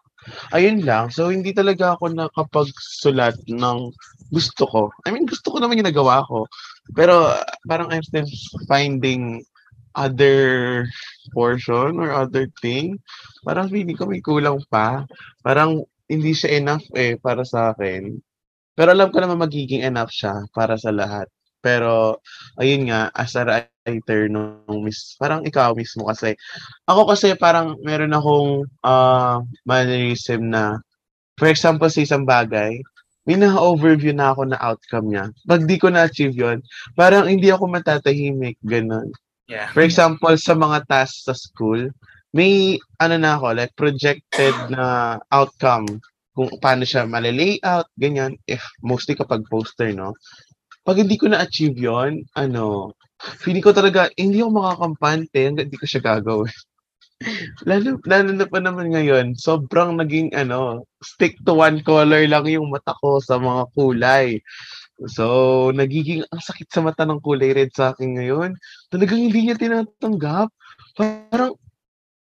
Speaker 4: Ayun lang. So, hindi talaga ako nakapagsulat ng gusto ko. I mean, gusto ko naman yung nagawa ko. Pero, parang I'm still finding other portion or other thing. Parang feeling ko may kulang pa. Parang hindi siya enough eh para sa akin. Pero alam ko naman magiging enough siya para sa lahat. Pero, ayun nga, as a writer nung miss, parang ikaw mismo kasi, ako kasi parang meron akong uh, mannerism na, for example, sa isang bagay, may na-overview na ako na outcome niya. Pag di ko na-achieve yon parang hindi ako matatahimik, ganun.
Speaker 1: yeah.
Speaker 4: For example, sa mga tasks sa school, may ano na ako, like projected na outcome kung paano siya mali-layout, ganyan. If mostly kapag poster, no? Pag hindi ko na-achieve yon ano, feeling ko talaga, hindi ako makakampante hanggang hindi ko siya gagawin. lalo, lalo na pa naman ngayon, sobrang naging, ano, stick to one color lang yung mata ko sa mga kulay. So, nagiging ang sakit sa mata ng kulay red sa akin ngayon. Talagang hindi niya tinatanggap. Parang,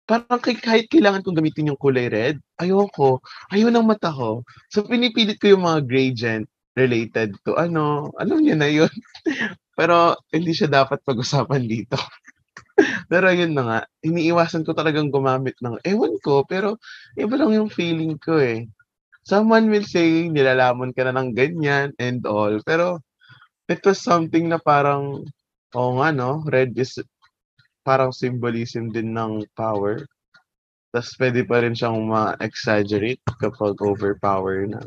Speaker 4: parang kahit kailangan kong gamitin yung kulay red, ayoko. Ayaw ng mata ko. So, pinipilit ko yung mga gradient related to ano, alam niyo na yun. Pero, hindi siya dapat pag-usapan dito. pero yun na nga, iniiwasan ko talagang gumamit ng, ewan ko, pero iba lang yung feeling ko eh. Someone will say, nilalamon ka na ng ganyan and all. Pero, it was something na parang, oo nga no, red is parang symbolism din ng power. Tapos pwede pa rin siyang ma-exaggerate kapag overpower na.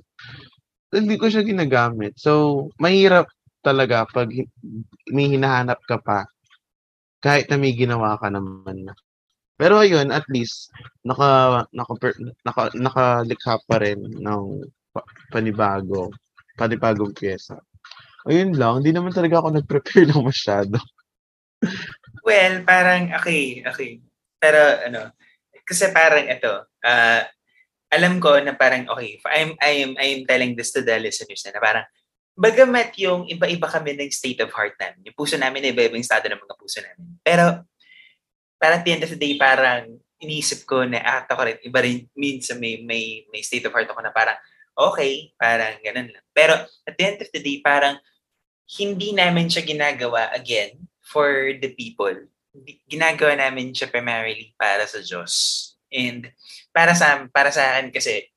Speaker 4: Hindi ko siya ginagamit. So, mahirap talaga pag may hinahanap ka pa kahit na may ginawa ka naman na. Pero ayun, at least naka naka naka nakalikha pa rin ng pa, panibago, panibagong pyesa. Ayun lang, hindi naman talaga ako nag-prepare ng masyado.
Speaker 1: Well, parang okay, okay. Pero ano, kasi parang ito, uh, alam ko na parang okay, I'm I'm I'm telling this to the listeners na, na parang bagamat yung iba-iba kami ng state of heart namin, yung puso namin na iba-iba yung estado ng mga puso namin. Pero, parang at the end of the day, parang iniisip ko na act ako rin, iba rin, minsan may, may, may state of heart ako na parang, okay, parang ganun lang. Pero, at the end of the day, parang, hindi namin siya ginagawa again for the people. Ginagawa namin siya primarily para sa Diyos. And para sa para sa akin kasi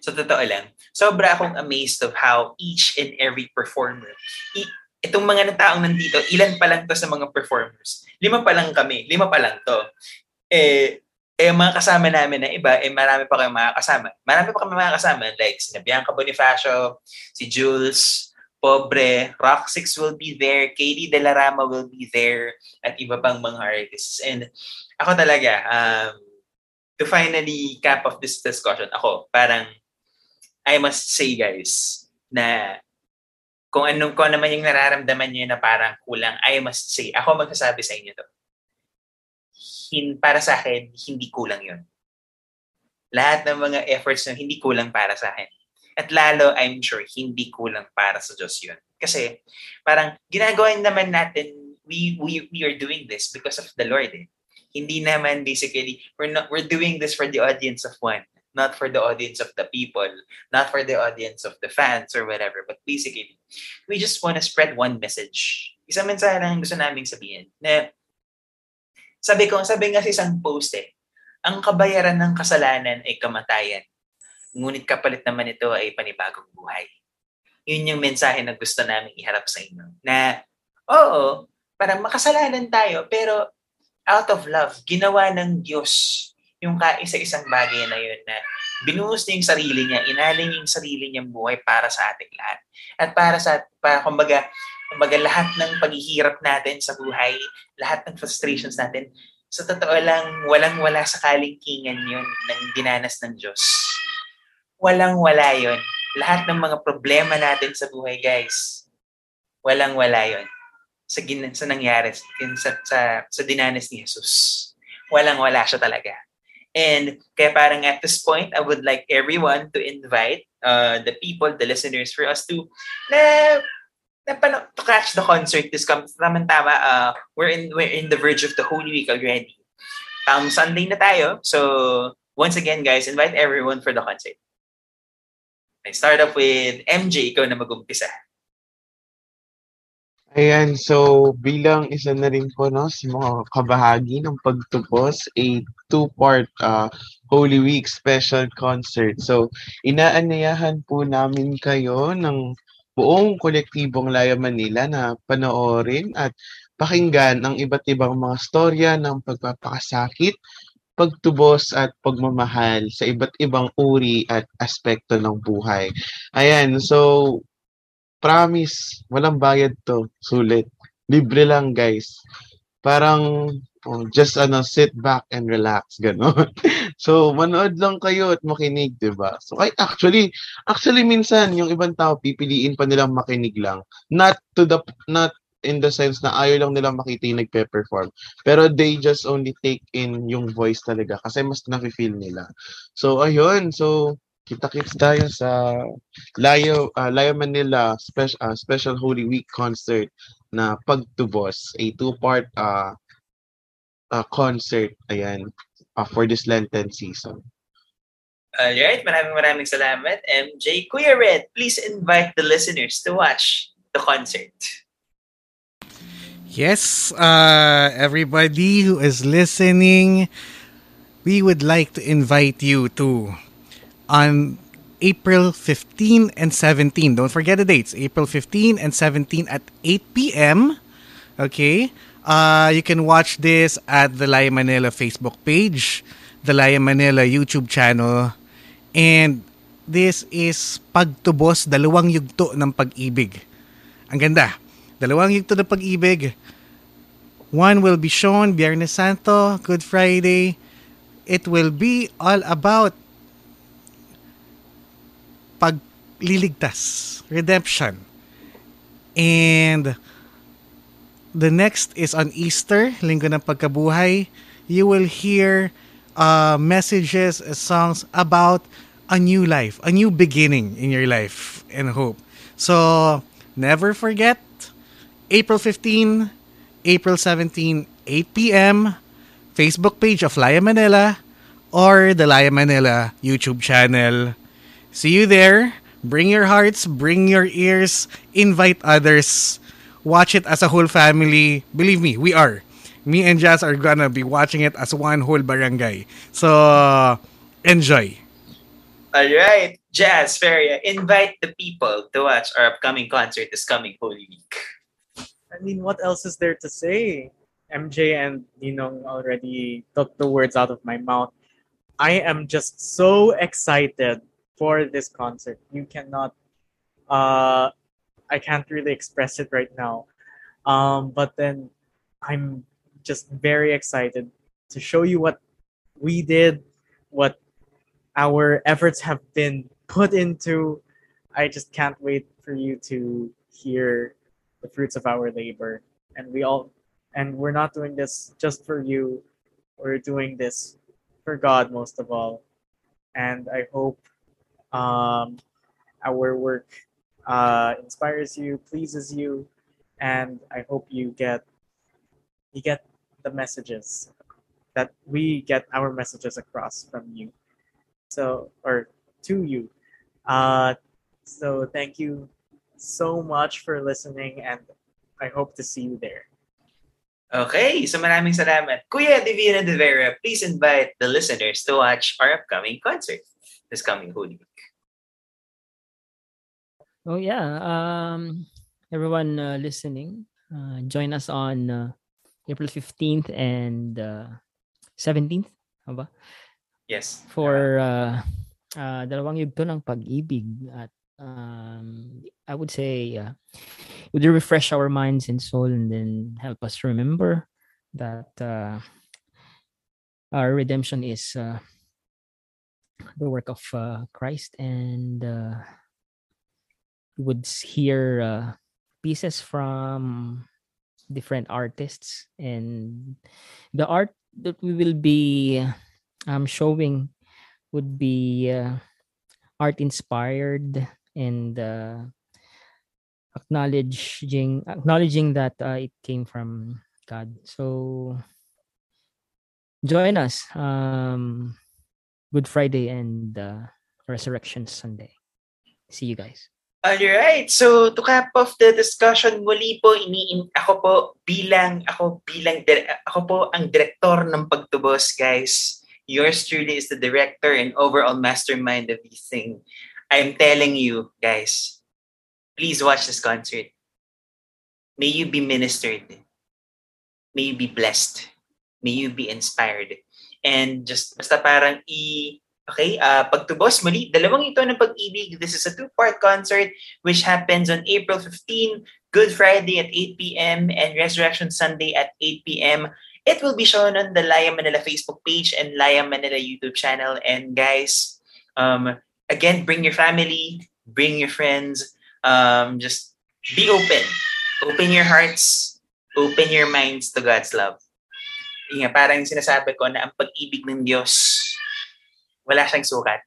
Speaker 1: sa totoo lang, sobra akong amazed of how each and every performer, i- itong mga taong nandito, ilan pa lang to sa mga performers? Lima pa lang kami, lima pa lang to. Eh, eh mga kasama namin na iba, eh marami pa kayong mga kasama. Marami pa kami mga kasama, like si Bianca Bonifacio, si Jules, Pobre, Rock Six will be there, Katie De La Rama will be there, at iba pang mga artists. And ako talaga, um, to finally cap off this discussion, ako, parang, I must say guys, na kung anong ko naman yung nararamdaman niyo na parang kulang, I must say, ako magsasabi sa inyo to. Hin, para sa akin, hindi kulang yun. Lahat ng mga efforts na hindi kulang para sa akin. At lalo, I'm sure, hindi kulang para sa Diyos yun. Kasi, parang, ginagawa naman natin, we, we, we are doing this because of the Lord eh. Hindi naman basically, we're, not, we're doing this for the audience of one not for the audience of the people, not for the audience of the fans or whatever, but basically, we just want to spread one message. Isang mensahe lang gusto namin sabihin na sabi ko, sabi nga sa isang post eh, Ang kabayaran ng kasalanan ay kamatayan. Ngunit kapalit naman ito ay panibagong buhay. Yun yung mensahe na gusto namin iharap sa inyo. Na, oo, parang makasalanan tayo, pero out of love, ginawa ng Diyos yung kaisa-isang bagay na yun na binuhos niya yung sarili niya, inalin yung sarili niyang buhay para sa ating lahat. At para sa, para kumbaga, kumbaga lahat ng paghihirap natin sa buhay, lahat ng frustrations natin, sa totoo lang, walang-wala sa kalingkingan yun ng dinanas ng Diyos. Walang-wala yun. Lahat ng mga problema natin sa buhay, guys, walang-wala yun sa, gin- sa nangyari, sa, sa, sa dinanas ni Jesus. Walang-wala siya talaga. And kaya parang at this point, I would like everyone to invite uh, the people, the listeners, for us to na napano, to catch the concert this comes naman tama uh, we're in we're in the verge of the Holy Week already um Sunday na tayo so once again guys invite everyone for the concert I start off with MJ ikaw na mag-umpisa
Speaker 4: Ayan, so bilang isa na rin po no, sa mga kabahagi ng pagtupos, a two-part uh, Holy Week special concert. So, inaanyayahan po namin kayo ng buong kolektibong Laya Manila na panoorin at pakinggan ang iba't ibang mga storya ng pagpapakasakit, pagtubos at pagmamahal sa iba't ibang uri at aspekto ng buhay. Ayan, so promise, walang bayad to. Sulit. Libre lang, guys. Parang oh, just ano, sit back and relax, gano'n. so, manood lang kayo at makinig, ba? So, ay, actually, actually minsan yung ibang tao pipiliin pa nilang makinig lang. Not to the not in the sense na ayaw lang nilang makita yung nagpe-perform. Pero they just only take in yung voice talaga kasi mas nafe-feel nila. So, ayun. So, kita-kits tayo sa Layo, uh, Layo Manila special, uh, special Holy Week concert na Pagtubos, a two-part uh, uh, concert, ayan, uh, for this Lenten season.
Speaker 1: Alright, maraming maraming salamat. MJ Kuya Red, please invite the listeners to watch the concert.
Speaker 2: Yes, uh, everybody who is listening, we would like to invite you to on April 15 and 17. Don't forget the dates. April 15 and 17 at 8 p.m. Okay? Uh, you can watch this at the Laya Manila Facebook page, the Laya Manila YouTube channel, and this is Pagtubos, dalawang yugto ng pag-ibig. Ang ganda. Dalawang yugto ng pag-ibig. One will be shown Biyernes Santo, Good Friday. It will be all about pagliligtas, redemption. And the next is on Easter, Linggo ng Pagkabuhay. You will hear uh, messages, uh, songs about a new life, a new beginning in your life and hope. So, never forget, April 15, April 17, 8 p.m., Facebook page of Laya Manila or the Laya Manila YouTube channel. See you there. Bring your hearts, bring your ears, invite others. Watch it as a whole family. Believe me, we are. Me and Jazz are gonna be watching it as one whole barangay. So, enjoy.
Speaker 1: All right, Jazz Feria, invite the people to watch our upcoming concert this coming Holy Week.
Speaker 3: I mean, what else is there to say? MJ and Ninong already took the words out of my mouth. I am just so excited for this concert. You cannot, uh, I can't really express it right now. Um, but then I'm just very excited to show you what we did, what our efforts have been put into. I just can't wait for you to hear the fruits of our labor. And we all, and we're not doing this just for you. We're doing this for God most of all. And I hope um, our work uh, inspires you, pleases you, and I hope you get you get the messages that we get our messages across from you. So or to you. Uh, so thank you so much for listening, and I hope to see you there.
Speaker 1: Okay, so maraming salamat. Kuya Divina De Vera, please invite the listeners to watch our upcoming concert this coming Week.
Speaker 5: Oh yeah, um, everyone uh, listening, uh, join us on uh, April 15th and uh, 17th, ba?
Speaker 1: Yes.
Speaker 5: For uh, uh, dalawang yugto ng pag-ibig at um, I would say uh, would refresh our minds and soul and then help us remember that uh, our redemption is uh, the work of uh, Christ and uh, would hear uh, pieces from different artists and the art that we will be um, showing would be uh, art inspired and uh, acknowledging acknowledging that uh, it came from God. So join us um Good Friday and uh, Resurrection Sunday. See you guys.
Speaker 1: Alright, so to cap off the discussion, muli po ini ako po bilang ako bilang ako po ang direktor ng pagtubos, guys. Yours truly is the director and overall mastermind of this thing. I'm telling you, guys, please watch this concert. May you be ministered. May you be blessed. May you be inspired. And just basta parang i Okay, uh, pagtubos muli, dalawang ito ng pag-ibig. This is a two-part concert which happens on April 15, Good Friday at 8 p.m. and Resurrection Sunday at 8 p.m. It will be shown on the Laya Manila Facebook page and Laya Manila YouTube channel. And guys, um, again, bring your family, bring your friends, um, just be open. Open your hearts, open your minds to God's love. Yung parang sinasabi ko na ang pag-ibig ng Diyos wala siyang sukat.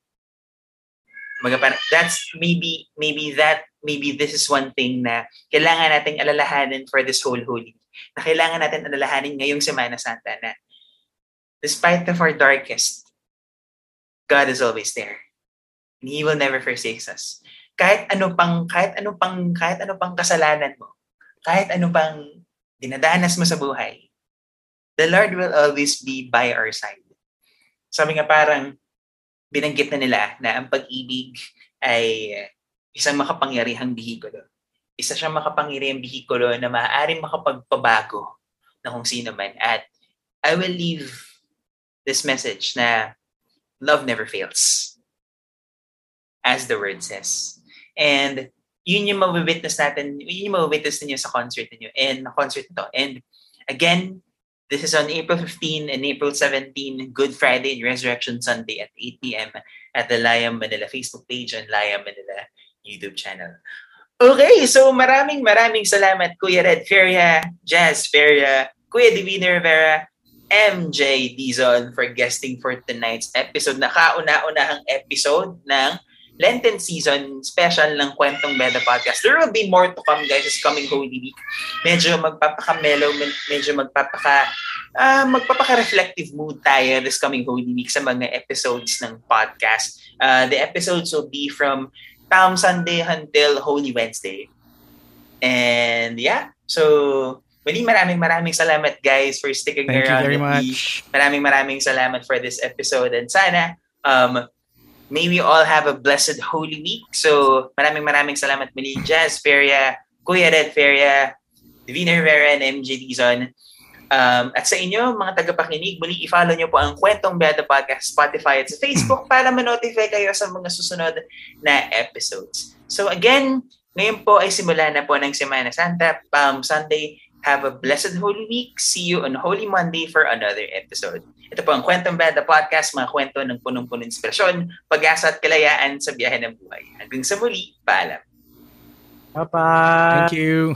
Speaker 1: That's maybe, maybe that, maybe this is one thing na kailangan nating alalahanin for this whole Holy Na kailangan natin alalahanin ngayong Semana Santa na despite of our darkest, God is always there. And He will never forsake us. Kahit ano pang, kahit ano pang, kahit ano pang kasalanan mo, kahit ano pang dinadanas mo sa buhay, the Lord will always be by our side. Sabi nga parang, binanggit na nila na ang pag-ibig ay isang makapangyarihang bihikulo. Isa siyang makapangyarihang bihikulo na maaaring makapagpabago na kung sino man. At I will leave this message na love never fails. As the word says. And yun yung mawitness natin, yun yung mawitness ninyo sa concert ninyo and concert to. And again, This is on April 15 and April 17, Good Friday and Resurrection Sunday at 8 p.m. at the Layam Manila Facebook page and Layam Manila YouTube channel. Okay, so maraming maraming salamat Kuya Red Feria, Jazz Feria, Kuya Divina Rivera, MJ Dizon for guesting for tonight's episode na kauna-unahang episode ng Lenten season special ng Kwentong Beda Podcast. There will be more to come guys this coming Holy Week. Medyo magpapaka-mellow, medyo magpapaka uh, magpapaka-reflective mood tayo this coming Holy Week sa mga episodes ng podcast. Uh, the episodes will be from Palm Sunday until Holy Wednesday. And yeah, so Muli maraming maraming salamat guys for sticking
Speaker 2: Thank
Speaker 1: around.
Speaker 2: Thank you very much.
Speaker 1: Maraming maraming salamat for this episode and sana um, May we all have a blessed Holy Week. So, maraming maraming salamat muli, Jazz Feria, Kuya Red Feria, Divina Rivera, and MJ Dizon. Um, at sa inyo, mga tagapakinig, muli i-follow nyo po ang Kwentong Beata Podcast Spotify at sa Facebook para ma-notify kayo sa mga susunod na episodes. So again, ngayon po ay simula na po ng Semana Santa, Palm Sunday. Have a blessed Holy Week. See you on Holy Monday for another episode. Ito po ang Kwentong Beda Podcast, mga kwento ng punong-punong inspirasyon, pag-asa at kalayaan sa biyahe ng buhay. Hanggang sa muli, paalam.
Speaker 3: Bye-bye.
Speaker 2: Thank you.